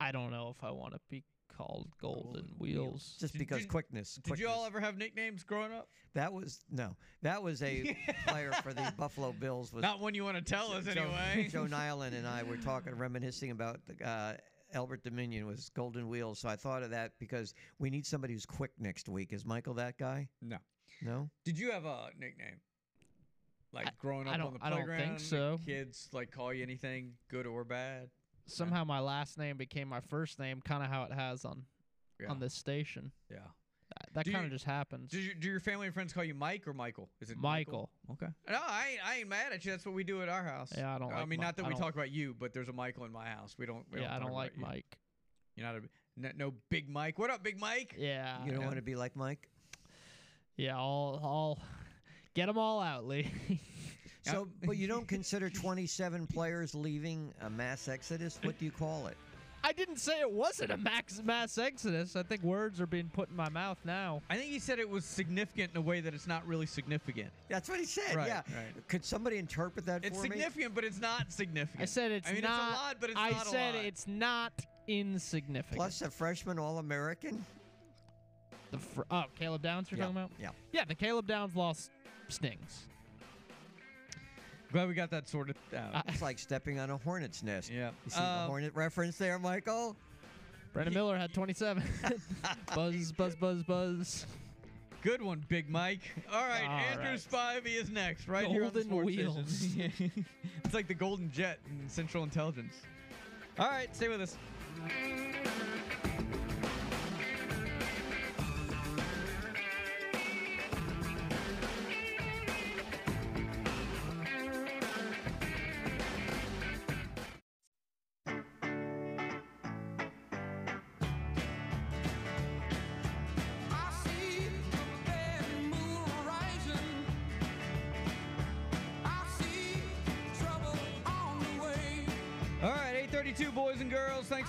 S4: I don't know if I want to be called Golden, Wheels.
S3: Just because quickness.
S2: Did you all ever have nicknames growing up?
S3: That was no. That was a player for the Buffalo Bills. Was
S2: Not one you want to tell us
S3: Joe,
S2: anyway.
S3: Joe Niland and I were talking, reminiscing about the, uh, Elbert Dubenion was Golden Wheels. So I thought of that because we need somebody who's quick next week. Is Michael that guy?
S2: No.
S3: No.
S2: Did you have a nickname? Like growing
S4: I
S2: up
S4: don't-
S2: on the playground?
S4: I don't
S2: playground,
S4: think so.
S2: Kids like call you anything, good or bad.
S4: Somehow my last name became my first name, kind of how it has on
S2: Yeah.
S4: on this station.
S2: Yeah.
S4: That, that kind of just happens.
S2: Do, you, do your family and friends call you Mike or Michael? Is it
S4: Michael.
S2: Okay. No, I ain't, I ain't mad at you. That's what we do at our house.
S4: Yeah, I don't
S2: I
S4: like
S2: mean,
S4: Mi-
S2: not that
S4: I
S2: we talk about you, but there's a Michael in my house. We don't. We
S4: yeah, I don't like
S2: you.
S4: Mike.
S2: You're not a no, no Big Mike. What up, Big Mike?
S4: Yeah.
S3: You don't
S2: yeah.
S3: want to be like Mike.
S4: Yeah, all all get them all out, Lee.
S3: So, but you don't consider 27 players leaving a mass exodus? What do you call it?
S4: I didn't say it wasn't a max mass exodus. I think words are being put in my mouth now.
S2: I think he said it was significant in a way that it's not really significant.
S3: That's what he said.
S2: Right,
S3: yeah.
S2: right.
S3: Could somebody interpret that
S2: It's
S3: for me?
S2: significant, but it's not significant.
S4: I said it's
S2: I mean,
S4: not.
S2: it's a lot, but it's
S4: I
S2: not a lot.
S4: I said it's not insignificant.
S3: Plus a freshman All-American.
S4: The fr- oh Caleb Downs you're
S3: Yeah,
S4: talking about?
S3: yeah.
S4: Yeah, the Caleb Downs loss stings.
S2: Glad we got that sorted out.
S3: It's like stepping on a hornet's nest.
S2: Yeah.
S3: You see the
S2: Um,
S3: hornet reference there, Michael?
S4: Brandon Miller had 27. buzz, buzz, buzz, buzz.
S2: Good one, Big Mike. All right,
S4: All
S2: Andrew
S4: right.
S2: Spivey is next, right here on the
S4: Golden
S2: Sports Station. it's like the Golden Jet in Central Intelligence. All right, stay with us.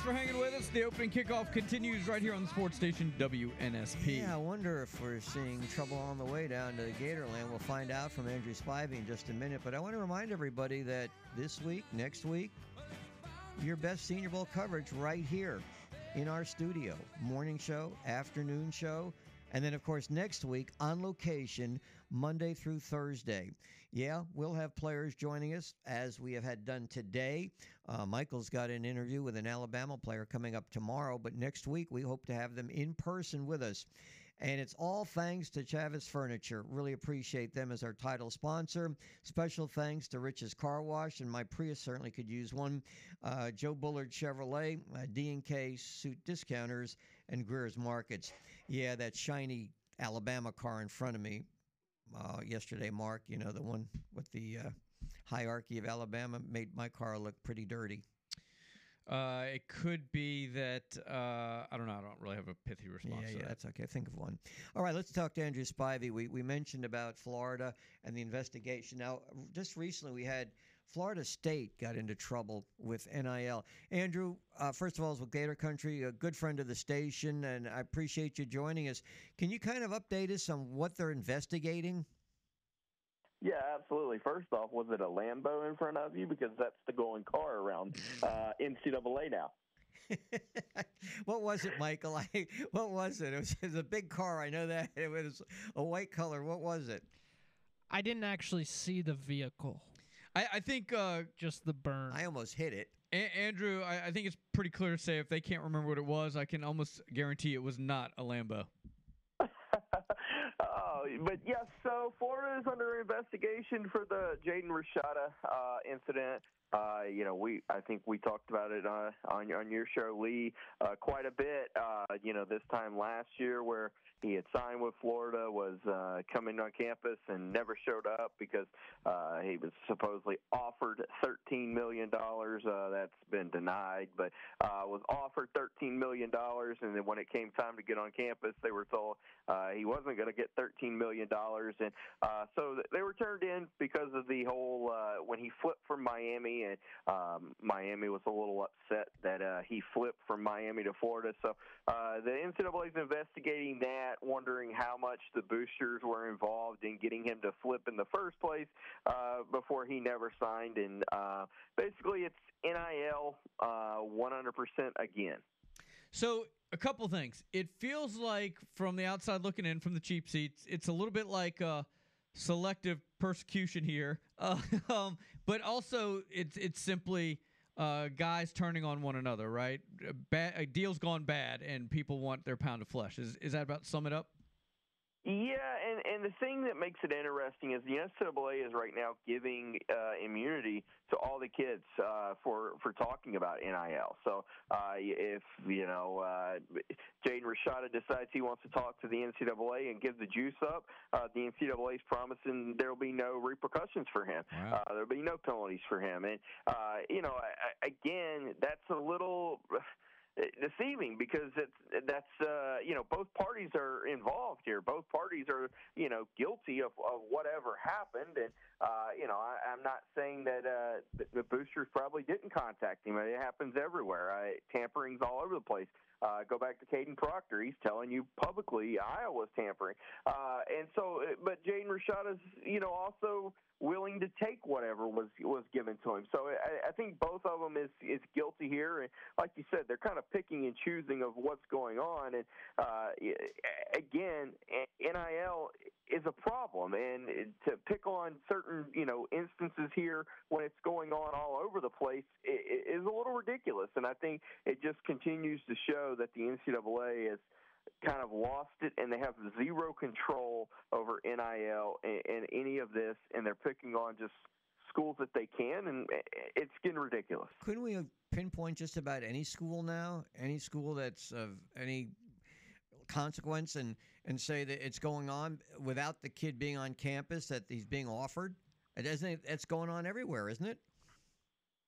S2: For hanging with us. The opening kickoff continues right here on the sports station WNSP.
S3: Yeah, I wonder if we're seeing trouble on the way down to the Gatorland. We'll find out from Andrew Spivey in just a minute. But I want to remind everybody that this week, next week, your best Senior Bowl coverage right here in our studio. Morning show, afternoon show, and then, of course, next week on location, Monday through Thursday. Yeah, we'll have players joining us as we have had done today. Uh, Michael's got an interview with an Alabama player coming up tomorrow, but next week we hope to have them in person with us. And it's all thanks to Chavez Furniture. Really appreciate them as our title sponsor. Special thanks to Rich's Car Wash, and my Prius certainly could use one. Uh, Joe Bullard Chevrolet, uh, D&K Suit Discounters, and Greer's Markets. Yeah, that shiny Alabama car in front of me uh, yesterday, Mark. You know the one with the uh, hierarchy of Alabama made my car look pretty dirty.
S2: Uh, it could be that uh, I don't know. I don't really have a pithy response.
S3: Yeah,
S2: to
S3: yeah,
S2: that.
S3: that's okay. Think of one. All right, let's talk to Andrew Spivey. We we mentioned about Florida and the investigation. Now, just recently we had Florida State got into trouble with NIL. Andrew, uh, first of all, is with Gator Country, a good friend of the station, and I appreciate you joining us. Can you kind of update us on what they're investigating?
S21: Yeah, absolutely. First off, was it a Lambo in front of you? Because that's the going car around uh, NCAA now.
S3: what was it, Michael? I, what was it? It was, it was a big car. I know that. It was a white color. What was it?
S4: I didn't actually see the vehicle.
S2: I, I think uh,
S4: just the burn.
S3: I almost hit it.
S2: A- Andrew, I, I think it's pretty clear to say if they can't remember what it was, I can almost guarantee it was not a Lambo.
S21: But yes, so Florida is under investigation for the Jaden Rashada uh, incident. Uh, you know, we I think we talked about it uh, on on your show, Lee, uh, quite a bit. Uh, you know, this time last year where he had signed with Florida, was uh, coming on campus and never showed up because uh, he was supposedly offered $13 million. Uh, that's been denied, but uh, was offered $13 million. And then when it came time to get on campus, they were told uh, he wasn't going to get $13 million. And uh, so they were turned in because of the whole, uh, when he flipped from Miami, and um, Miami was a little upset that uh, he flipped from Miami to Florida. So uh, the NCAA is investigating that wondering how much the boosters were involved in getting him to flip in the first place uh, before he never signed. And uh, basically, it's NIL uh, 100% again.
S2: So a couple things. It feels like from the outside looking in, from the cheap seats, it's a little bit like uh, selective persecution here, uh, um, but also it's it's simply uh, guys turning on one another, right? A Bad, deal's gone bad, and people want their pound of flesh. Is is that about sum it up?
S21: Yeah, and, and the thing that makes it interesting is the NCAA is right now giving uh, immunity to all the kids uh, for for talking about NIL. So uh, if you know uh, Jaden Rashada decides he wants to talk to the NCAA and give the juice up, uh, the NCAA is promising there will be no repercussions for him.
S2: Wow.
S21: Uh, there'll be no penalties for him. And uh, you know, I, I, again, that's a little deceiving because it's that's uh, you know both parties are involved here. Both parties are you know guilty of, of whatever happened, and uh, you know I, I'm not saying that uh, the, boosters probably didn't contact him. It happens everywhere. Uh, tampering's all over the place. Uh, go back to Kadyn Proctor. He's telling you publicly Iowa's tampering. Uh, and so, but Jaden Rashada's, you know, also willing to take whatever was was given to him. So I, I think both of them is is guilty here. And like you said, they're kind of picking and choosing of what's going on. And uh, again, NIL is a problem, and to pick on certain you know instances here when it's going on all over the place is a little ridiculous. And I think it just continues to show that the NCAA is kind of lost it and they have zero control over NIL and, and any of this, and they're picking on just schools that they can, and it's getting ridiculous.
S3: Couldn't we pinpoint just about any school now? Any school that's of any consequence and, and say that it's going on without the kid being on campus, that he's being offered? It isn't it's going on everywhere, isn't it?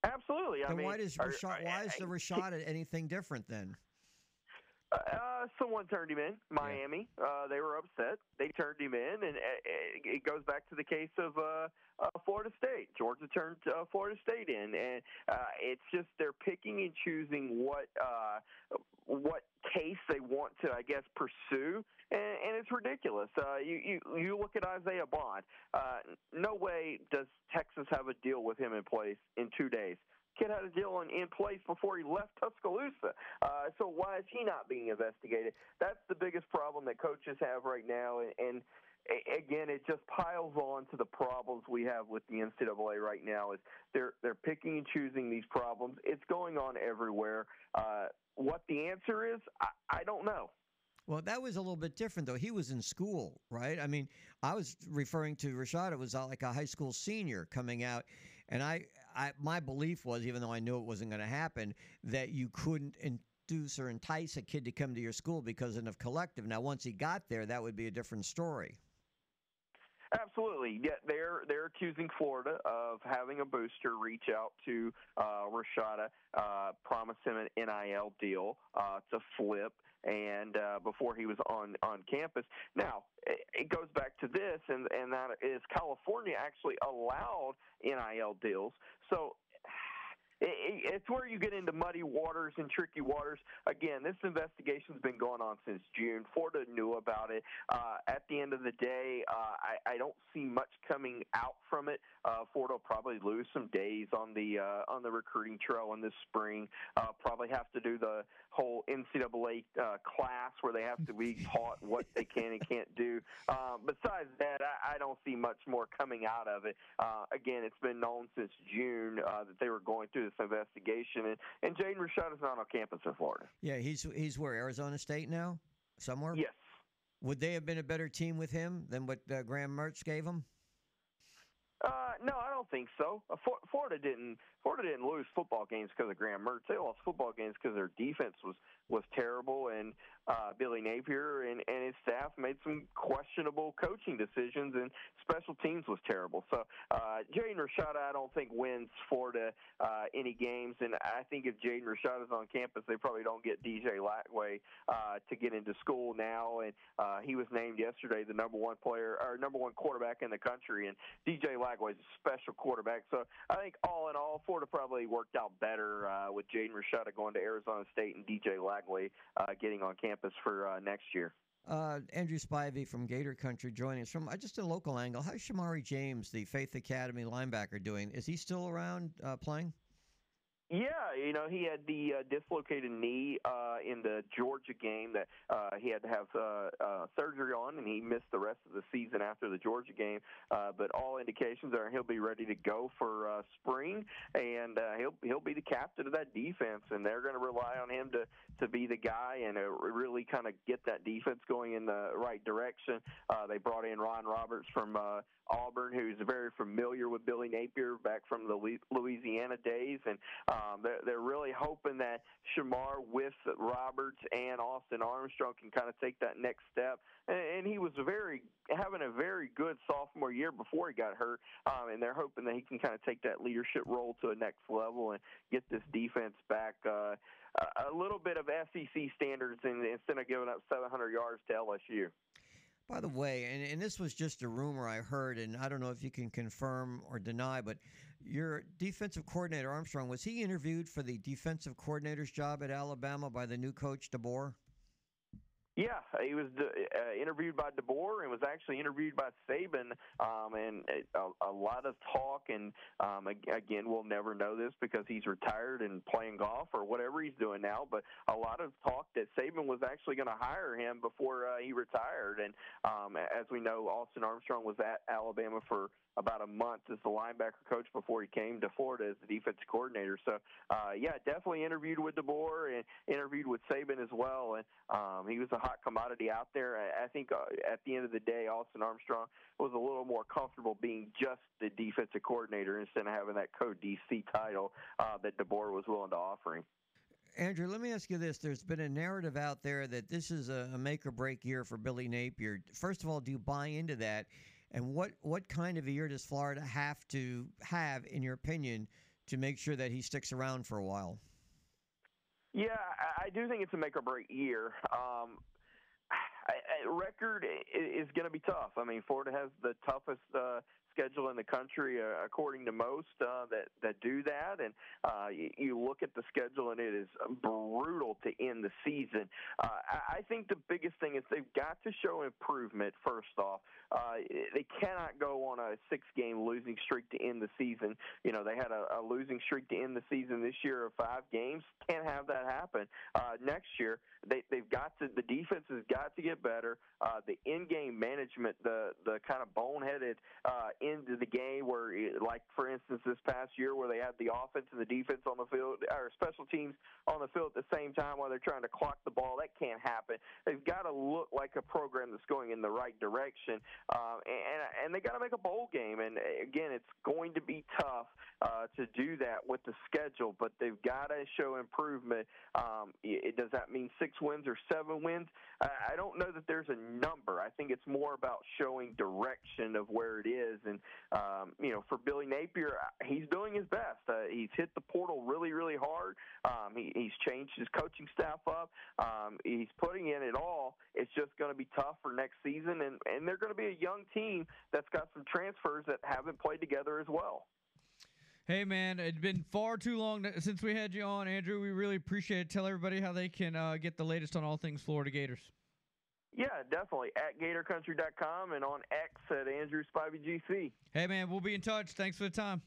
S21: Absolutely. I
S3: then
S21: mean,
S3: why does
S21: are-
S3: Rashad, why is the Rashad anything different then?
S21: Uh, someone turned him in. Miami. Uh, they were upset. They turned him in, and uh, it goes back to the case of uh, uh, Florida State. Georgia turned uh, Florida State in, and uh, it's just they're picking and choosing what uh, what case they want to, I guess, pursue, and, and it's ridiculous. Uh, you, you you look at Isaiah Bond. Uh, no way does Texas have a deal with him in place in two days kid had a deal in, in place before he left Tuscaloosa. Uh, so why is he not being investigated? That's the biggest problem that coaches have right now, and, and again, it just piles on to the problems we have with the NCAA right now. Is they're they're picking and choosing these problems. It's going on everywhere. Uh, what the answer is, I, I don't know.
S3: Well, that was a little bit different, though. He was in school, right? I mean, I was referring to Rashad. It was uh, like a high school senior coming out, and I, I my belief was, even though I knew it wasn't going to happen, that you couldn't induce or entice a kid to come to your school because of collective. Now, once he got there, that would be a different story.
S21: Absolutely. Yeah, they're they're accusing Florida of having a booster reach out to uh, Rashada, uh, promise him an NIL deal uh, to flip, and uh, before he was on on campus. Now it, goes back to this, and and that is California actually allowed NIL deals. So it, it's where you get into muddy waters and tricky waters. Again, this investigation's been going on since June. Florida knew about it. Uh, at the end of the day, uh, I, I don't see much coming out from it. Uh, Florida will probably lose some days on the uh, on the recruiting trail in this spring. Uh, probably have to do the whole NCAA uh, class where they have to be taught what they can and can't do. Um, besides that, I, I don't see much more coming out of it. Uh, again, it's been known since June uh, that they were going through this investigation, and, and Jaden Rashad is not on campus in Florida.
S3: Yeah, he's he's where Arizona State now, somewhere.
S21: Yes.
S3: Would they have been a better team with him than what uh, Graham Mertz gave him?
S21: Uh, no, I don't think so. Uh, Florida didn't. Florida didn't lose football games because of Graham Mertz. They lost football games because their defense was was terrible, and uh, Billy Napier and, and his staff made some questionable coaching decisions, and special teams was terrible. So uh, Jaden Rashada, I don't think wins Florida uh, any games, and I think if Jaden is on campus, they probably don't get DJ Lagway uh, to get into school now, and uh, he was named yesterday the number one player or number one quarterback in the country, and DJ Lagway is a special quarterback. So I think all in all, Florida probably worked out better uh, with Jaden Rashada going to Arizona State and DJ Lagway uh, getting on campus for uh, next year.
S3: Uh, Andrew Spivey from Gator Country joining us from just a local angle. How's Shamari James, the Faith Academy linebacker, doing? Is he still around playing?
S21: Yeah, you know, he had the uh, dislocated knee uh, in the Georgia game that uh, he had to have uh, uh, surgery on, and he missed the rest of the season after the Georgia game. Uh, but all indications are he'll be ready to go for uh, spring, and uh, he'll he'll be the captain of that defense, and they're going to rely on him to to be the guy and uh, really kind of get that defense going in the right direction. Uh, they brought in Ron Roberts from uh, Auburn, who's very familiar with Billy Napier back from the Louisiana days, and um, they're, they're really hoping that Shemar with Roberts and Austin Armstrong can kind of take that next step. And, and he was very having a very good sophomore year before he got hurt, um, and they're hoping that he can kind of take that leadership role to a next level and get this defense back. Uh, a- little bit of SEC standards and instead of giving up 700 yards to LSU.
S3: By the way, and, and this was just a rumor I heard, and I don't know if you can confirm or deny, but your defensive coordinator, Armstrong, was he interviewed for the defensive coordinator's job at Alabama by the new coach, DeBoer?
S21: Yeah, he was uh, interviewed by DeBoer and was actually interviewed by Saban, um, and a, a lot of talk. And um, again, we'll never know this because he's retired and playing golf or whatever he's doing now. But a lot of talk that Saban was actually going to hire him before uh, he retired. And um, as we know, Austin Armstrong was at Alabama for about a month as the linebacker coach before he came to Florida as the defensive coordinator. So, uh, yeah, definitely interviewed with DeBoer and interviewed with Saban as well. And um, he was a hot commodity out there. I, think uh, at the end of the day, Austin Armstrong was a little more comfortable being just the defensive coordinator instead of having that co-DC title uh, that DeBoer was willing to offer him.
S3: Andrew, let me ask you this. There's been a narrative out there that this is a make or break year for Billy Napier. First of all, do you buy into that? And what, what kind of a year does Florida have to have, in your opinion, to make sure that he sticks around for a while?
S21: Yeah, I, do think it's a make or break year. Um, I, I, record is going to be tough. I mean, Florida has the toughest uh, schedule in the country, uh, according to most uh, that that do that. And uh, you, you look at the schedule, and it is brutal to end the season. Uh, I, I think the biggest thing is they've got to show improvement. First off, uh, they cannot go on a six-game losing streak to end the season. You know, they had a, a losing streak to end the season this year of five games. Can't have that happen uh, next year. They, they've got to. The defense has got to get better. Uh, the in-game management, the the kind of boneheaded uh, into the game, where like for instance this past year, where they had the offense and the defense on the field, or special teams on the field at the same time while they're trying to clock the ball. That can't happen. They've got to look like a program that's going in the right direction, um, and and they got to make a bowl game. And again, it's going to be tough uh, to do that with the schedule, but they've got to show improvement. Um, does that mean six wins or seven wins? I, don't know that there's a number. I think it's more about showing direction of where it is. And um, you know, for Billy Napier, he's doing his best. Uh, he's hit the portal really, really hard. Um, he, he's changed his coaching staff up. Um, he's putting in it all. It's just going to be tough for next season, and and they're going to be a young team that's got some transfers that haven't played together as well.
S2: Hey man, it's been far too long since we had you on, Andrew. We really appreciate it. Tell everybody how they can uh, get the latest on all things Florida Gators.
S21: Yeah, definitely. At GatorCountry.com and on X at Andrew Spivey GC.
S2: Hey man, we'll be in touch. Thanks for the time.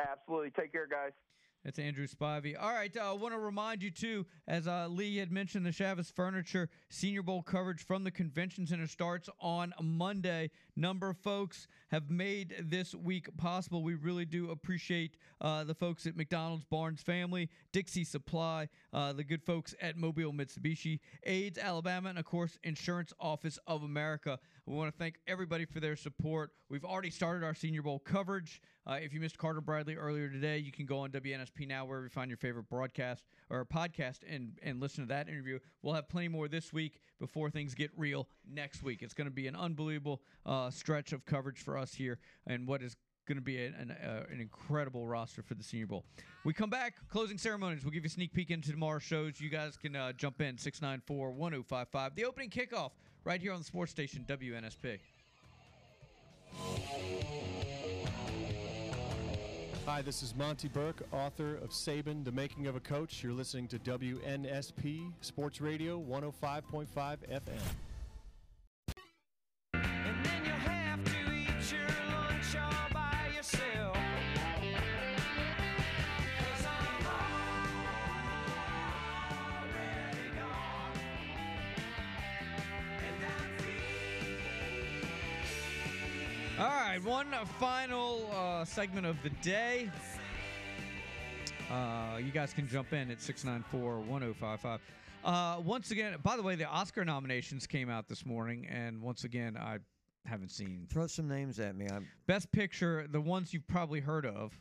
S21: Absolutely. Take care, guys.
S2: That's Andrew Spivey. All right, uh, I want to remind you too, as uh, Lee had mentioned, the Chavez Furniture Senior Bowl coverage from the Convention Center starts on Monday. Number of folks have made this week possible. We really do appreciate uh, the folks at McDonald's, Barnes Family, Dixie Supply, uh, the good folks at Mobile Mitsubishi, AIDS Alabama, and of course Insurance Office of America. We want to thank everybody for their support. We've already started our Senior Bowl coverage. Uh, if you missed Carter Bradley earlier today, you can go on WNSP now, wherever you find your favorite broadcast or podcast, and and listen to that interview. We'll have plenty more this week before things get real next week. It's going to be an unbelievable uh, stretch of coverage for us here, and what is going to be an, an, uh, an incredible roster for the Senior Bowl. We come back, closing ceremonies. We'll give you a sneak peek into tomorrow's shows. You guys can uh, jump in 694 1055. The opening kickoff right here on the sports station, WNSP.
S22: Hi, this is Monty Burke, author of Saban, The Making of a Coach. You're listening to WNSP Sports Radio 105.5 FM.
S2: One final uh, segment of the day. Uh, you guys can jump in at 694 1055. Uh, once again, by the way, the Oscar nominations came out this morning, and once again, I haven't seen.
S3: Throw some names at me. I'm,
S2: Best Picture, the ones you've probably heard of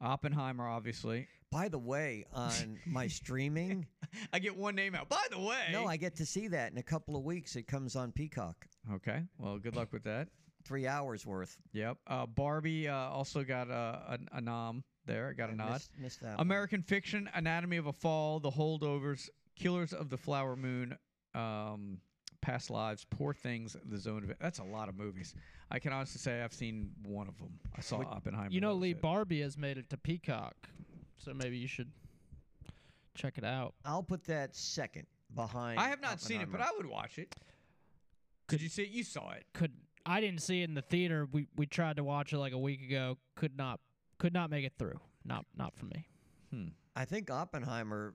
S2: Oppenheimer, obviously.
S3: by the way, on my streaming,
S2: I get one name out. By the way.
S3: no, I get to see that in a couple of weeks. It comes on Peacock.
S2: Okay, well, good luck with that.
S3: Three hours worth.
S2: Yep. Uh, Barbie uh, also got a, a, a nom there. Got a
S3: I
S2: nod.
S3: missed- missed that one.
S2: American Fiction, Anatomy of a Fall, The Holdovers, Killers of the Flower Moon, um, Past Lives, Poor Things, The Zone of It. That's a lot of movies. I can honestly say I've seen one of them. I saw Oppenheimer.
S4: You know, Lee
S2: it.
S4: Barbie has made it to Peacock, so maybe you should check it out.
S3: I'll put that second behind.
S2: I have not seen it, but I would watch it. Could you see it? You saw it.
S4: Could I didn't see it in the theater. We we tried to watch it like a week ago. Could not could not make it through. Not not for me.
S2: Hmm.
S3: I think Oppenheimer.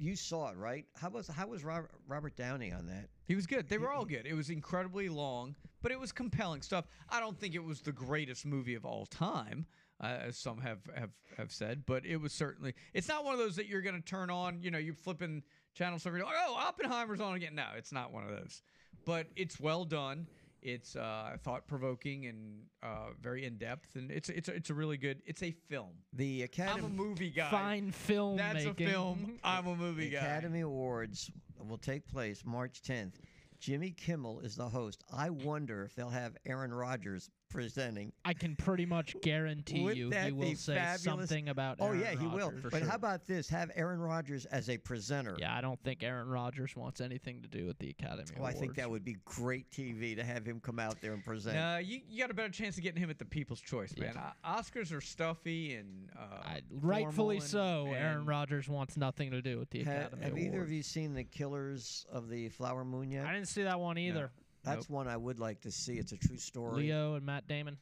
S3: You saw it, right? How was how was Robert, Robert Downey on that?
S2: He was good. They were all good. It was incredibly long, but it was compelling stuff. I don't think it was the greatest movie of all time, uh, as some have, have have said, but it was certainly. It's not one of those that you're going to turn on. You know, you're flipping channels over. You're like, oh, Oppenheimer's on again. No, it's not one of those. But it's well done. It's uh, thought provoking and uh, very in depth, and it's it's it's a really good. It's a film.
S3: The Academy.
S2: I'm a movie guy.
S4: Fine film
S2: That's a film. I'm a movie
S3: The
S2: guy.
S3: Academy Awards will take place March 10th. Jimmy Kimmel is the host. I wonder if they'll have Aaron Rodgers presenting.
S4: I can pretty much guarantee
S3: Wouldn't
S4: you he will say
S3: fabulous?
S4: something about. It.
S3: Oh
S4: Aaron
S3: yeah, he will.
S4: Rodgers.
S3: But how about this? Have Aaron Rodgers as a presenter.
S4: Yeah, I don't think Aaron Rodgers wants anything to do with the Academy
S3: Oh, I think that would be great TV to have him come out there and present.
S2: No, you, you got a better chance of getting him at the People's Choice, man. O- Oscars are stuffy and uh,
S4: Rightfully
S2: and-
S4: so. Aaron
S2: and-
S4: Rodgers wants nothing to do with the
S3: Ha-
S4: Academy
S3: have either of you seen the Killers of the Flower Moon yet?
S4: I didn't see that one either.
S3: That's one I would like to see. It's a true story.
S4: Leo and Matt Damon.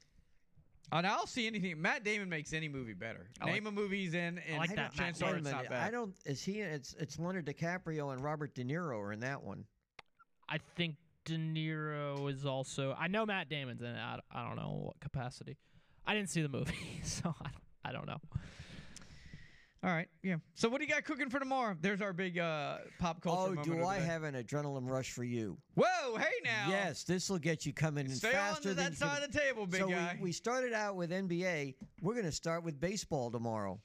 S2: And I'll see anything. Matt Damon makes any movie better.
S4: I like-
S2: Name a movie he's in, and
S4: like that
S2: chances
S3: Wait
S2: are
S3: a
S2: it's
S3: minute.
S2: not bad.
S3: I don't. Is he? It's it's Leonardo DiCaprio and Robert De Niro are in that one.
S4: I think De Niro is also. I know Matt Damon's in it. I, I don't know what capacity. I didn't see the movie, so I don't, I don't know.
S2: All right, yeah. So what do you got cooking for tomorrow? There's our big uh, pop culture.
S3: Oh, do I have an adrenaline rush for you?
S2: Whoa, hey now.
S3: Yes, this will get you coming in
S2: Stay on
S3: faster
S2: to that
S3: you
S2: side of the table, big
S3: so
S2: guy.
S3: We, we started out with NBA. We're going to start with baseball tomorrow.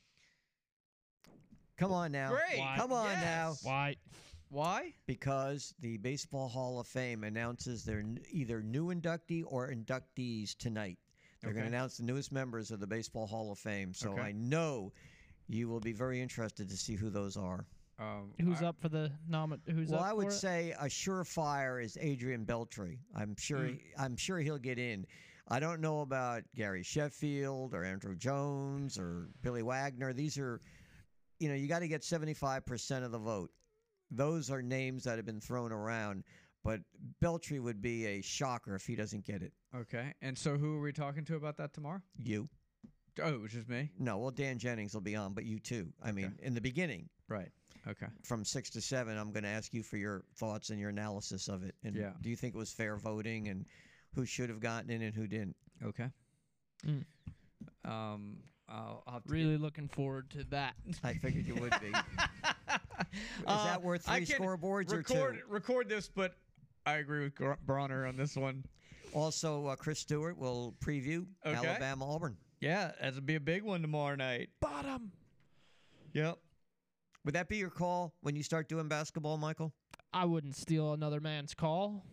S3: Come on now.
S2: Great.
S3: Come on now.
S4: Why?
S2: Why?
S3: Because the Baseball Hall of Fame announces their n- either new inductee or inductees tonight. They're going to announce the newest members of the Baseball Hall of Fame. So
S2: Okay.
S3: I know you will be very interested to see who those are.
S2: Um,
S4: Who's up for the nomin? Who's
S3: well,
S4: up
S3: I would
S4: for it?
S3: say a surefire is Adrian Beltre. I'm sure.
S4: Mm.
S3: he- I'm sure he'll get in. I don't know about Gary Sheffield or Andruw Jones or Billy Wagner. These are, you know, you got to get 75% of the vote. Those are names that have been thrown around, but Beltre would be a shocker if he doesn't get it.
S2: Okay. And so who are we talking to about that tomorrow?
S3: You.
S2: Oh, it was just me.
S3: No, well, Dan Jennings will be on, but you too. I mean, in the beginning,
S2: Right. Okay.
S3: from six to seven, I'm going to ask you for your thoughts and your analysis of it. And
S2: Yeah.
S3: do you think it was fair voting and who should have gotten in and who didn't?
S2: Okay.
S4: Mm.
S2: Um, I'll, I'll have to
S4: Really looking forward to that.
S3: I figured you would be. Is
S2: Uh,
S3: that worth
S2: I
S3: three
S2: can
S3: scoreboards or
S2: record,
S3: two?
S2: Record this, but I agree with Gr- Bronner on this one.
S3: Also, uh, Chris Stewart will preview
S2: Okay.
S3: Alabama Auburn.
S2: Yeah, that'll be a big one tomorrow night.
S4: Bottom.
S2: Yep.
S3: Would that be your call when you start doing basketball, Michael?
S4: I wouldn't steal another man's call.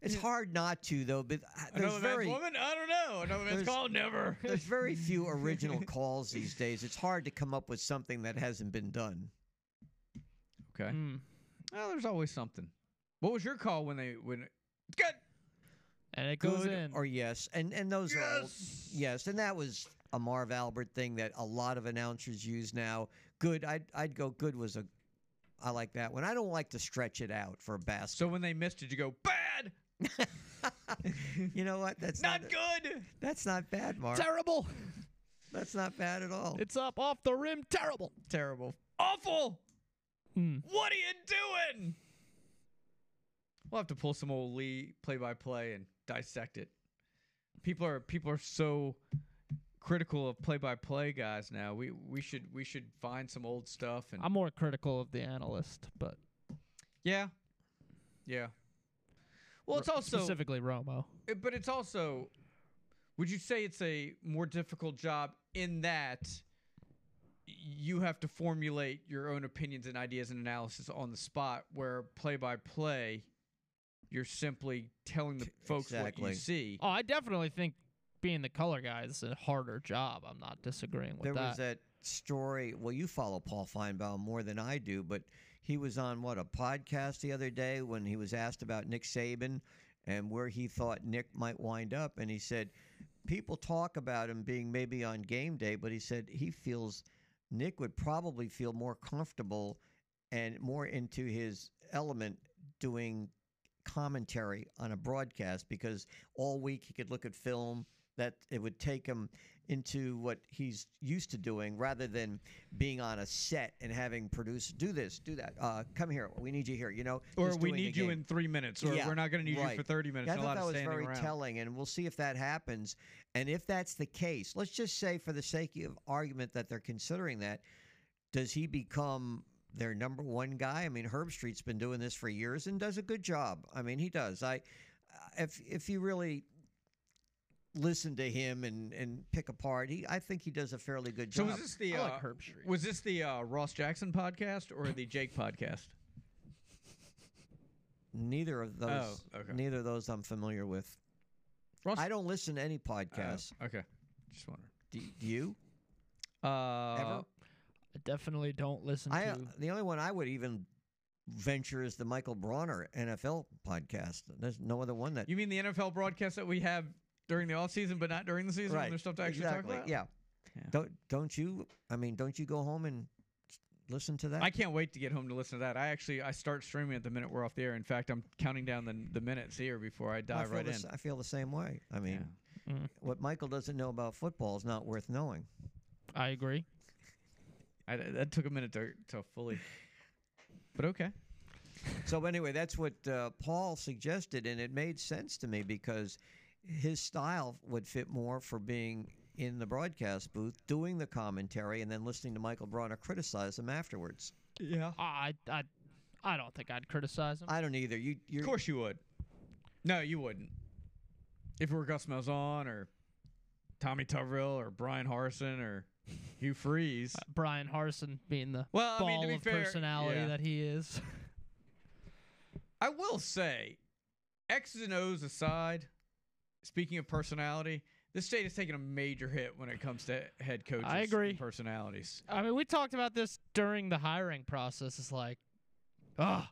S3: It's hard not to, though. But uh, there's
S2: Another
S3: very
S2: man's woman? I don't know. Another man's call? Never.
S3: there's very few original calls these days. It's hard to come up with something that hasn't been done.
S2: Okay.
S4: Mm.
S2: Well, there's always something. What was your call when they when? Good.
S4: And it goes
S3: Good
S4: in.
S3: or yes, and and those are all,
S2: Yes.
S3: yes, and that was a Marv Albert thing that a lot of announcers use now. Good, I'd I'd go. Good was a, I like that one. I don't like to stretch it out for a basket.
S2: So when they missed, it, you go bad?
S3: you know what? That's
S2: Not
S3: not,
S2: good.
S3: That's not bad, Marv.
S4: Terrible.
S3: That's not bad at all.
S4: It's up off the rim. Terrible.
S2: Terrible. Awful.
S4: Mm.
S2: What are you doing? We'll have to pull some old Lee play-by-play and dissect it. People are people are so critical of play-by-play guys now. We we should we should find some old stuff and
S4: I'm more critical of the analyst, but
S2: yeah, yeah. Well, it's also
S4: specifically Romo.
S2: Uh, But it's also, would you say it's a more difficult job in that you have to formulate your own opinions and ideas and analysis on the spot, where play by play, you're simply telling the folks what
S3: Exactly.
S2: you see.
S4: Oh, I definitely think being the color guy is a harder job. I'm not disagreeing with
S3: there
S4: that.
S3: There was that story. Well, you follow Paul Finebaum more than I do, but he was on what a podcast the other day when he was asked about Nick Saban and where he thought Nick might wind up, and he said people talk about him being maybe on game day, but he said he feels Nick would probably feel more comfortable and more into his element doing commentary on a broadcast because all week he could look at film that it would take him into what he's used to doing rather than being on a set and having producers do this, do that. Uh, come here, we need you here. You know,
S2: Or we need you in three minutes, or
S3: Yeah,
S2: we're not going to need you for 30 minutes.
S3: Yeah, I thought
S2: lot
S3: that
S2: of
S3: was very
S2: around.
S3: telling, and we'll see if that happens. And if that's the case, let's just say, for the sake of argument, that they're considering that, does he become their number one guy? I mean, Herbstreit's been doing this for years and does a good job. I mean, he does. I, if if you really listen to him and and pick apart, he I think he does a fairly good job.
S2: So
S3: job.
S2: was this the uh,
S4: like Herbstreit.
S2: was this the uh, Ross Jackson podcast or the Jake podcast?
S3: Neither of those.
S2: Oh, okay.
S3: Neither of those I'm familiar with.
S2: Ross-
S3: I don't listen to any podcasts.
S2: Oh, okay, just wondering.
S3: do, do you?
S2: Uh,
S3: Ever?
S4: I definitely don't listen
S3: I
S4: to.
S3: uh, the only one I would even venture is the Michael Bronner NFL podcast. There's no other one that
S2: You mean the NFL broadcast that we have during the off season, but not during the season when there's stuff to actually
S3: exactly.
S2: talk about?
S3: Yeah.
S2: Yeah.
S3: Don't don't you? I mean, don't you go home and listen to that?
S2: I can't wait to get home to listen to that. I actually I start streaming at the minute we're off the air. In fact, I'm counting down the the minutes here before I
S3: I
S2: dive
S3: feel
S2: right
S3: the
S2: in.
S3: I feel the same way. I mean,
S4: Mm.
S3: what Michael doesn't know about football is not worth knowing.
S4: I agree.
S2: I, that took a minute to to fully, but okay.
S3: So anyway, that's what uh, Paul suggested, and it made sense to me because his style would fit more for being in the broadcast booth, doing the commentary, and then listening to Michael Bronner criticize him afterwards.
S2: Yeah.
S4: I I I don't think I'd criticize him.
S3: I don't either. You, you're,
S2: Of course you would. No, you wouldn't. If it were Gus Malzahn or Tommy Tuberville or Bryan Harsin or Hugh Freeze.
S4: Uh, Bryan Harsin being the
S2: Well, I
S4: ball
S2: mean, to be
S4: of
S2: fair,
S4: personality
S2: yeah.
S4: that he is.
S2: I will say, X's and O's aside, speaking of personality, this state is taking a major hit when it comes to head coaches.
S4: I agree.
S2: and personalities.
S4: I mean, we talked about this during the hiring process. It's like, oh,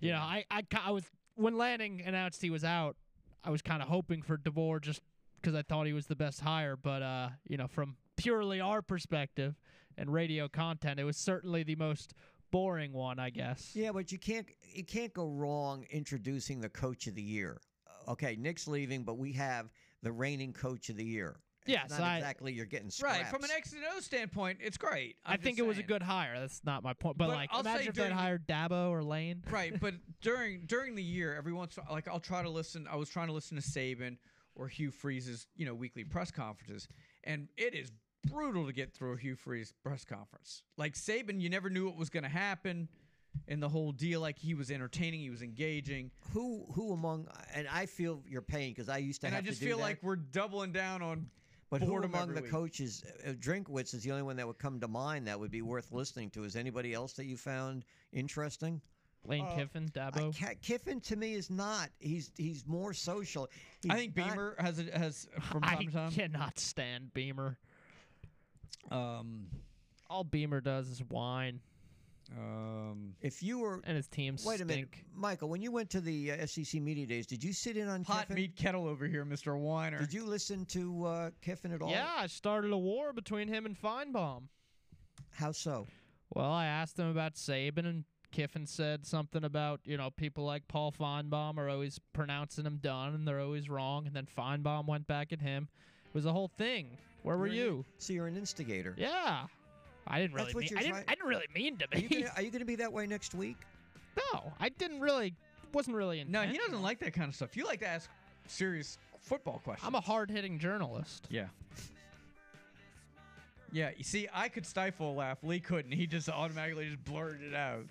S4: you know, I, I, I was when Lanning announced he was out, I was kind of hoping for DeBoer just because I thought he was the best hire. But uh, you know, from purely our perspective and radio content, it was certainly the most boring one, I guess.
S3: Yeah, but you can't you can't go wrong introducing the coach of the year. Okay, Nick's leaving, but we have the reigning coach of the year. It's
S4: Yes,
S3: not
S4: I-
S3: exactly you're getting scraps.
S2: Right, from an X and O standpoint, it's great.
S4: i
S2: I'm
S4: think
S2: just
S4: it was a good hire. That's not my point. But,
S2: But
S4: like,
S2: I'll say
S4: imagine if they hired Dabo or Lane.
S2: right, but during during the year, every once like I'll try to listen. I was trying to listen to Saban or Hugh Freeze's you know weekly press conferences, and it is brutal to get through a Hugh Freeze press conference. Like Saban, you never knew what was going to happen, in the whole deal. Like he was entertaining, he was engaging,
S3: who who among and I feel your pain because I used to
S2: and I just feel
S3: that.
S2: like we're doubling down on.
S3: But who among the
S2: week.
S3: coaches, uh, Drinkwitz is the only one that would come to mind that would be worth listening to. Is anybody else that you found interesting?
S4: Lane
S3: Uh,
S4: Kiffin, Dabo.
S3: ca- Kiffin to me is not. He's he's more social.
S2: I
S3: He's
S2: think
S3: not-
S2: Beamer has a, has from
S4: I
S2: to time.
S4: cannot stand Beamer.
S2: Um,
S4: All Beamer does is whine,
S2: um,
S3: If you were
S4: and his team
S3: wait a minute. Michael, when you went to the uh, SEC media days, did you sit in on
S2: hot
S3: Kiffin?
S2: meat kettle over here, Mister Weiner.
S3: Did you listen to uh, Kiffin at all?
S4: Yeah, I started a war between him and Finebaum.
S3: How so?
S4: Well, I asked him about Saban, and Kiffin said something about you know people like Paul Finebaum are always pronouncing him done, and they're always wrong. And then Finebaum went back at him. It was a whole thing. Where were
S3: You're an-
S4: you?
S3: So you're an instigator.
S4: Yeah, I didn't really. Mean, I didn't. I didn't really mean to be.
S3: are you gonna be that way next week?
S4: no, I didn't really. Wasn't really.
S2: In No, he doesn't like that kind of stuff. You like to ask serious football questions.
S4: I'm a hard-hitting journalist.
S2: yeah. Yeah, you see, I could stifle a laugh. Lee couldn't. He just automatically just blurted it out.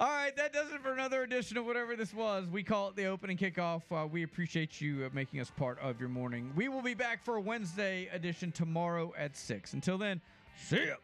S2: All right, that does it for another edition of whatever this was. We call it the opening kickoff. Uh, we appreciate you uh, making us part of your morning. We will be back for a Wednesday edition tomorrow at 6. Until then, see ya.